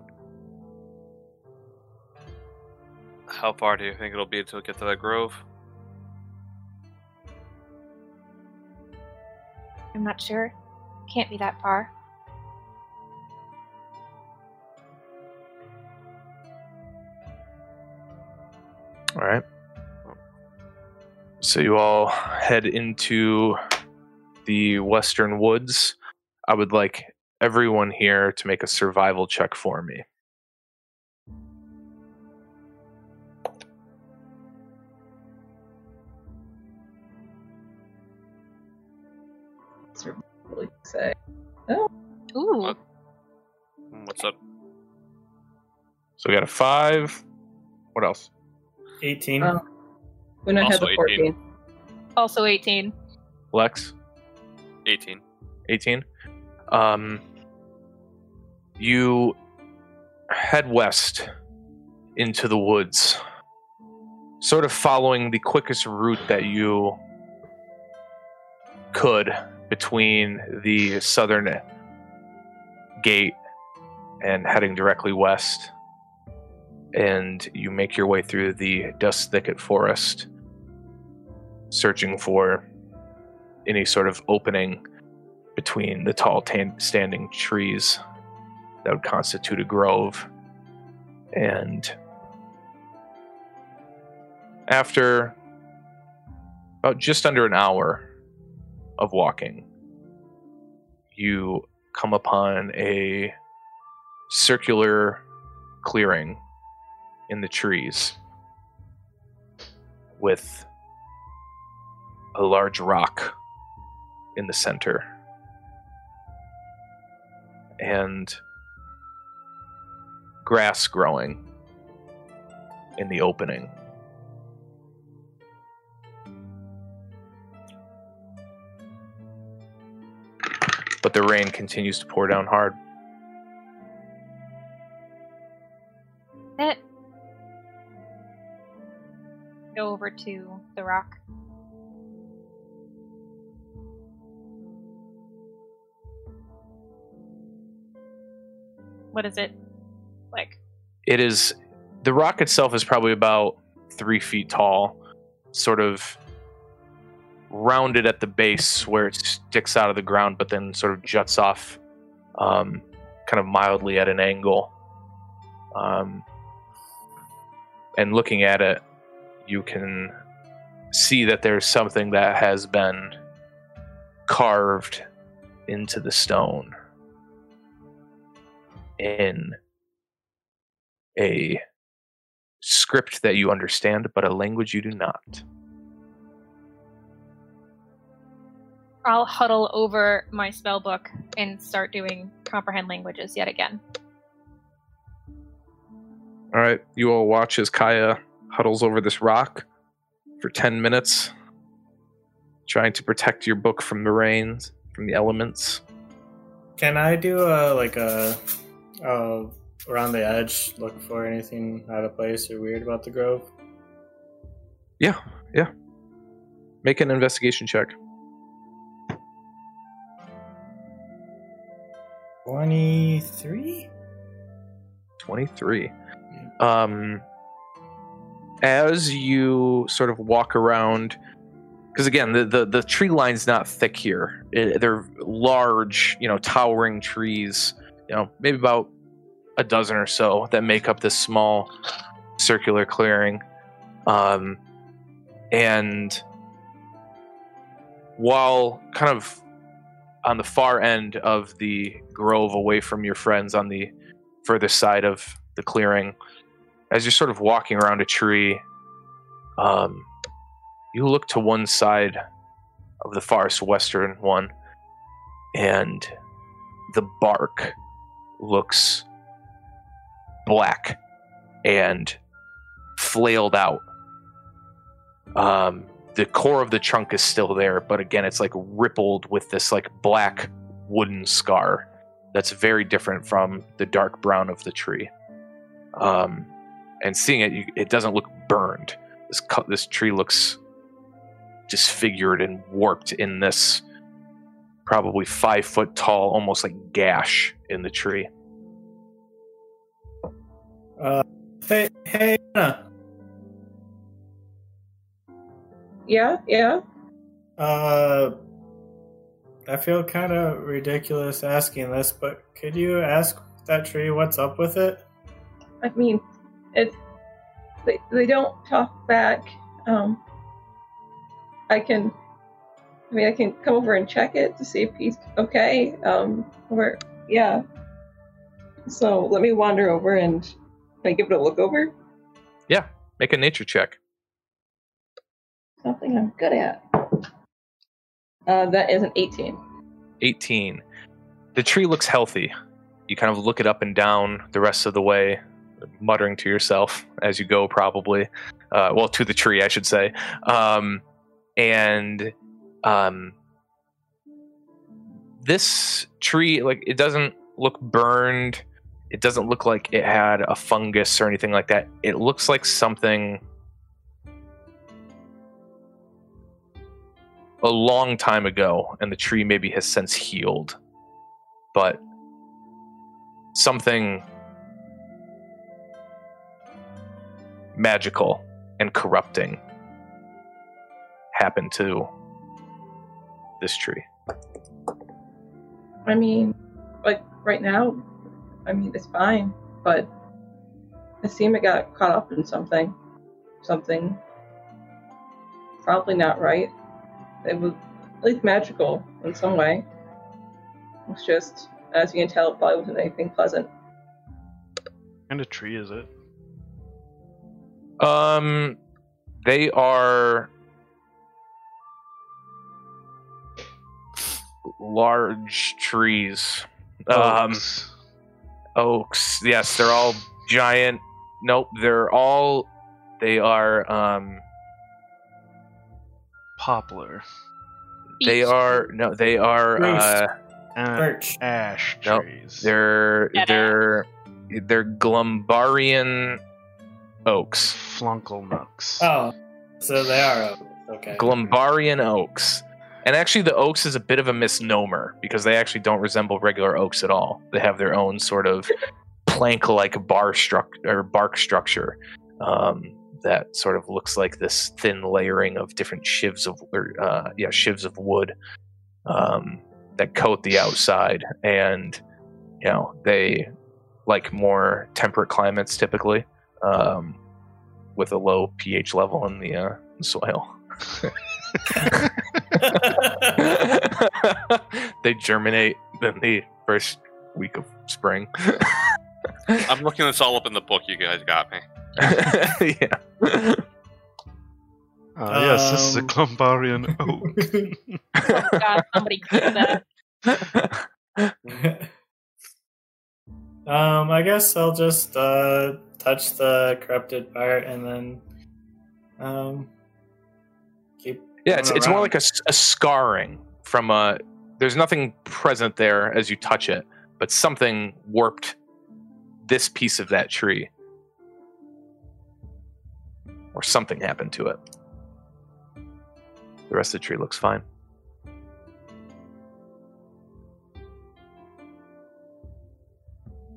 Speaker 5: how far do you think it'll be until we get to that grove?
Speaker 3: I'm not sure. Can't be that far.
Speaker 1: All right. So you all head into the western woods. I would like everyone here to make a survival check for me.
Speaker 4: That's really say.
Speaker 3: Ooh.
Speaker 5: Hmm, What's up?
Speaker 1: So we got a five. What else?
Speaker 6: 18.
Speaker 4: Oh. When I had
Speaker 5: Also
Speaker 4: the
Speaker 5: 18.
Speaker 4: 14.
Speaker 3: Also 18.
Speaker 1: Lex?
Speaker 5: 18.
Speaker 1: 18. Um, you head west into the woods, sort of following the quickest route that you could between the southern gate and heading directly west. And you make your way through the dust thicket forest, searching for any sort of opening between the tall tan- standing trees that would constitute a grove. And after about just under an hour of walking, you come upon a circular clearing in the trees with a large rock in the center. And grass growing in the opening. But the rain continues to pour down hard.
Speaker 3: Go over to the rock. What is it like?
Speaker 1: It is the rock itself is probably about three feet tall, sort of rounded at the base where it sticks out of the ground, but then sort of juts off, um, kind of mildly at an angle. Um, and looking at it, you can see that there's something that has been carved into the stone in a script that you understand, but a language you do not.
Speaker 3: I'll huddle over my spell book and start doing comprehend languages yet again.
Speaker 1: All right, you all watch as Kaya huddles over this rock for 10 minutes, trying to protect your book from the rains, from the elements.
Speaker 6: Can I do a like a, a around the edge look for anything out of place or weird about the grove?
Speaker 1: Yeah, yeah. Make an investigation check.
Speaker 6: Twenty three.
Speaker 1: 23. Um, as you sort of walk around, because again, the, the, the tree line's not thick here. It, they're large, you know, towering trees, you know, maybe about a dozen or so that make up this small circular clearing. Um, and while kind of on the far end of the grove away from your friends on the further side of the clearing, as you're sort of walking around a tree, um, you look to one side of the farthest western one, and the bark looks black and flailed out. Um, the core of the trunk is still there, but again, it's like rippled with this like black wooden scar that's very different from the dark brown of the tree. Um, and seeing it, you, it doesn't look burned. This cu- this tree looks disfigured and warped in this probably five foot tall, almost like gash in the tree.
Speaker 6: Uh, hey, hey, Anna.
Speaker 4: Yeah, yeah.
Speaker 6: Uh, I feel kind of ridiculous asking this, but could you ask that tree what's up with it?
Speaker 4: I mean, it's they they don't talk back. Um, I can, I mean, I can come over and check it to see if he's okay. Um, or yeah. So let me wander over and can I give it a look over? Yeah.
Speaker 1: Make a nature check.
Speaker 4: Something I'm good at. Uh, that is an 18.
Speaker 1: 18. The tree looks healthy. You kind of look it up and down the rest of the way, muttering to yourself as you go, probably. Uh, well, to the tree, I should say. Um, and um, this tree, like, it doesn't look burned. It doesn't look like it had a fungus or anything like that. It looks like something a long time ago, and the tree maybe has since healed. But something magical and corrupting happened to this tree.
Speaker 4: I mean, like right now, I mean it's fine, but it seemed it got caught up in something, something probably not right. It was at least magical in some way. It's just, as you can tell, it probably wasn't anything pleasant.
Speaker 2: What kind of tree is it?
Speaker 1: Um, they are large trees. Um,
Speaker 2: Oaks.
Speaker 1: oaks. Yes, they're all giant. Nope, they're all. They are. Um,
Speaker 2: poplar.
Speaker 1: they
Speaker 3: Beech.
Speaker 1: are no. They are. Uh,
Speaker 2: Uh,
Speaker 6: Birch.
Speaker 2: ash
Speaker 1: Nope.
Speaker 2: trees.
Speaker 1: they're
Speaker 3: Dead
Speaker 1: they're they're Glumbarian oaks.
Speaker 2: Flunkelnucks.
Speaker 6: Oh, so they are oaks. Okay.
Speaker 1: Glumbarian oaks. And actually, the oaks is a bit of a misnomer because they actually don't resemble regular oaks at all. They have their own sort of plank-like bar struct or bark structure um, that sort of looks like this thin layering of different shivs of or uh, yeah shivs of wood um, that coat the outside. And you know they like more temperate climates typically um, with a low pH level in the uh, soil. they germinate in the first week of spring.
Speaker 5: I'm looking this all up in the book you guys got me.
Speaker 1: yeah.
Speaker 2: Uh, yes, this is a
Speaker 6: Um,
Speaker 2: Clumbarian oak.
Speaker 3: Oh god, somebody kill that.
Speaker 6: um, I guess I'll just uh, touch the corrupted part and then um, keep.
Speaker 1: Yeah, it's
Speaker 6: going
Speaker 1: it's more
Speaker 6: around.
Speaker 1: like a scarring from a. There's nothing present there as you touch it, but something warped this piece of that tree, or something happened to it. The rest of the tree looks fine.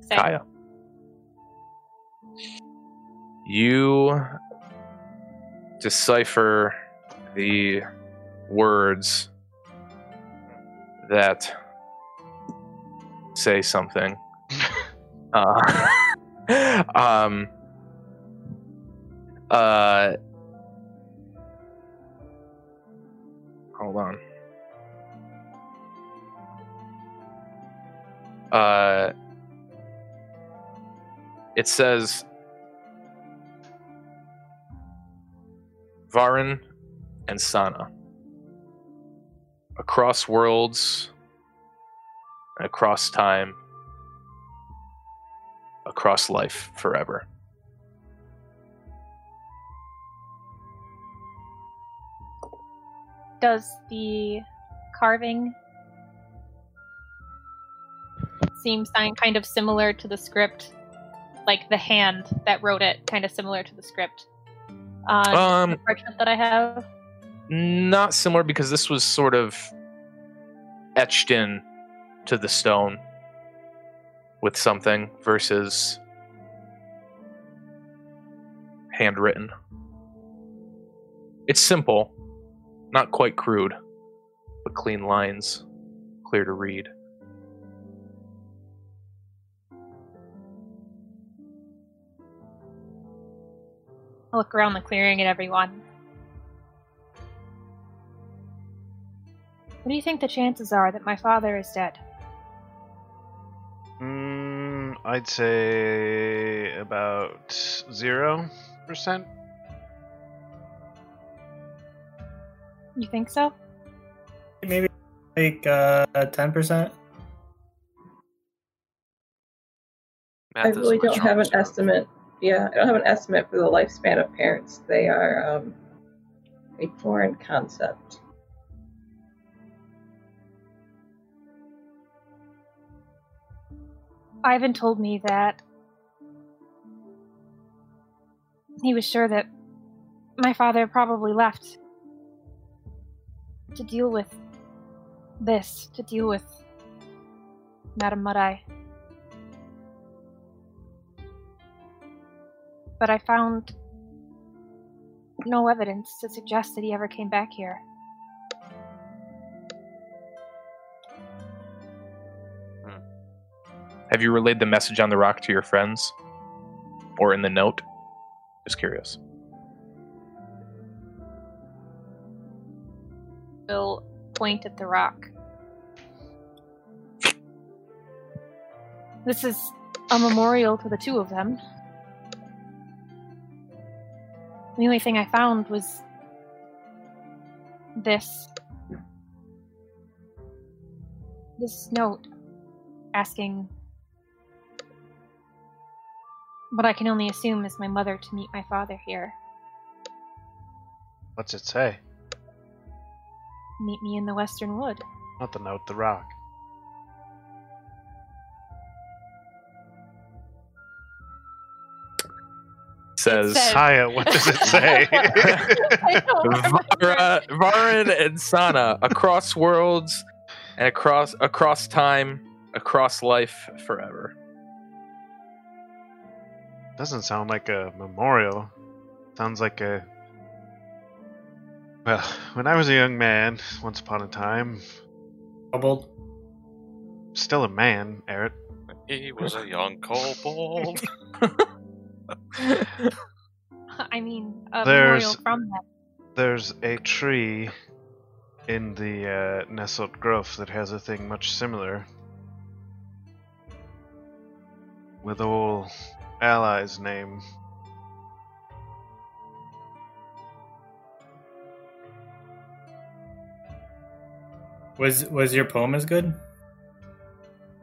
Speaker 3: Say,
Speaker 1: Kaya. You decipher the words that say something. uh, um, uh, hold on. Uh, it says Varin and Sana. Across worlds, and across time, across life forever.
Speaker 3: does the carving seem kind of similar to the script? Like the hand that wrote it, kind of similar to the script on
Speaker 1: Um,
Speaker 3: the parchment that I have.
Speaker 1: Not similar because this was sort of etched in to the stone with something versus handwritten. It's simple, not quite crude, but clean lines, clear to read.
Speaker 3: I look around the clearing at everyone. What do you think the chances are that my father is dead?
Speaker 2: Mm, I'd say about zero percent.
Speaker 3: You think so?
Speaker 6: Maybe like uh, 10%.
Speaker 5: Math
Speaker 4: I really don't have an estimate. Yeah, I don't have an estimate for the lifespan of parents. They are um, a foreign concept.
Speaker 3: Ivan told me that he was sure that my father probably left to deal with this, to deal with Madame Mud Eye. But I found no evidence to suggest that he ever came back here.
Speaker 1: Have you relayed the message on the rock to your friends? Or in the note? Just curious.
Speaker 3: Will point at the rock. This is a memorial to the two of them. The only thing I found was this. This note asking what I can only assume is my mother to meet my father here.
Speaker 2: What's it say?
Speaker 3: Meet me in the Western Wood.
Speaker 2: Not the note, the rock.
Speaker 1: Says
Speaker 3: says-
Speaker 2: Haya, what does it say?
Speaker 3: I.
Speaker 1: Vara, Varin and Sana across worlds and across across time, across life forever.
Speaker 2: Doesn't sound like a memorial. Sounds like a. Well, when I was a young man, once upon a time,
Speaker 6: Troubled.
Speaker 2: still a man, Eric.
Speaker 5: He was a young kobold.
Speaker 3: I mean, a
Speaker 2: There's-
Speaker 3: memorial from them.
Speaker 2: There's a tree in the uh, Nesselt Grove that has a thing much similar. With old ally's name.
Speaker 6: Was was your poem as good?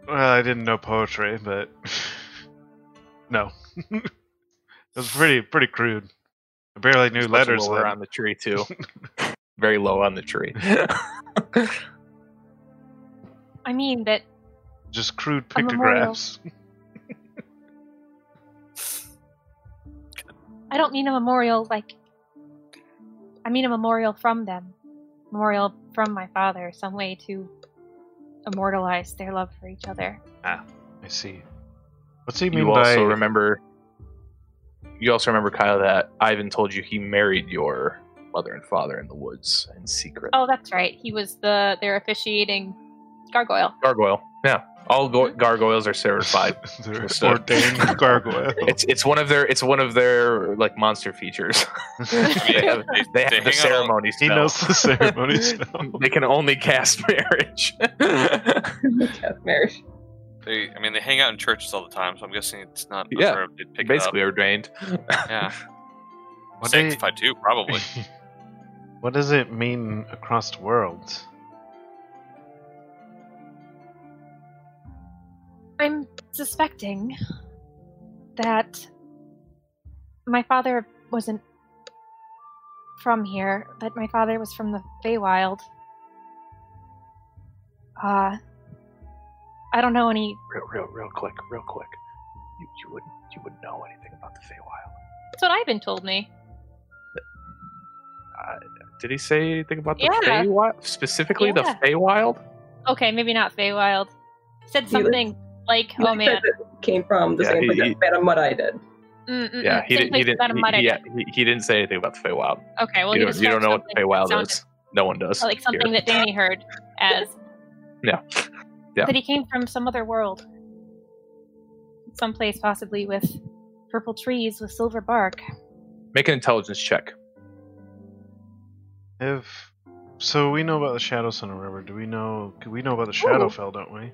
Speaker 2: Well, I didn't know poetry, but no, it was pretty pretty crude. I barely knew
Speaker 1: It's
Speaker 2: letters.
Speaker 1: lower
Speaker 2: then.
Speaker 1: on the tree too. Very low on the tree.
Speaker 3: I mean that
Speaker 2: Just crude
Speaker 3: A memorial.
Speaker 2: pictographs.
Speaker 3: I don't mean a memorial like I mean a memorial from them. Memorial from my father, some way to immortalize their love for each other.
Speaker 2: Ah, I see. What's he mean
Speaker 1: you
Speaker 2: by?
Speaker 1: also remember. You also remember Kyle that Ivan told you he married your mother and father in the woods in secret.
Speaker 3: Oh, that's right. He was the their officiating gargoyle.
Speaker 1: Gargoyle. Yeah, all go- gargoyles are certified.
Speaker 2: They're
Speaker 1: Just,
Speaker 2: ordained gargoyle.
Speaker 1: It's it's one of their it's one of their like monster features. they have,
Speaker 5: They-
Speaker 1: they have the
Speaker 5: hang out all-
Speaker 1: ceremony
Speaker 2: he knows the ceremony spell.
Speaker 1: they can only cast marriage.
Speaker 4: Yes, marriage.
Speaker 5: They, I mean, they hang out in churches all the time, so I'm guessing it's not
Speaker 1: Yeah,
Speaker 5: unfair they pick
Speaker 1: Basically
Speaker 5: it
Speaker 1: ordained.
Speaker 5: Yeah,
Speaker 2: What do you-
Speaker 5: sanctified too, probably.
Speaker 2: what does it mean across worlds?
Speaker 3: I'm suspecting that my father wasn't from here, that my father was from the Feywild. Uh, I don't know any.
Speaker 1: Real, real, real quick, real quick. You, you wouldn't, you wouldn't know anything about the Feywild.
Speaker 3: That's what Ivan told me.
Speaker 1: Uh, did he say anything about the
Speaker 3: Yeah.
Speaker 1: Feywild? Specifically
Speaker 3: Yeah.
Speaker 1: the Feywild?
Speaker 3: Okay, maybe not Feywild. Said
Speaker 4: He was-
Speaker 3: something like, "Oh man,
Speaker 4: it came from the
Speaker 1: Yeah,
Speaker 4: same
Speaker 1: he-
Speaker 4: place
Speaker 1: he-
Speaker 4: that Madame Mud Eye did.
Speaker 3: mm, mm,
Speaker 1: Yeah, he didn't. He didn't.
Speaker 3: that a
Speaker 1: he, yeah, he, he didn't say anything about the Feywild.
Speaker 3: Okay, well,
Speaker 1: you, don't, you don't know what the
Speaker 3: something that
Speaker 1: Feywild
Speaker 3: sounded
Speaker 1: is. No one does.
Speaker 3: Like something
Speaker 1: here.
Speaker 3: that Danny heard as.
Speaker 1: Yeah. Yeah.
Speaker 3: That he came from some other world. Someplace possibly with purple trees with silver bark.
Speaker 1: Make an intelligence check.
Speaker 2: If so, we know about the Shadow Center River. Do we know? We know about the
Speaker 3: Ooh.
Speaker 2: Shadowfell, don't we?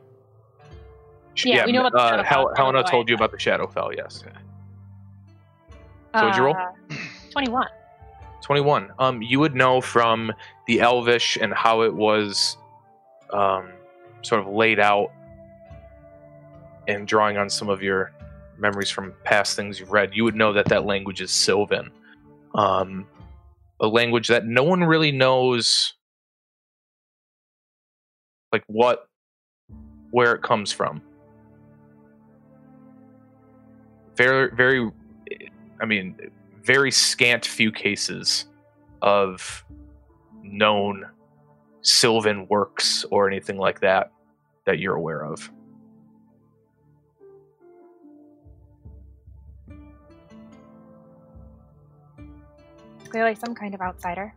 Speaker 1: Sh-
Speaker 3: Yeah, we know about the
Speaker 1: uh, Hel-
Speaker 3: I
Speaker 1: Helena
Speaker 3: know why
Speaker 1: told you about the Shadowfell. Yes.
Speaker 2: Okay.
Speaker 1: So what'd you roll?
Speaker 3: Uh, 21.
Speaker 1: 21 um you would know from the elvish and how it was um sort of laid out and drawing on some of your memories from past things you've read you would know that that language is sylvan um a language that no one really knows like what where it comes from very, very, I mean, very scant few cases of known Sylvan works or anything like that that you're aware of.
Speaker 3: Clearly, some kind of outsider.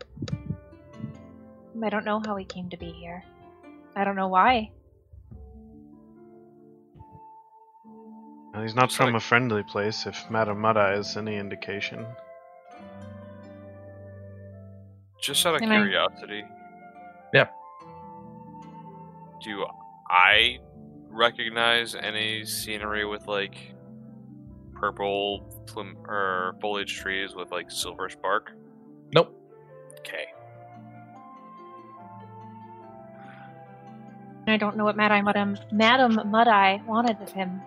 Speaker 3: I don't know how he came to be here. I don't know why.
Speaker 2: Well, he's not
Speaker 5: So,
Speaker 2: from
Speaker 5: like-
Speaker 2: a friendly place, if Madame Mudda is any indication.
Speaker 5: Just out of
Speaker 3: Can I-
Speaker 5: curiosity.
Speaker 1: Yeah.
Speaker 5: Do I recognize any scenery with like purple plum or foliage trees with like silver spark?
Speaker 1: Nope.
Speaker 5: Okay.
Speaker 3: I don't know what Madame Madame Madame Mud Eye wanted of him.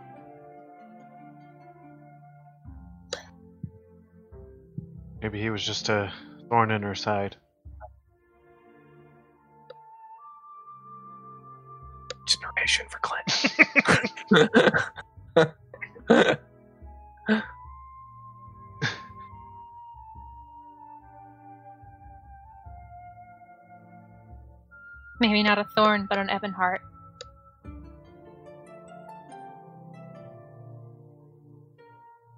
Speaker 2: Maybe he was just a thorn in her side.
Speaker 1: Generation for Clint.
Speaker 3: Maybe not a thorn, but an ebon heart.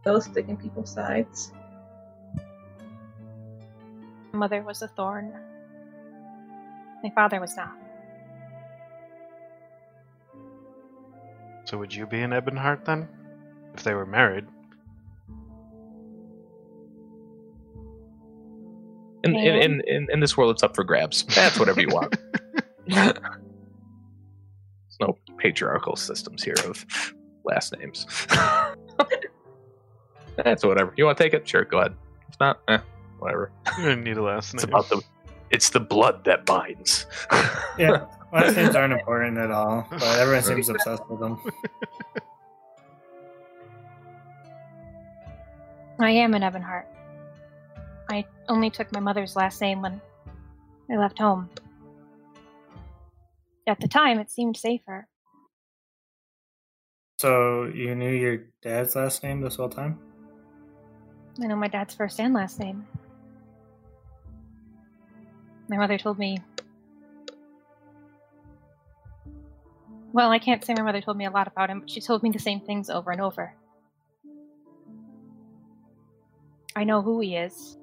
Speaker 4: Those stick in people's sides.
Speaker 3: My mother was a thorn. My father was not.
Speaker 2: So would you be an Ebonheart then? If they were married?
Speaker 1: in, in, in, in, in this world, it's up for grabs. That's whatever you want. There's no patriarchal systems here of last names. That's whatever. You want to take it? Sure, go ahead. If not, eh, whatever.
Speaker 2: You didn't need a last name.
Speaker 1: It's about the it's the blood that binds.
Speaker 6: Yeah, last names aren't important at all, but everyone seems obsessed with them.
Speaker 3: I am an Ebonheart. I only took my mother's last name when I left home. At the time, it seemed safer.
Speaker 6: So you knew your dad's last name this whole time?
Speaker 3: I know my dad's first and last name. My mother told me. Well, I can't say my mother told me a lot about him, but she told me the same things over and over. I know who he is,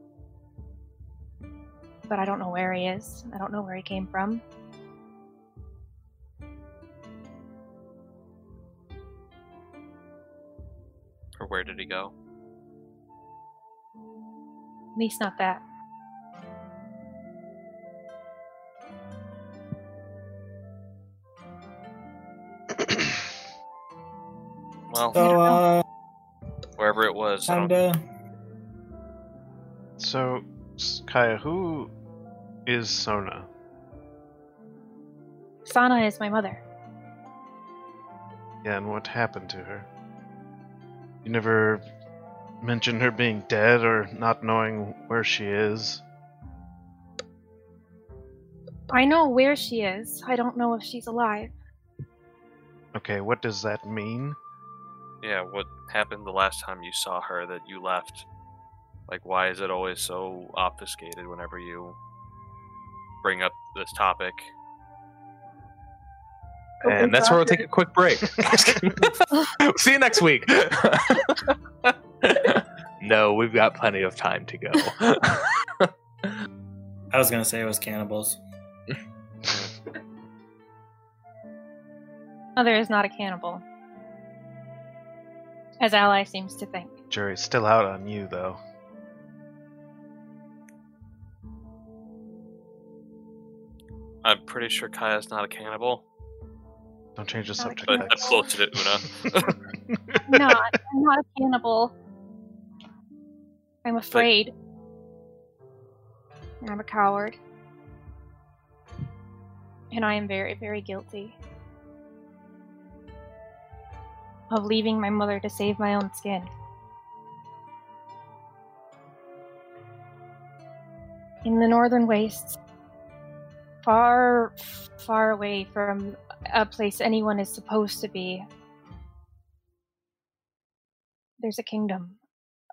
Speaker 3: but I don't know where he is. I don't know where he came from.
Speaker 5: Or where did he go?
Speaker 3: At least not that.
Speaker 5: Well,
Speaker 6: So, uh,
Speaker 5: wherever it was. I don't-
Speaker 6: kinda.
Speaker 2: So, Kaya, who is Sona?
Speaker 3: Sana is my mother.
Speaker 2: Yeah, and what happened to her? You never mentioned her being dead or not knowing where she is.
Speaker 3: I know where she is. I don't know if she's alive.
Speaker 2: Okay, what does that mean?
Speaker 5: Yeah, what happened the last time you saw her that you left? Like, why is it always so obfuscated whenever you bring up this topic?
Speaker 1: and that's where we'll take a quick break. See you next week. no, we've got plenty of time to go.
Speaker 6: I was gonna say it was cannibals.
Speaker 3: Mother is not a cannibal. As Ally seems to think.
Speaker 2: Jury's still out on you, though.
Speaker 5: I'm pretty sure Kaya's not a cannibal,
Speaker 2: Don't change the
Speaker 3: Not
Speaker 2: subject.
Speaker 5: but I'm
Speaker 2: Lex.
Speaker 5: close to it, Una.
Speaker 3: not. I'm not a cannibal. I'm afraid. I'm a coward. And I am very, very guilty of leaving my mother to save my own skin. In the northern wastes, far, far away from a place anyone is supposed to be, there's a kingdom,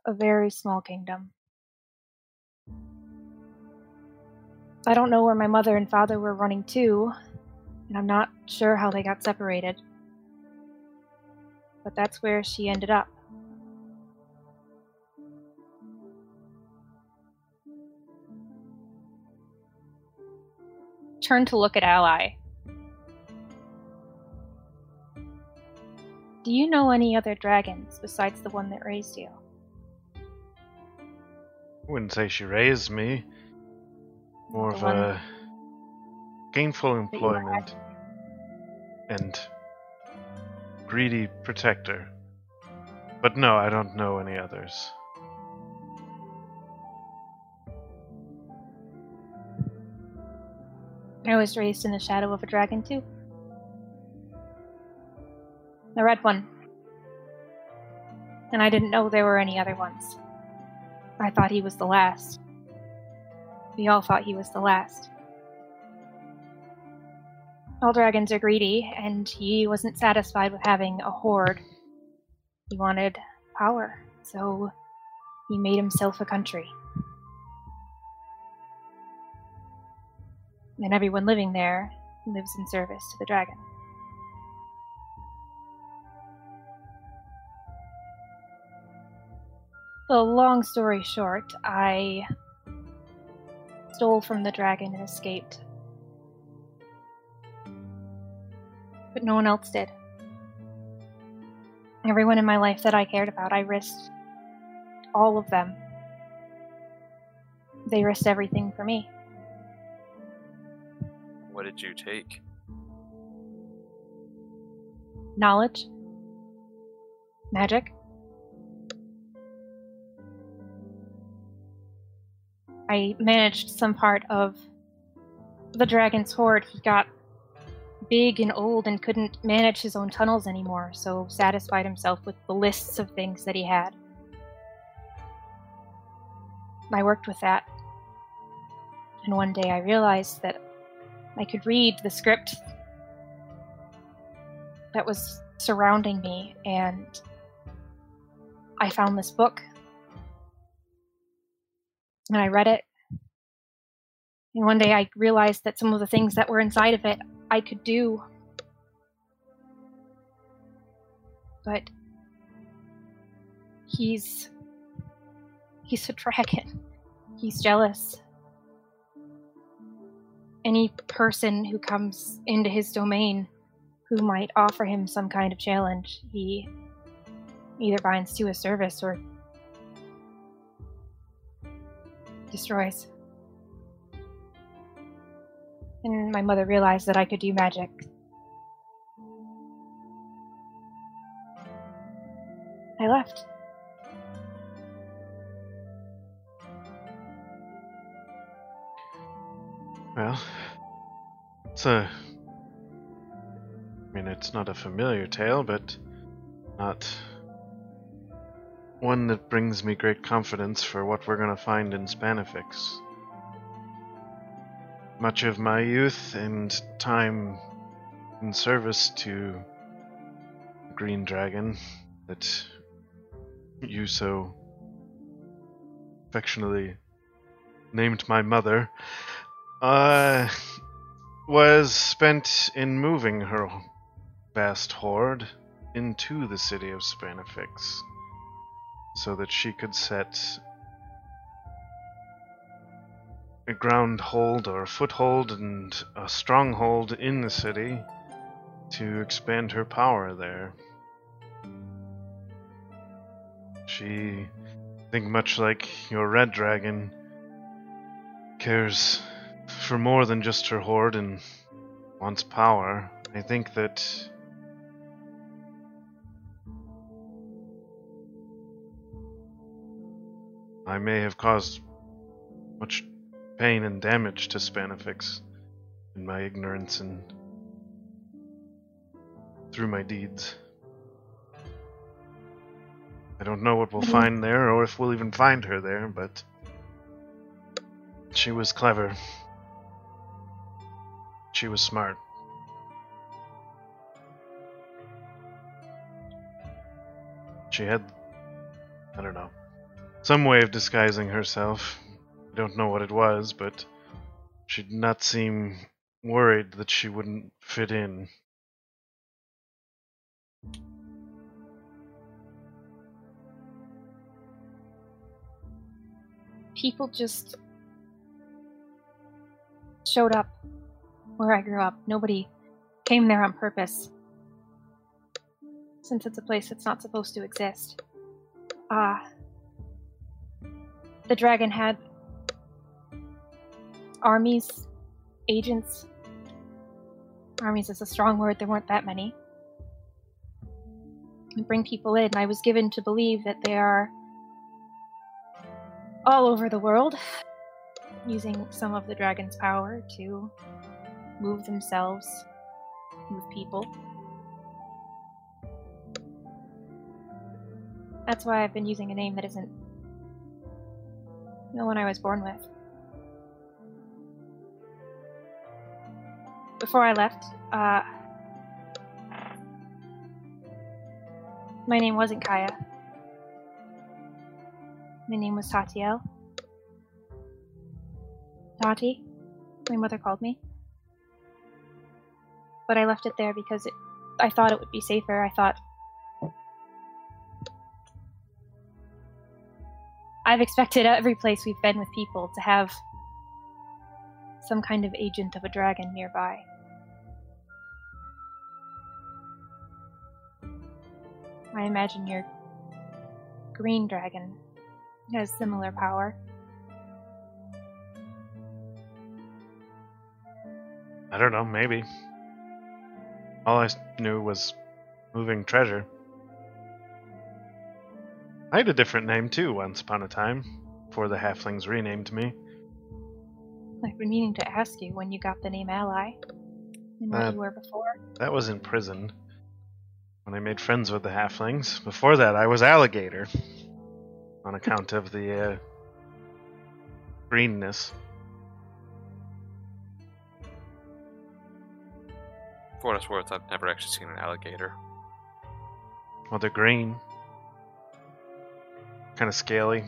Speaker 3: a very small kingdom. I don't know where my mother and father were running to, and I'm not sure how they got separated. But that's where she ended up. Turn to look at Ally. Do you know any other dragons besides the one that raised you?
Speaker 2: Wouldn't say she raised me. More
Speaker 3: The
Speaker 2: of a gainful
Speaker 3: that you were
Speaker 2: employment and greedy protector. But no, I don't know any others.
Speaker 3: I was raised in the shadow of a dragon, too. The red one. And I didn't know there were any other ones. I thought he was the last. We all thought he was the last. All dragons are greedy, and he wasn't satisfied with having a hoard. He wanted power, so he made himself a country. and everyone living there lives in service to the dragon. The long story short, I stole from the dragon and escaped. But no one else did. Everyone in my life that I cared about, I risked all of them. They risked everything for me.
Speaker 5: What did you take?
Speaker 3: knowledge, magic. I managed some part of the dragon's hoard. He got big and old and couldn't manage his own tunnels anymore, so satisfied himself with the lists of things that he had. I worked with that. And one day I realized that I could read the script that was surrounding me, and I found this book. And I read it. And one day I realized that some of the things that were inside of it I could do. But he's. he's a dragon. He's jealous. Any person who comes into his domain who might offer him some kind of challenge, he either binds to his service or destroys. And my mother realized that I could do magic. I left.
Speaker 2: Well, it's a. I mean, it's not a familiar tale, but not one that brings me great confidence for what we're going to find in Spanifix. Much of my youth and time in service to the Green Dragon that you so affectionately named my mother uh, was spent in moving her vast hoard into the city of Spanifix so that she could set a ground hold or a foothold and a stronghold in the city to expand her power there. She, I think, much like your red dragon, cares for more than just her hoard and wants power. I think that I may have caused much pain and damage to Spanifix in my ignorance and through my deeds. I don't know what we'll
Speaker 3: Mhm.
Speaker 2: find there or if we'll even find her there, but she was clever. She was smart. She had I don't know, some way of disguising herself. I don't know what it was, but she did not seem worried that she wouldn't fit in.
Speaker 3: People just showed up where I grew up. Nobody came there on purpose. Since it's a place that's not supposed to exist. Ah. the dragon had armies, agents. Armies is a strong word, there weren't that many. And bring people in. I was given to believe that they are all over the world, using some of the dragon's power to move themselves, move people. That's why I've been using a name that isn't the one I was born with. Before I left, uh, my name wasn't Kaya. My name was Tatiel. Tati, my mother called me. But I left it there because it, I thought it would be safer. I thought. I've expected every place we've been with people to have some kind of agent of a dragon nearby. I imagine your green dragon has similar power.
Speaker 2: I don't know, maybe. All I knew was moving treasure. I had a different name too once upon a time, before the halflings renamed me.
Speaker 3: I've been meaning to ask you when you got the name Ally and what
Speaker 2: Uh,
Speaker 3: you were before.
Speaker 2: That was in prison. When I made friends with the halflings. Before that, I was alligator. On account of the uh, greenness.
Speaker 5: For what it's worth, I've never actually seen an alligator.
Speaker 2: Well, they're green. Kind of scaly.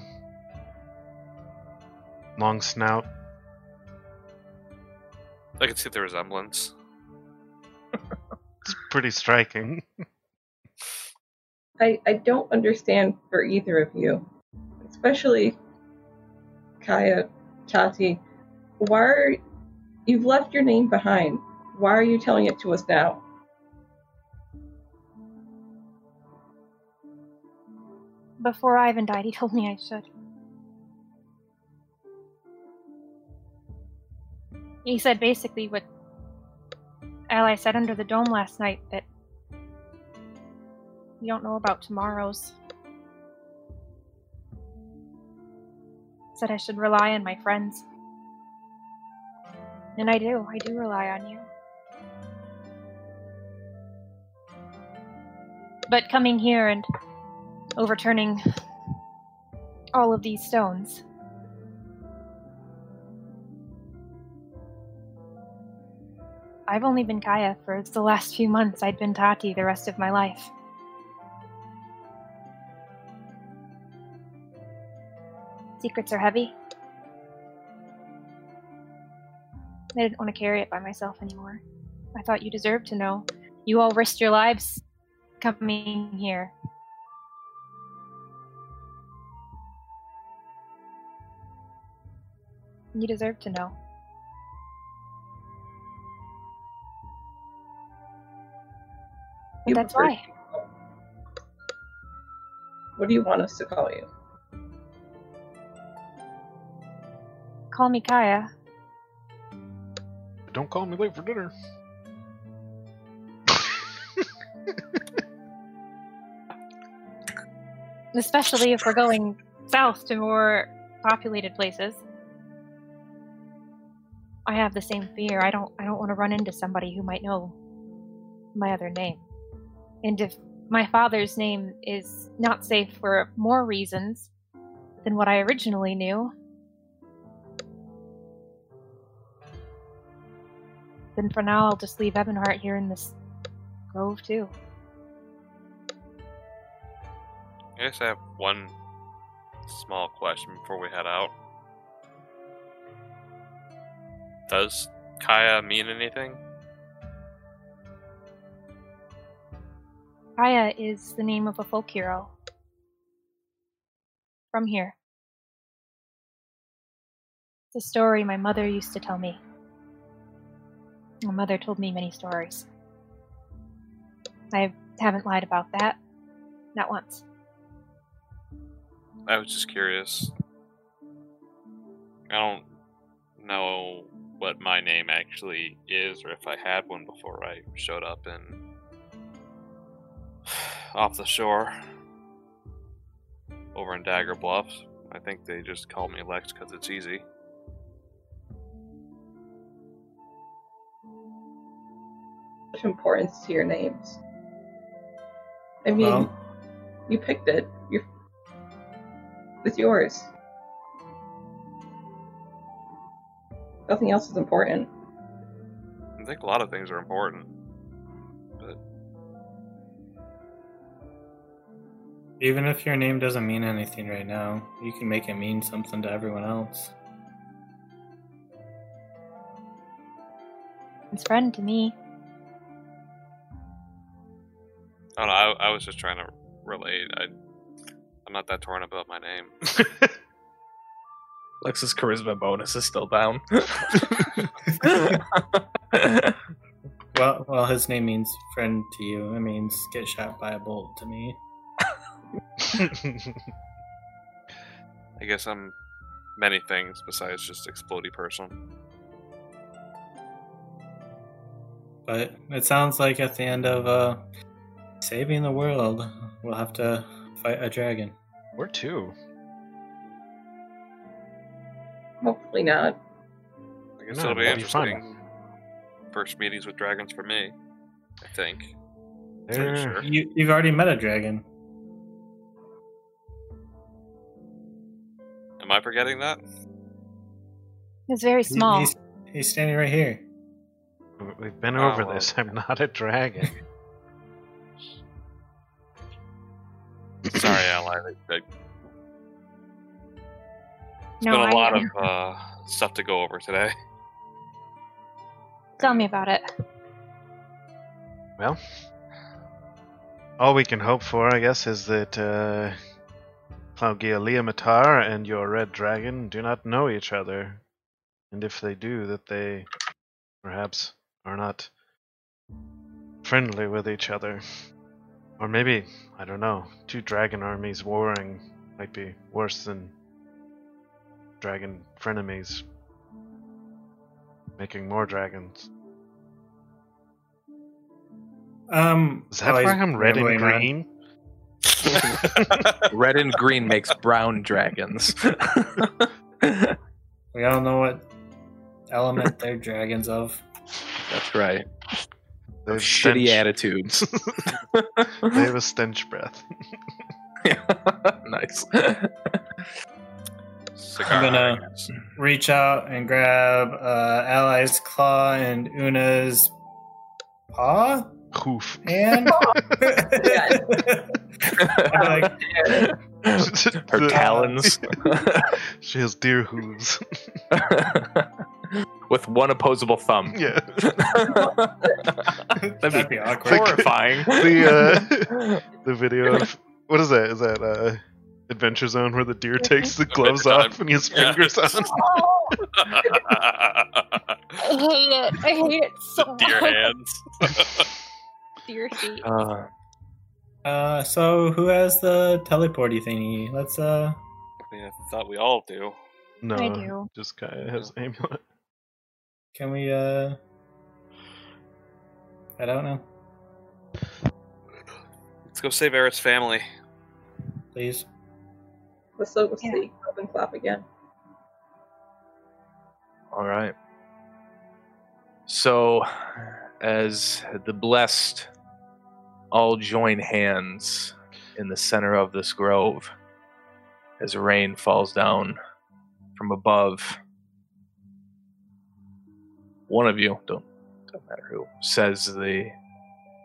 Speaker 2: Long snout.
Speaker 5: I can see the resemblance.
Speaker 2: It's pretty striking.
Speaker 4: I, I don't understand for either of you, especially Kaya, Tati. Why are, you've left your name behind? Why are you telling it to us now?
Speaker 3: Before Ivan died, he told me I should. He said basically what Ally said under the dome last night that we don't know about tomorrow's. Said I should rely on my friends. And I do. I do rely on you. But coming here and overturning all of these stones. I've only been Kaya for the last few months. I'd been Tati the rest of my life. Secrets are heavy. I didn't want to carry it by myself anymore. I thought you deserved to know. You all risked your lives coming here. You deserve to know. And
Speaker 4: You
Speaker 3: that's why.
Speaker 4: What do you want us to call you?
Speaker 3: Call me Kaya.
Speaker 2: Don't call me late for dinner.
Speaker 3: Especially if we're going south to more populated places. I have the same fear. I don't I don't want to run into somebody who might know my other name. And if my father's name is not safe for more reasons than what I originally knew, then for now I'll just leave Ebonheart here in this grove too.
Speaker 5: I guess I have one small question before we head out. Does Kaya mean anything?
Speaker 3: Kaya is the name of a folk hero. From here. It's a story my mother used to tell me. My mother told me many stories. I haven't lied about that. Not once.
Speaker 5: I was just curious. I don't know what my name actually is, or if I had one before I showed up in off the shore over in Dagger Bluffs. I think they just call me Lex because it's easy.
Speaker 4: Much importance to your names. I mean,
Speaker 6: Well,
Speaker 4: you picked it. You're, it's yours. Nothing else is important.
Speaker 5: I think a lot of things are important. But...
Speaker 6: even if your name doesn't mean anything right now, you can make it mean something to everyone else.
Speaker 3: It's friend to me.
Speaker 5: I don't know. I, I was just trying to relate. I, I'm not that torn about my name.
Speaker 1: Lex's charisma bonus is still down.
Speaker 6: Well, well, his name means friend to you. It means get shot by a bolt to me.
Speaker 5: I guess I'm many things besides just explodey person.
Speaker 6: But it sounds like at the end of uh, saving the world, we'll have to fight a dragon.
Speaker 2: Or two.
Speaker 4: Hopefully not.
Speaker 5: I guess
Speaker 2: No,
Speaker 5: it'll be
Speaker 2: that'd be fun.
Speaker 5: interesting. First meetings with dragons for me. I think.
Speaker 2: They're-
Speaker 5: sure.
Speaker 6: You, you've already met a dragon.
Speaker 5: Am I forgetting that?
Speaker 3: It's very
Speaker 6: He-
Speaker 3: small.
Speaker 6: He's, he's standing right here.
Speaker 2: We've been
Speaker 5: Oh,
Speaker 2: over
Speaker 5: well.
Speaker 2: this. I'm not a dragon.
Speaker 5: Sorry, Ally. It's
Speaker 3: no,
Speaker 5: been a
Speaker 3: I
Speaker 5: lot of uh, stuff to go over today.
Speaker 3: Tell me about it.
Speaker 2: well, all we can hope for, I guess, is that uh, Claudia Leomatar and your red dragon do not know each other. And if they do, that they perhaps are not friendly with each other. Or maybe, I don't know, two dragon armies warring might be worse than dragon frenemies making more dragons.
Speaker 6: Um,
Speaker 2: Is that
Speaker 6: oh,
Speaker 2: why I'm red and green?
Speaker 1: Red and green makes brown dragons.
Speaker 6: We all know what element they're dragons of.
Speaker 1: That's right.
Speaker 2: They have
Speaker 1: Shitty
Speaker 2: stench.
Speaker 1: attitudes.
Speaker 2: They have a stench breath.
Speaker 1: nice.
Speaker 5: Cigar
Speaker 6: I'm gonna- Reach out and grab uh, Ally's claw and Una's paw
Speaker 2: Hoof.
Speaker 6: hand. I'm like,
Speaker 1: Her talons.
Speaker 2: she has deer hooves.
Speaker 1: With one opposable thumb.
Speaker 2: yeah.
Speaker 1: That'd
Speaker 6: That'd
Speaker 1: be
Speaker 6: be awkward.
Speaker 1: horrifying.
Speaker 2: The, The video of what is that? Is that uh Adventure Zone where the deer takes the gloves off and his has
Speaker 5: Yeah.
Speaker 2: fingers on?
Speaker 3: I hate it. I hate it so
Speaker 5: Deer
Speaker 3: much.
Speaker 5: hands.
Speaker 3: Deer feet.
Speaker 1: Uh,
Speaker 6: Uh, so who has the teleporty thingy? Let's uh,
Speaker 5: I mean, I thought we all do.
Speaker 2: No,
Speaker 3: I do.
Speaker 2: just Kaya has amulet.
Speaker 6: can we uh? I don't know.
Speaker 5: Let's go save Eris' family.
Speaker 6: Please.
Speaker 4: Let's go
Speaker 3: Yeah.
Speaker 4: see Open Clap again.
Speaker 1: all right. So, as the blessed all join hands in the center of this grove, as rain falls down from above, one of you, don't, don't matter who, says the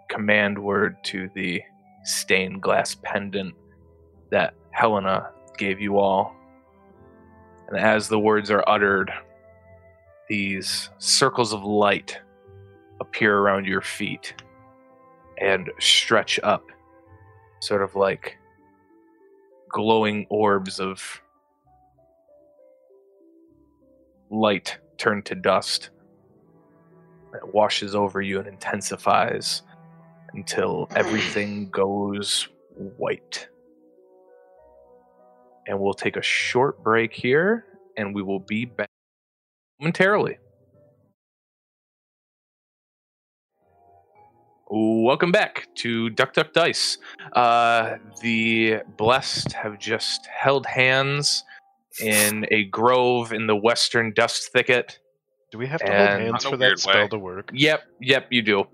Speaker 1: command word to the stained glass pendant that Helena gave you all. And as the words are uttered, these circles of light appear around your feet and stretch up, sort of like glowing orbs of light turn to dust. It washes over you and intensifies until everything goes white. And we'll take a short break here and we will be back momentarily. Welcome back to Duck Duck Dice. Uh, the blessed have just held hands in a grove in the western dust thicket.
Speaker 2: Do we have to
Speaker 1: And-
Speaker 2: hold hands
Speaker 5: Not a
Speaker 2: for that
Speaker 5: weird
Speaker 2: spell
Speaker 5: way.
Speaker 2: to work?
Speaker 1: Yep, yep, you do.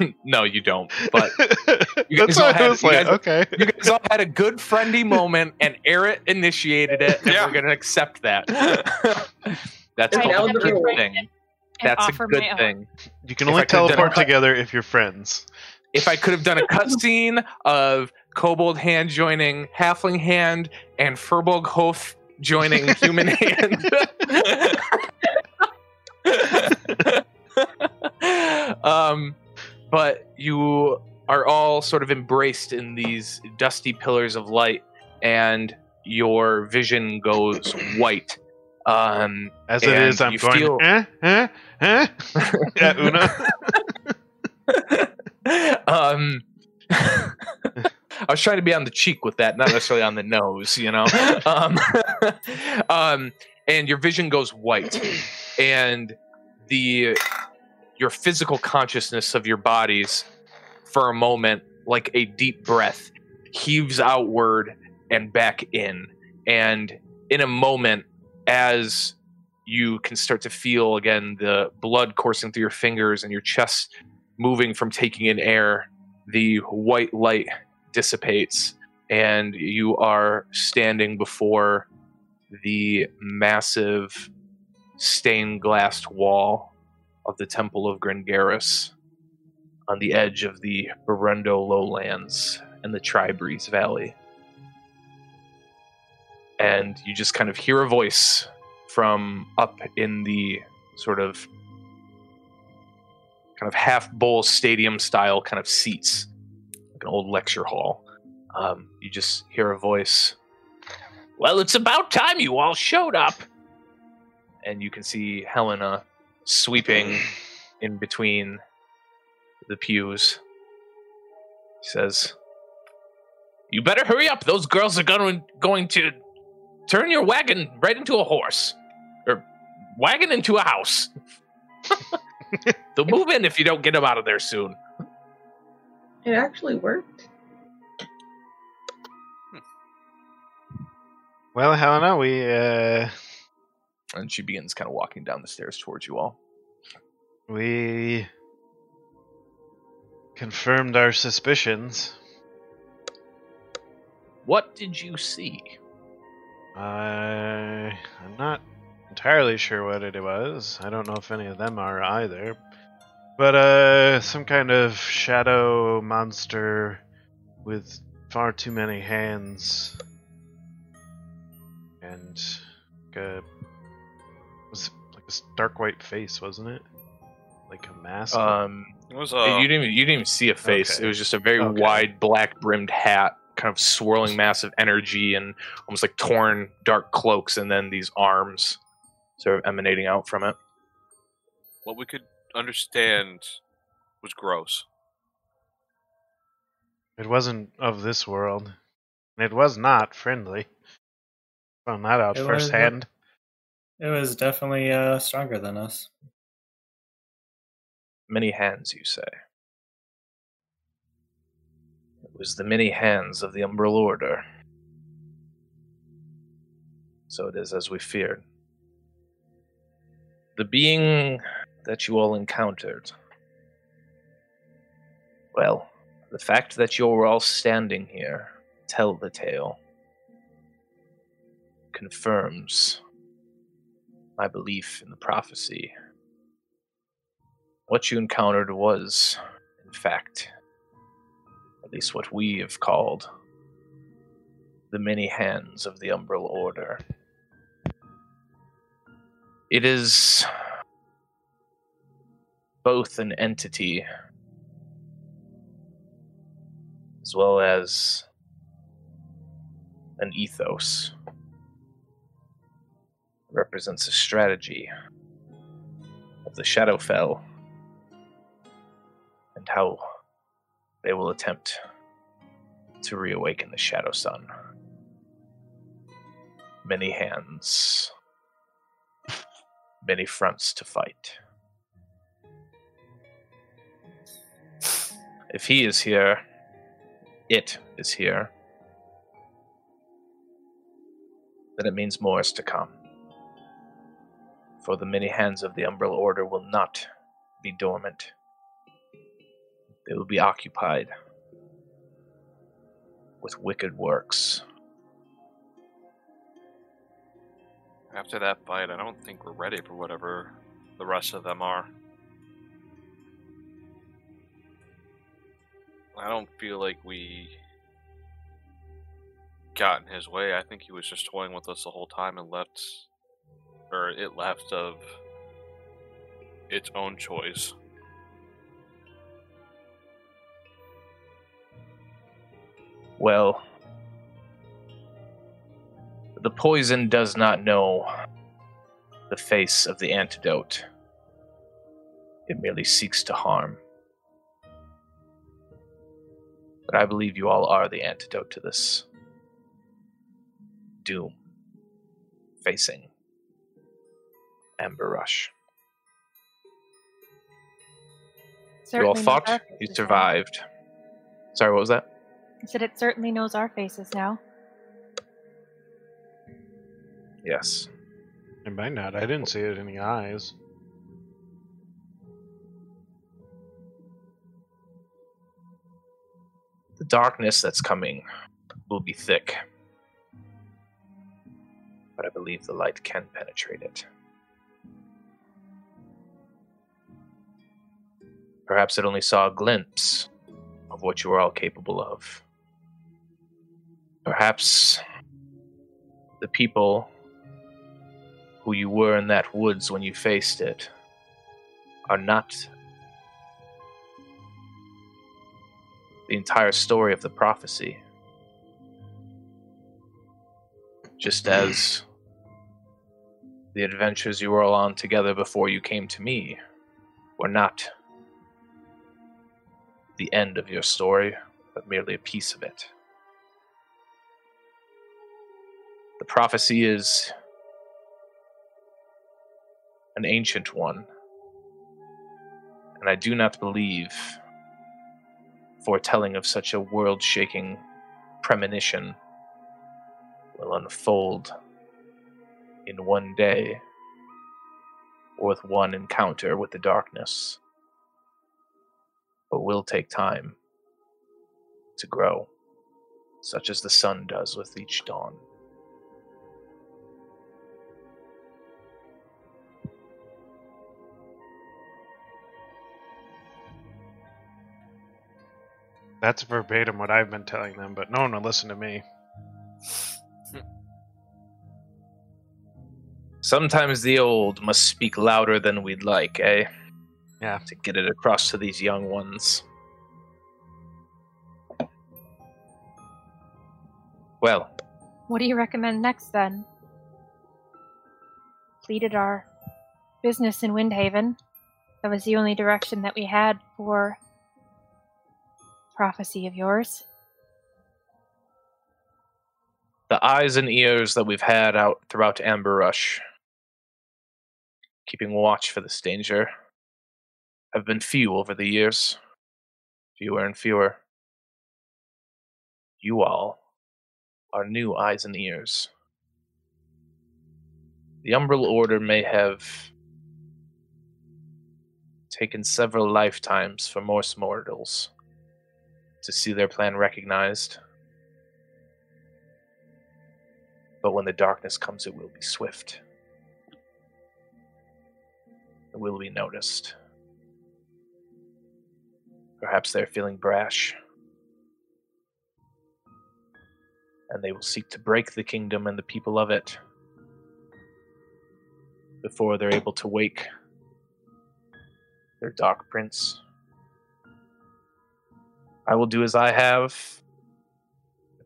Speaker 1: no, you don't. But you
Speaker 2: That's
Speaker 1: guys all
Speaker 2: what I
Speaker 1: had-
Speaker 2: was
Speaker 1: you
Speaker 2: like.
Speaker 1: guys-
Speaker 2: okay.
Speaker 1: you guys all had a good friendly moment, and Eric initiated it, and
Speaker 5: Yeah.
Speaker 1: we're gonna accept that. That's
Speaker 4: I
Speaker 1: called
Speaker 4: know
Speaker 1: a
Speaker 4: the
Speaker 1: good
Speaker 4: rule.
Speaker 1: thing.
Speaker 3: And
Speaker 1: That's a
Speaker 3: offer
Speaker 1: good thing.
Speaker 2: You can only
Speaker 1: I could've done
Speaker 2: teleport
Speaker 1: a cut-
Speaker 2: together if you're friends.
Speaker 1: If I could have done a cutscene of Kobold hand joining Halfling hand and Furbolg Hoth joining human hand. um, but you are all sort of embraced in these dusty pillars of light, and your vision goes white. Um,
Speaker 2: As it is, I'm going.
Speaker 1: feel-
Speaker 2: Eh, eh, eh? yeah, Una.
Speaker 1: um, I was trying to be on the cheek with that, not necessarily on the nose, you know. Um, um, and your vision goes white, and the your physical consciousness of your bodies, for a moment, like a deep breath, heaves outward and back in, and in a moment, as you can start to feel again the blood coursing through your fingers and your chest moving from taking in air, the white light dissipates, and you are standing before the massive stained glass wall of the Temple of Gringaris on the edge of the Burundo lowlands and the Tribreeze Valley. And you just kind of hear a voice from up in the sort of kind of half bowl stadium style kind of seats, like an old lecture hall. Um, you just hear a voice. Well, it's about time you all showed up. And you can see Helena sweeping in between the pews. She says, "You better hurry up. Those girls are going going to turn your wagon right into a horse, or wagon into a house." They'll move in if you don't get them out of there soon.
Speaker 4: It actually worked.
Speaker 2: Well, Helena, we uh,
Speaker 1: And she begins kind of walking down the stairs towards you all.
Speaker 2: we confirmed our suspicions.
Speaker 1: What did you see?
Speaker 2: I I'm not entirely sure what it was. I don't know if any of them are either. But uh some kind of shadow monster with far too many hands and like a was like a dark white face, wasn't it? Like a mask.
Speaker 1: Um,
Speaker 5: It was uh,
Speaker 1: you didn't even, you didn't even see a face.
Speaker 2: Okay.
Speaker 1: It was just a very
Speaker 2: Okay.
Speaker 1: wide black brimmed hat, kind of swirling mass of energy and almost like torn dark cloaks, and then these arms sort of emanating out from it.
Speaker 5: what we could understand was gross.
Speaker 2: it wasn't of this world. And it was not friendly. Found that out
Speaker 6: It was,
Speaker 2: firsthand.
Speaker 6: It was definitely uh, stronger than us.
Speaker 1: Many hands, you say. Was the many hands of the Umbral Order. So it is as we feared. The being that you all encountered. Well, the fact that you're all standing here tell the tale confirms my belief in the prophecy what you encountered was, in fact, at least what we have called the many hands of the Umbral Order. It is both an entity as well as an ethos. It represents a strategy of the Shadowfell and how they will attempt to reawaken the Shadow Sun. Many hands, many fronts to fight. If he is here, it is here, then it means more is to come. For the many hands of the Umbral Order will not be dormant. They will be occupied with wicked works.
Speaker 5: After that fight, I don't think we're ready for whatever the rest of them are. I don't feel like we got in his way. I think he was just toying with us the whole time and left, or it left of its own choice.
Speaker 1: Well, the poison does not know the face of the antidote. It merely seeks to harm. But I believe you all are the antidote to this doom facing Amber Rush. you all fought, you survived. Sorry, what was that?
Speaker 3: Now. I said it certainly knows our faces now.
Speaker 1: Yes.
Speaker 2: It might not. I didn't see it in the eyes.
Speaker 1: The darkness that's coming will be thick. But I believe the light can penetrate it. Perhaps it only saw a glimpse of what you are all capable of. Perhaps the people who you were in that woods when you faced it are not the entire story of the prophecy. Just as the adventures you were all on together before you came to me were not the end of your story, but merely a piece of it. The prophecy is an ancient one, and I do not believe foretelling of such a world shaking premonition will unfold in one day or with one encounter with the darkness, but will take time to grow, such as the sun does with each dawn.
Speaker 2: That's verbatim what I've been telling them, but no one will listen to me.
Speaker 1: Sometimes the old must speak louder than we'd like, eh?
Speaker 2: Yeah.
Speaker 1: To get it across to these young ones. Well,
Speaker 3: What do you recommend next then? Completed our business in Windhaven. That was the only direction that we had for prophecy of yours.
Speaker 1: the eyes and ears that we've had out throughout Amber Rush, keeping watch for this danger, have been few over the years. Fewer and fewer. You all are new eyes and ears. The Umbral Order may have taken several lifetimes for most mortals to see their plan recognized. But when the darkness comes, it will be swift. It will be noticed. Perhaps they're feeling brash. and they will seek to break the kingdom and the people of it before they're able to wake their dark prince. I will do as I have.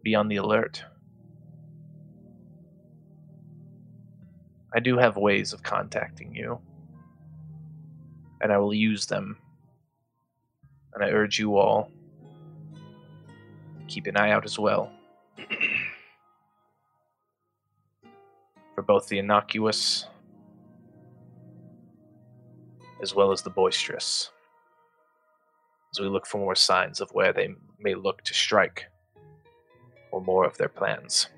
Speaker 1: Be on the alert. I do have ways of contacting you, and I will use them. And I urge you all keep an eye out as well for both the innocuous as well as the boisterous as we look for more signs of where they may look to strike or more of their plans.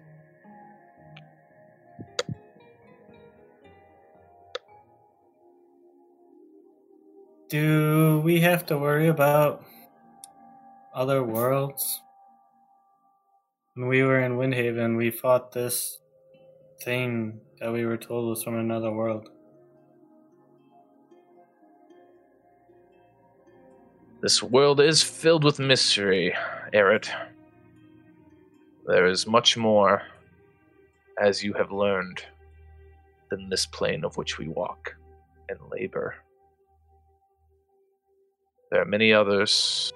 Speaker 6: Do we have to worry about other worlds? When we were in Windhaven, we fought this thing that we were told was from another world.
Speaker 1: This world is filled with mystery, Eret. There is much more, as you have learned, than this plane of which we walk and labor. There are many others.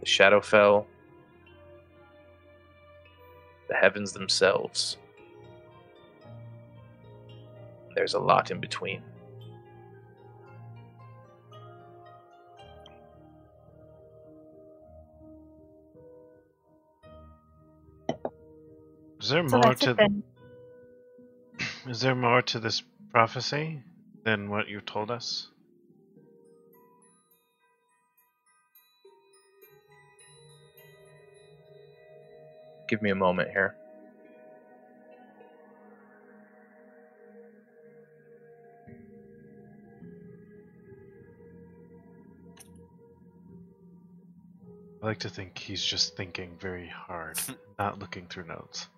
Speaker 1: The Shadowfell, the heavens themselves. There's a lot in between.
Speaker 2: Is there
Speaker 3: So
Speaker 2: more to
Speaker 3: it then.
Speaker 2: is there more to this prophecy than what you told us?
Speaker 1: Give me a moment here.
Speaker 2: I like to think he's just thinking very hard, not looking through notes.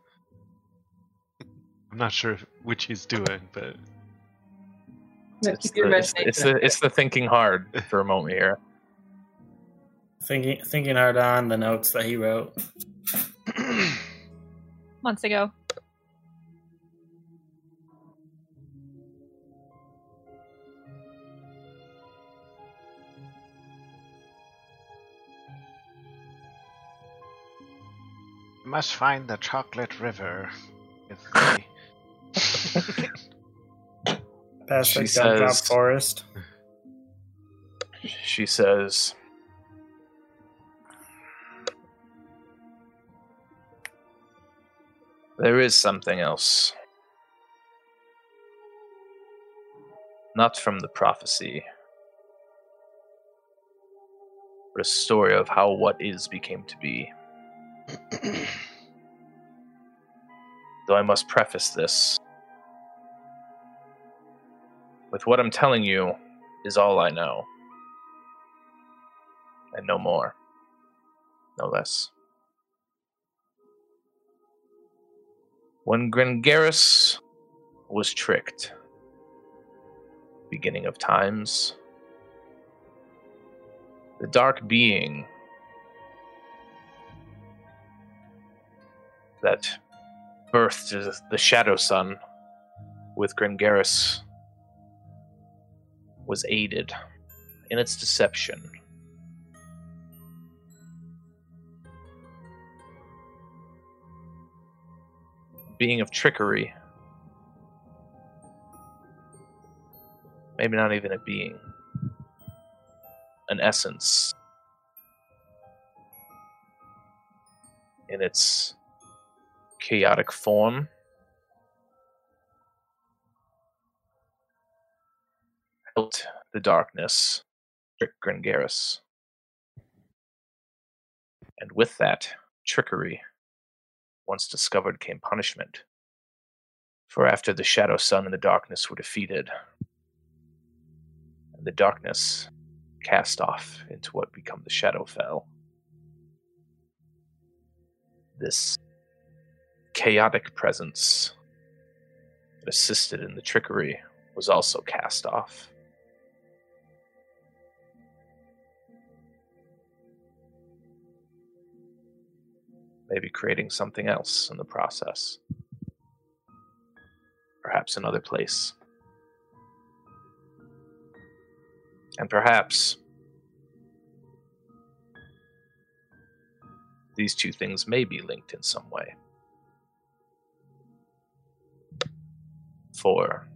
Speaker 2: I'm not sure which he's doing, but
Speaker 4: Yeah,
Speaker 1: It's
Speaker 4: keep your
Speaker 1: the, it's, it's the it's the thinking hard for a moment here.
Speaker 6: Thinking thinking hard on the notes that he wrote.
Speaker 3: Months ago.
Speaker 2: must find the chocolate river. With the...
Speaker 6: Past
Speaker 1: She
Speaker 6: the gumdrop
Speaker 1: says-
Speaker 6: forest.
Speaker 1: She says, There is something else. Not from the prophecy, but a story of how what is became to be. Though I must preface this with what I'm telling you is all I know and no more, no less. When Grengaris was tricked, beginning of times, the dark being that birthed the Shadow Sun with Grengaris was aided in its deception being of trickery. Maybe not even a being. An essence. In its chaotic form. Helped the darkness trick Grengaris. And with that trickery, once discovered came punishment. For after the shadow sun and the darkness were defeated, and the darkness cast off into what become the Shadowfell, this chaotic presence that assisted in the trickery was also cast off. Maybe creating something else in the process. Perhaps another place. And perhaps these two things may be linked in some way. For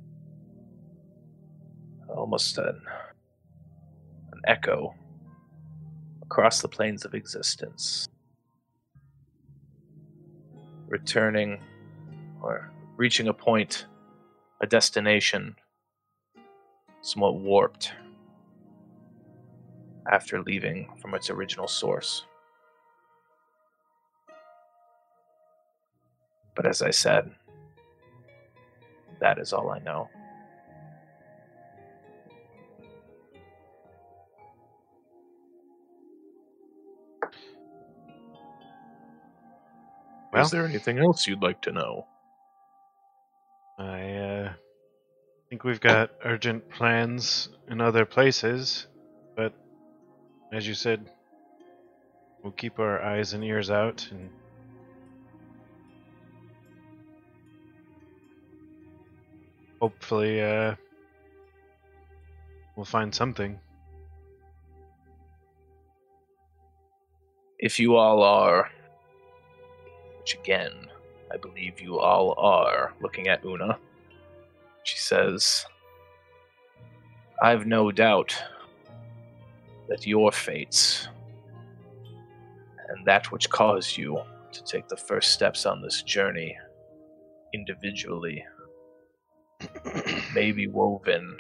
Speaker 1: almost an, an echo across the planes of existence, returning or reaching a point, a destination somewhat warped after leaving from its original source. But as I said, that is all I know.
Speaker 2: Well-
Speaker 1: is there anything else you'd like to know?
Speaker 2: I uh, think we've got urgent plans in other places, but as you said, we'll keep our eyes and ears out and hopefully uh, we'll find something.
Speaker 1: If you all are, again, I believe you all are, looking at Una, she says, I've no doubt that your fates and that which caused you to take the first steps on this journey individually may be woven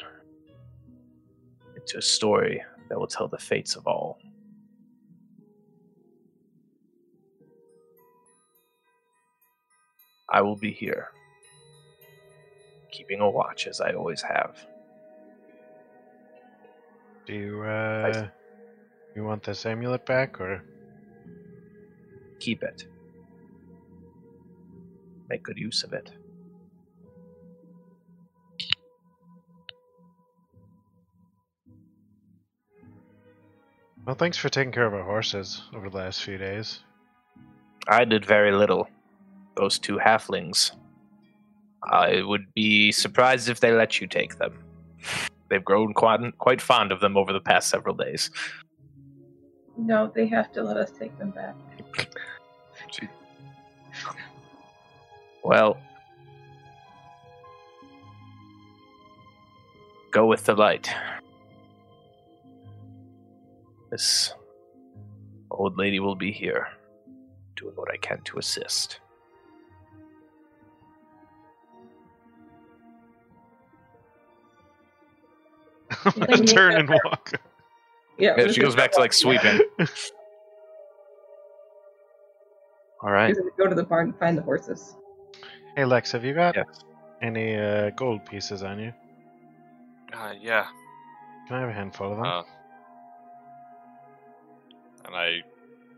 Speaker 1: into a story that will tell the fates of all. I will be here, keeping a watch as I always have.
Speaker 2: Do you uh, you want this amulet back or?
Speaker 1: Keep it. Make good use of it.
Speaker 2: Well, thanks for taking care of our horses over the last few days.
Speaker 1: I did very little. Those two halflings. I would be surprised if they let you take them. They've grown quite, quite fond of them over the past several days.
Speaker 4: No, they have to let us take them back.
Speaker 1: Well, go with the light. This old lady will be here, doing what I can to assist.
Speaker 2: turn and walk.
Speaker 4: Yeah,
Speaker 1: Yeah, she goes back to like sweeping. All right.
Speaker 4: Go to the barn and find the horses.
Speaker 2: Hey Lex, have you got
Speaker 1: Yes.
Speaker 2: any uh, gold pieces on you?
Speaker 5: Uh, yeah.
Speaker 2: Can I have a handful of them?
Speaker 5: Uh, and I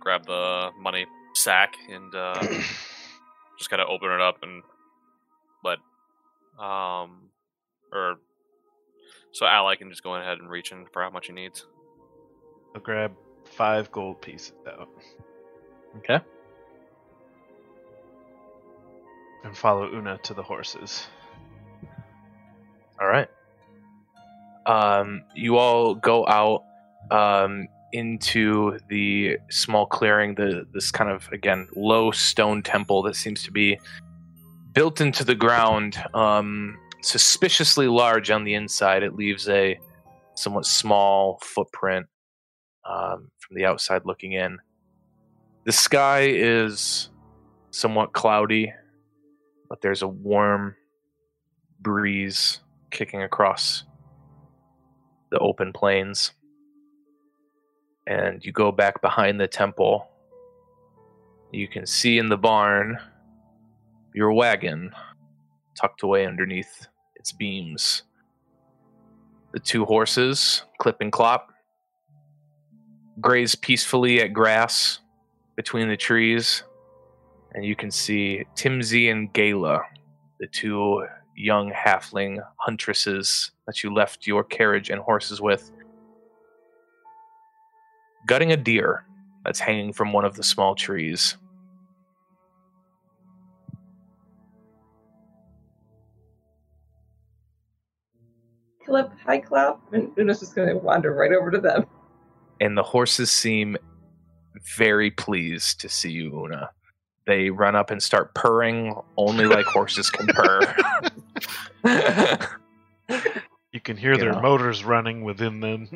Speaker 5: grab the money sack and uh, just kind of open it up and let um or so Ally can just go ahead and reach in for how much he needs.
Speaker 2: I'll grab five gold pieces out
Speaker 1: Okay.
Speaker 2: and follow Una to the horses.
Speaker 1: All right. Um, you all go out um, into the small clearing, the this kind of again low stone temple that seems to be built into the ground, um, suspiciously large on the inside. It leaves a somewhat small footprint um, from the outside looking in. The sky is somewhat cloudy, but there's a warm breeze kicking across the open plains. And you go back behind the temple. You can see in the barn your wagon tucked away underneath its beams. The two horses, Clip and Clop, graze peacefully at grass between the trees. And you can see Timsy and Gala, the two young halfling huntresses that you left your carriage and horses with, gutting a deer that's hanging from one of the small trees.
Speaker 4: Clip, hi Clap, and Una's just gonna wander right over to them.
Speaker 1: and the horses seem very pleased to see you, Una. They run up and start purring, only like horses can purr.
Speaker 2: You can hear
Speaker 1: You
Speaker 2: their
Speaker 1: know.
Speaker 2: motors running within them.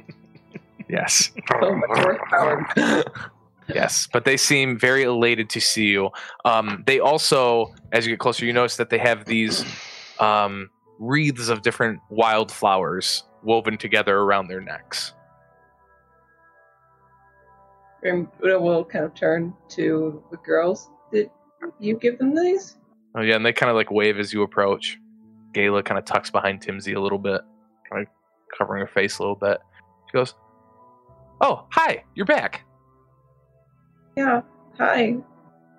Speaker 1: yes.
Speaker 4: So much horsepower.
Speaker 1: yes, but they seem very elated to see you. Um, they also, as you get closer, you notice that they have these um, wreaths of different wildflowers woven together around their necks.
Speaker 4: And Una will kind of turn to the girls. Did you give them these?
Speaker 1: Oh yeah, and they kind of like wave as you approach. Gayla kind of tucks behind Timsy a little bit, kind of covering her face a little bit. She goes, "Oh, hi, you're back."
Speaker 4: Yeah. Hi.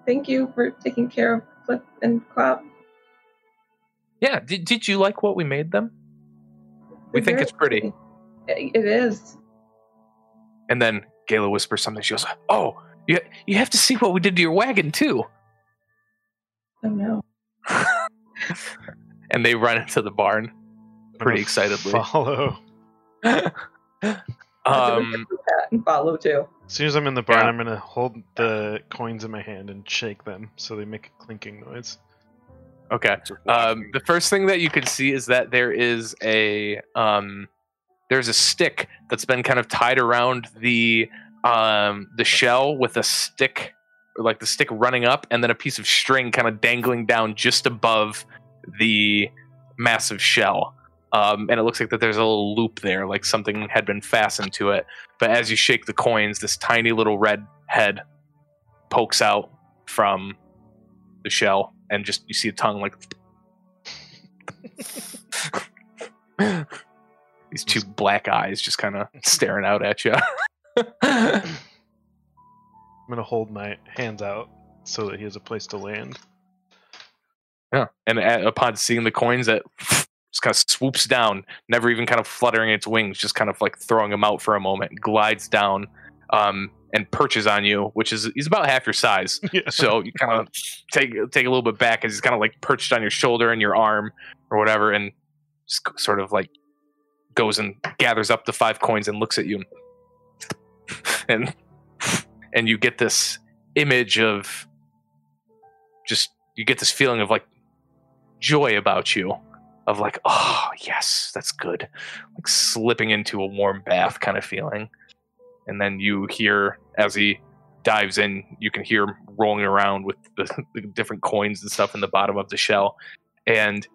Speaker 4: Thank you for taking care of Flip and Clap.
Speaker 1: Yeah, did did you like what we made them? We
Speaker 4: They're
Speaker 1: think it's pretty.
Speaker 4: It is.
Speaker 1: And then Gayla whispers something. She goes, "Oh, you you have to see what we did to your wagon too."
Speaker 4: Oh no.
Speaker 1: and they run into the barn pretty excitedly.
Speaker 2: Follow.
Speaker 1: um,
Speaker 4: and follow too.
Speaker 2: As soon as I'm in the barn,
Speaker 1: Yeah.
Speaker 2: I'm gonna hold the coins in my hand and shake them so they make a clinking noise.
Speaker 1: Okay. Um, the first thing that you can see is that there is a um, there's a stick that's been kind of tied around the um, the shell with a stick, like the stick running up, and then a piece of string kind of dangling down just above the massive shell. Um, and it looks like that there's a little loop there, like something had been fastened to it. But as you shake the coins, this tiny little red head pokes out from the shell, and just you see a tongue like these two black eyes just kind of staring out at you.
Speaker 2: I'm gonna hold my hands out so that he has a place to land.
Speaker 1: yeah, and a upon seeing the coins, it just kind of swoops down, never even kind of fluttering its wings, just kind of like throwing them out for a moment, glides down, um, and perches on you, which is he's about half your size.
Speaker 2: Yeah.
Speaker 1: So you kind of take take a little bit back as he's kind of like perched on your shoulder and your arm or whatever, and just sort of like goes and gathers up the five coins and looks at you, and and you get this image of just you get this feeling of like joy about you of like oh yes that's good like slipping into a warm bath kind of feeling and then you hear as he dives in you can hear him rolling around with the, the different coins and stuff in the bottom of the shell. And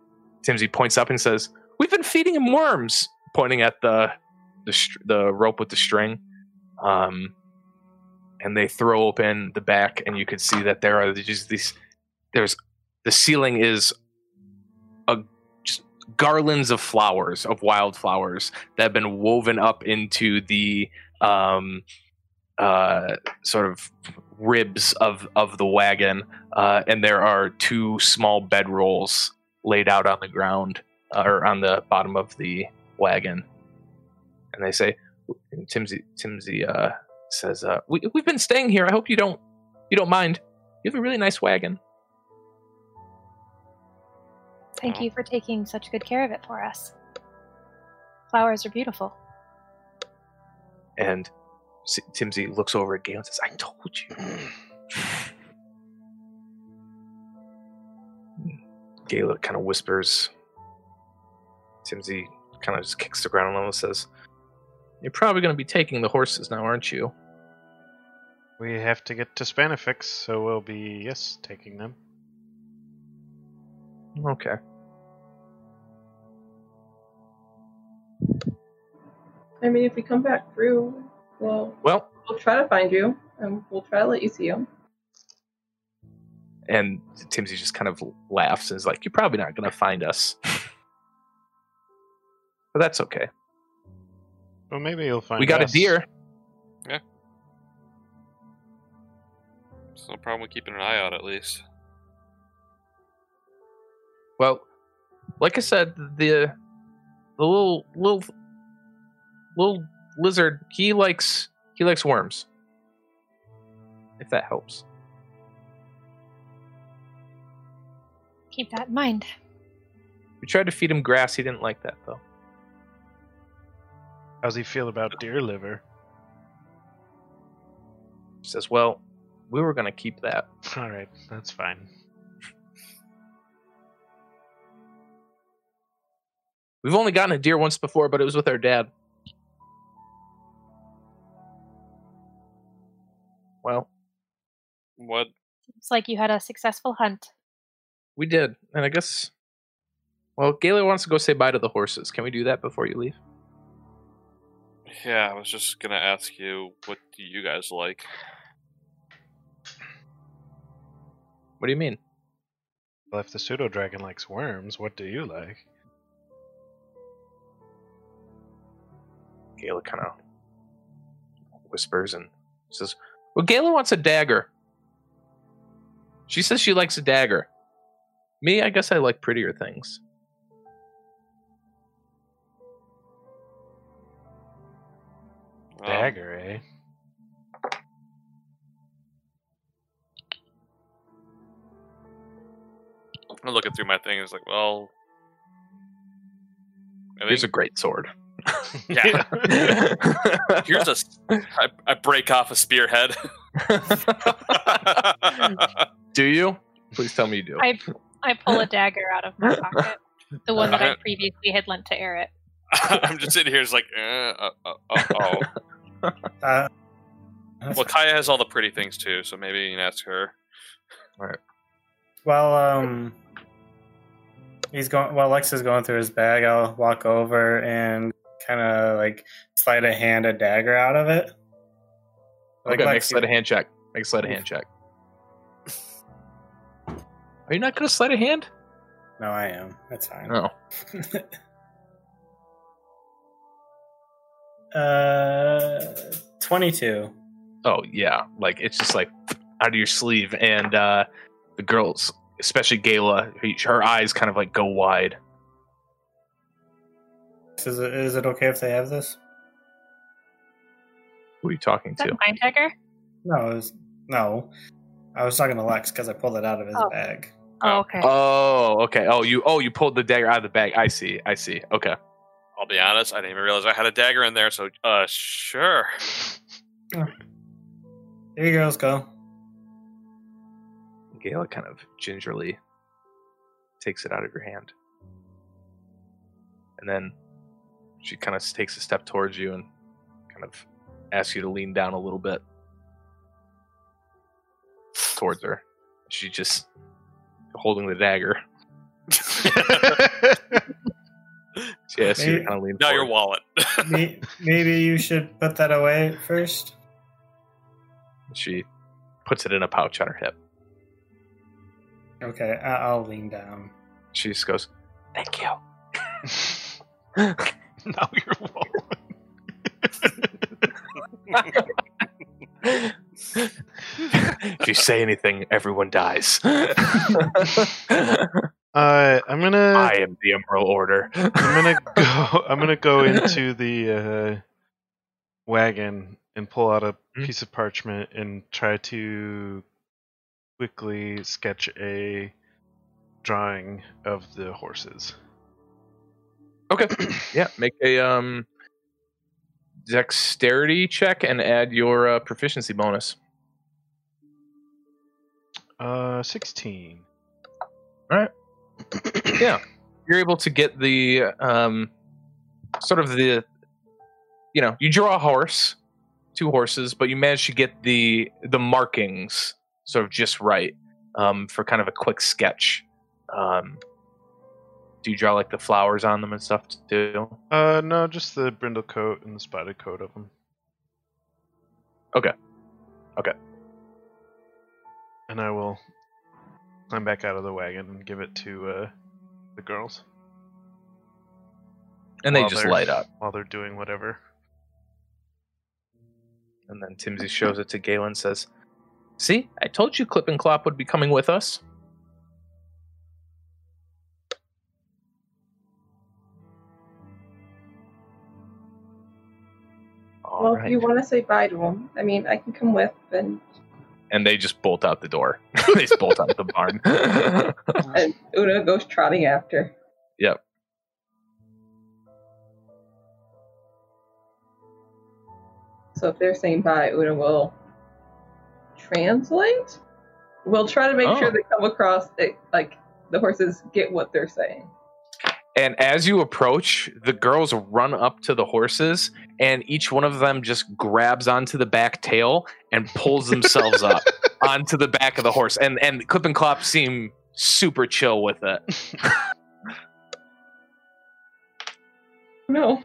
Speaker 1: timsy points up and says we've been feeding him worms pointing at the the, the rope with the string. Um and they throw open the back and you can see that there are just these there's the ceiling is a garlands of flowers of wildflowers that have been woven up into the um uh sort of ribs of of the wagon uh and there are two small bedrolls laid out on the ground uh, or on the bottom of the wagon. And they say and timsy timsy uh says uh we, we've been staying here. I hope you don't you don't mind. You have a really nice wagon.
Speaker 3: Thank you for taking such good care of it for us. Flowers are beautiful.
Speaker 1: And S- Timsy looks over at Gale and says, I told you. Gale kind of whispers. Timsy kind of just kicks the ground and says, You're probably going to be taking the horses now, aren't you?
Speaker 2: We have to get to Spanifix, so we'll be, yes, taking them.
Speaker 1: Okay.
Speaker 4: I mean, if we come back through, well,
Speaker 1: Well,
Speaker 4: we'll try to find you, and we'll try to let you see him.
Speaker 1: and Timsy just kind of laughs and is like, You're probably not going to find us. but that's okay.
Speaker 2: Well, maybe you'll find
Speaker 1: we got
Speaker 2: us.
Speaker 1: a deer.
Speaker 5: There's no problem with keeping an eye out at least.
Speaker 1: Well, like I said, the the little little little lizard he likes he likes worms. If that helps.
Speaker 3: Keep that in mind.
Speaker 1: We tried to feed him grass. He didn't like that though.
Speaker 2: How's he feel about deer liver?
Speaker 1: He says, "Well, we were going to keep that."
Speaker 2: All right, that's fine.
Speaker 1: We've only gotten a deer once before, but it was with our dad. Well,
Speaker 5: What?
Speaker 3: Seems like you had a successful hunt.
Speaker 1: we did, and I guess. Well, Gayla wants to go say bye to the horses. Can we do that before you leave?
Speaker 5: Yeah, I was just gonna ask you, what do you guys like?
Speaker 1: What do you mean?
Speaker 2: Well, if the pseudo dragon likes worms, what do you like?
Speaker 1: Gayla kind of whispers and says, "Well, Gayla wants a dagger. She says she likes a dagger. Me, I guess I like prettier things."
Speaker 2: Dagger, eh?
Speaker 5: I'm looking through my thing. It's like, well, I
Speaker 1: Here's a great sword.
Speaker 5: yeah. Here's a. s- I, I break off a spearhead.
Speaker 1: do you? Please tell me you do.
Speaker 3: I I pull a dagger out of my pocket, the one that I previously had lent to Eric.
Speaker 5: I'm just sitting here, it's like, uh, uh, uh, uh, oh.
Speaker 6: Uh,
Speaker 5: Well, Kaya has all the pretty things too, so maybe you can ask her.
Speaker 6: Well, um, he's going. While Lex is going through his bag, I'll walk over and kind of like slide a hand a dagger out of it. Like
Speaker 1: okay, make a
Speaker 6: Lex,
Speaker 1: sleight of hand check. Make a sleight of hand check. Are you not going to sleight of hand?
Speaker 6: No, I am. That's fine.
Speaker 1: No.
Speaker 6: uh, twenty-two.
Speaker 1: Oh yeah, like it's just like out of your sleeve, and uh the girls, especially Gayla, her- her eyes kind of like go wide.
Speaker 6: Is it, is it okay if they have this?
Speaker 1: Who are you talking
Speaker 3: Is that
Speaker 1: to?
Speaker 3: mine dagger?
Speaker 6: No, it was, no. I was talking to Lex because I pulled it out of his
Speaker 3: Oh.
Speaker 6: bag.
Speaker 3: Oh, okay.
Speaker 1: Oh, okay. Oh, you oh you pulled the dagger out of the bag. I see. I see. Okay.
Speaker 5: I'll be honest, I didn't even realize I had a dagger in there, so, uh, sure.
Speaker 6: Here you girls go.
Speaker 1: Gayla kind of gingerly takes it out of your hand. And then she kind of takes a step towards you and kind of asks you to lean down a little bit towards her. She's just holding the dagger. She asks you to kind of lean
Speaker 5: Now your wallet.
Speaker 6: May- Maybe you should put that away first.
Speaker 1: She puts it in a pouch on her hip.
Speaker 6: Okay, I- I'll lean down.
Speaker 1: She just goes, Thank you.
Speaker 2: now you're
Speaker 1: if you say anything, everyone dies.
Speaker 2: Uh, I'm gonna.
Speaker 1: I am the Emerald Order.
Speaker 2: I'm gonna go. I'm gonna go into the uh, wagon and pull out a
Speaker 1: Hmm?
Speaker 2: piece of parchment and try to quickly sketch a drawing of the horses.
Speaker 1: Okay. Yeah, make a um dexterity check and add your uh, proficiency bonus.
Speaker 2: Uh, sixteen. All right.
Speaker 1: Yeah. You're able to get the um sort of the you know, you draw a horse, two horses, but you manage to get the the markings sort of just right um for kind of a quick sketch. Um do you draw like the flowers on them and stuff too?
Speaker 2: Uh, no, just the brindle coat and the spotted coat of them.
Speaker 1: Okay. Okay.
Speaker 2: And I will climb back out of the wagon and give it to uh, the girls.
Speaker 1: And they just light up.
Speaker 2: while they're doing whatever.
Speaker 1: And then Timsy shows it to Galen and says, See, I told you Clip and Clop would be coming with us. All
Speaker 4: well,
Speaker 1: right.
Speaker 4: if you want to say bye to them, I mean, I can come with, and
Speaker 1: And they just bolt out the door. they just bolt out the barn.
Speaker 4: and Una goes trotting after.
Speaker 1: yep.
Speaker 4: So if they're saying bye, Una will translate. We'll try to make
Speaker 1: Oh.
Speaker 4: sure they come across it, like the horses get what they're saying.
Speaker 1: And as you approach, the girls run up to the horses, and each one of them just grabs onto the back tail and pulls themselves up onto the back of the horse. And and Clip and Clop seem super chill with it.
Speaker 4: No.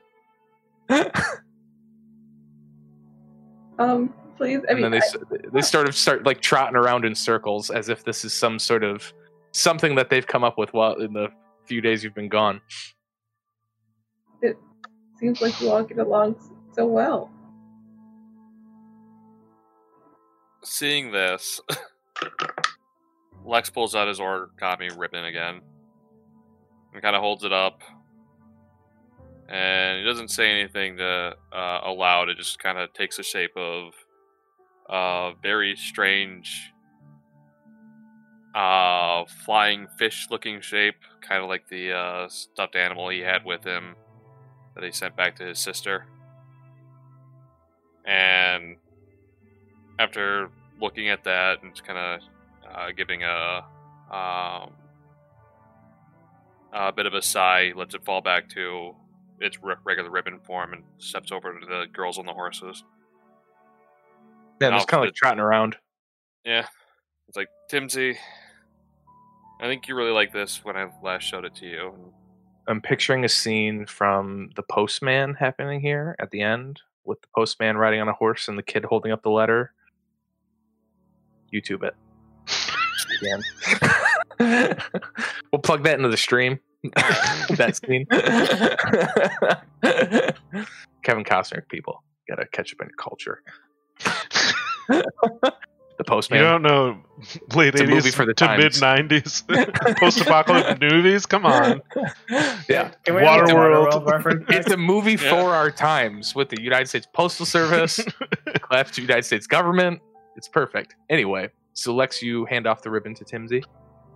Speaker 4: Um, please. I
Speaker 1: and
Speaker 4: mean,
Speaker 1: then they
Speaker 4: I-
Speaker 1: s they sort of start like trotting around in circles as if this is some sort of something that they've come up with while in the few days you've been gone.
Speaker 4: It seems like you all get along so well.
Speaker 5: Seeing this, Lex pulls out his origami ribbon again and kind of holds it up. And he doesn't say anything to uh, aloud. It just kind of takes the shape of a very strange, uh, flying fish-looking shape, kind of like the uh, stuffed animal he had with him that he sent back to his sister. And after looking at that and kind of uh, giving a um, a bit of a sigh, lets it fall back to its regular ribbon form and steps over to the girls on the horses.
Speaker 1: Yeah, just kind of like trotting around.
Speaker 5: Yeah, it's like Timsy. I think you really like this when I last showed it to you.
Speaker 1: I'm picturing a scene from The Postman happening here at the end, with the postman riding on a horse and the kid holding up the letter. YouTube it. Again. we'll plug that into the stream. that scene. Kevin Costner, people, gotta catch up in your culture. The Postman.
Speaker 2: You don't know late
Speaker 1: It's a movie
Speaker 2: 80s
Speaker 1: for the
Speaker 2: to mid nineties post apocalyptic movies? Come on.
Speaker 1: yeah,
Speaker 6: Can we
Speaker 2: Waterworld.
Speaker 6: make Waterworld
Speaker 1: it's a movie
Speaker 5: Yeah.
Speaker 1: for our times with the United States Postal Service, claps to United States government. It's perfect. Anyway, so Lex, you hand off the ribbon to Timsy.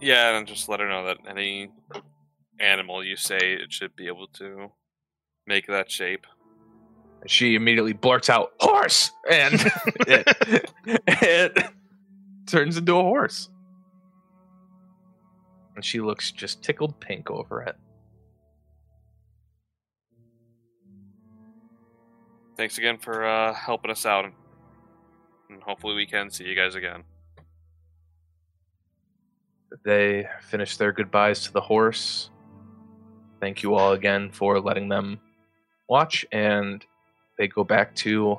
Speaker 5: Yeah, and just let her know that any animal you say it should be able to make that shape.
Speaker 1: She immediately blurts out "horse," and it, it turns into a horse. And she looks just tickled pink over it.
Speaker 5: Thanks again for uh, helping us out, and hopefully we can see you guys again.
Speaker 1: They finish their goodbyes to the horse. Thank you all again for letting them watch, and they go back to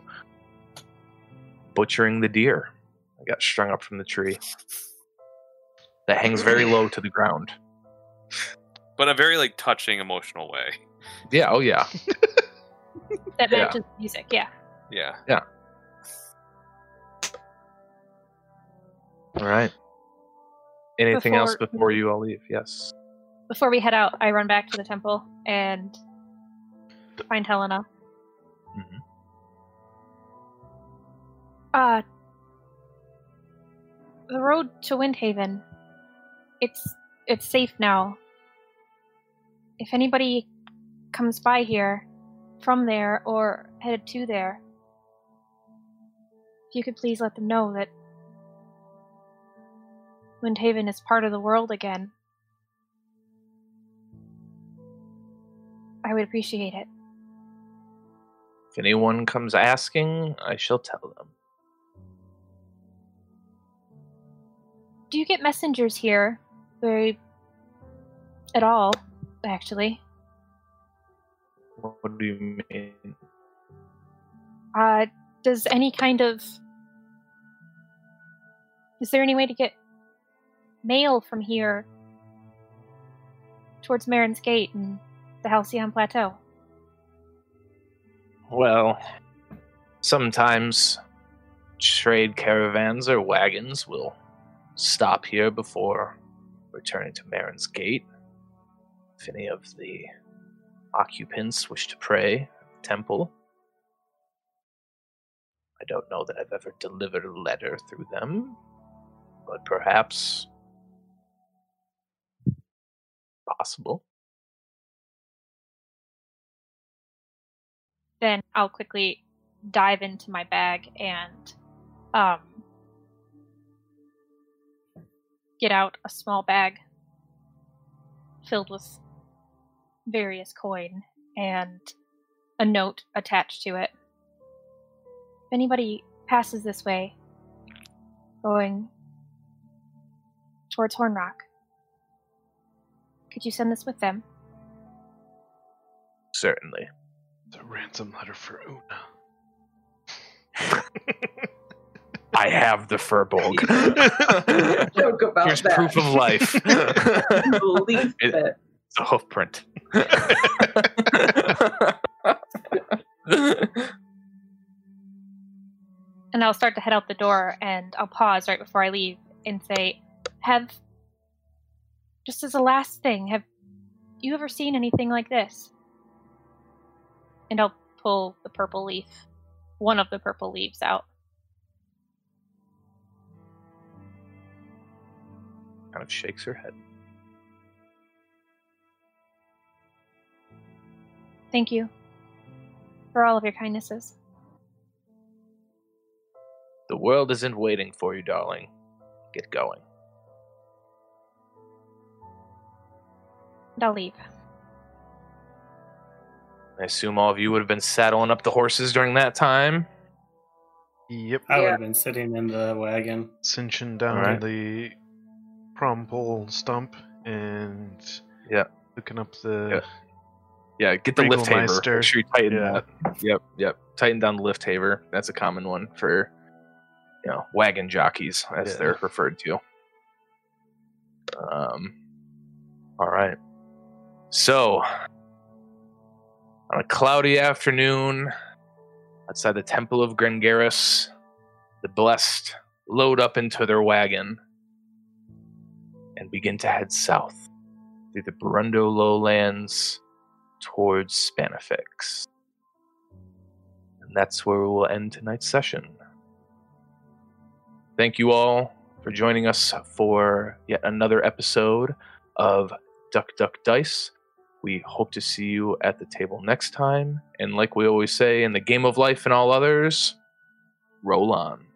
Speaker 1: butchering the deer that got strung up from the tree. That hangs very low to the ground.
Speaker 5: But a very like touching, emotional way.
Speaker 1: Yeah, oh yeah.
Speaker 3: That
Speaker 1: Yeah.
Speaker 3: matches the music, yeah.
Speaker 5: Yeah. Yeah.
Speaker 1: All right. Anything else
Speaker 3: Before-
Speaker 1: before you all leave? Yes.
Speaker 3: Before we head out, I run back to the temple and find Helena. Uh, the road to Windhaven. It's it's safe now. If anybody comes by here from there or headed to there, if you could please let them know that Windhaven is part of the world again. I would appreciate it.
Speaker 1: If anyone comes asking, I shall tell them.
Speaker 3: Do you get messengers here? Very. at all, actually.
Speaker 1: What do you mean?
Speaker 3: Uh, does any kind of. Is there any way to get mail from here towards Marin's Gate and the Halcyon Plateau?
Speaker 1: Well, sometimes trade caravans or wagons will stop here before returning to Marin's Gate. If any of the occupants wish to pray temple. I don't know that I've ever delivered a letter through them, but perhaps possible.
Speaker 3: Then I'll quickly dive into my bag and um, get out a small bag filled with various coin and a note attached to it. If anybody passes this way, going towards Hornrock, could you send this with them?
Speaker 1: Certainly.
Speaker 2: It's a ransom letter for Una.
Speaker 1: I have the Firbolg.
Speaker 4: Joke about
Speaker 1: Here's
Speaker 4: that.
Speaker 1: proof of life.
Speaker 4: Believe
Speaker 1: It-
Speaker 4: it.
Speaker 1: It's a hoof print.
Speaker 3: And I'll start to head out the door and I'll pause right before I leave and say, Have, just as a last thing, have you ever seen anything like this? And I'll pull the purple leaf, one of the purple leaves out.
Speaker 1: Kind of shakes her head.
Speaker 3: Thank you for all of your kindnesses.
Speaker 1: The world isn't waiting for you, darling. Get going.
Speaker 3: And I'll leave.
Speaker 1: I assume all of you would have been saddling up the horses during that time.
Speaker 2: Yep.
Speaker 6: I would
Speaker 4: Yeah.
Speaker 6: have been sitting in the wagon.
Speaker 2: Cinching down
Speaker 1: Alright.
Speaker 2: the prom pole stump and
Speaker 1: Yeah.
Speaker 2: hooking up the
Speaker 1: Yeah, get the lift haver. Make sure you tighten
Speaker 2: Yeah.
Speaker 1: that. Yep, yep. Tighten down the lift haver. That's a common one for you know wagon jockeys, as
Speaker 2: Yeah.
Speaker 1: they're referred to. Um. All right. So, on a cloudy afternoon outside the Temple of Grengaris, the blessed load up into their wagon and begin to head south through the Burundo lowlands towards Spanifix. And that's where we will end tonight's session. Thank you all for joining us for yet another episode of Duck Duck Dice. We hope to see you at the table next time. And like we always say in the game of life and all others, roll on.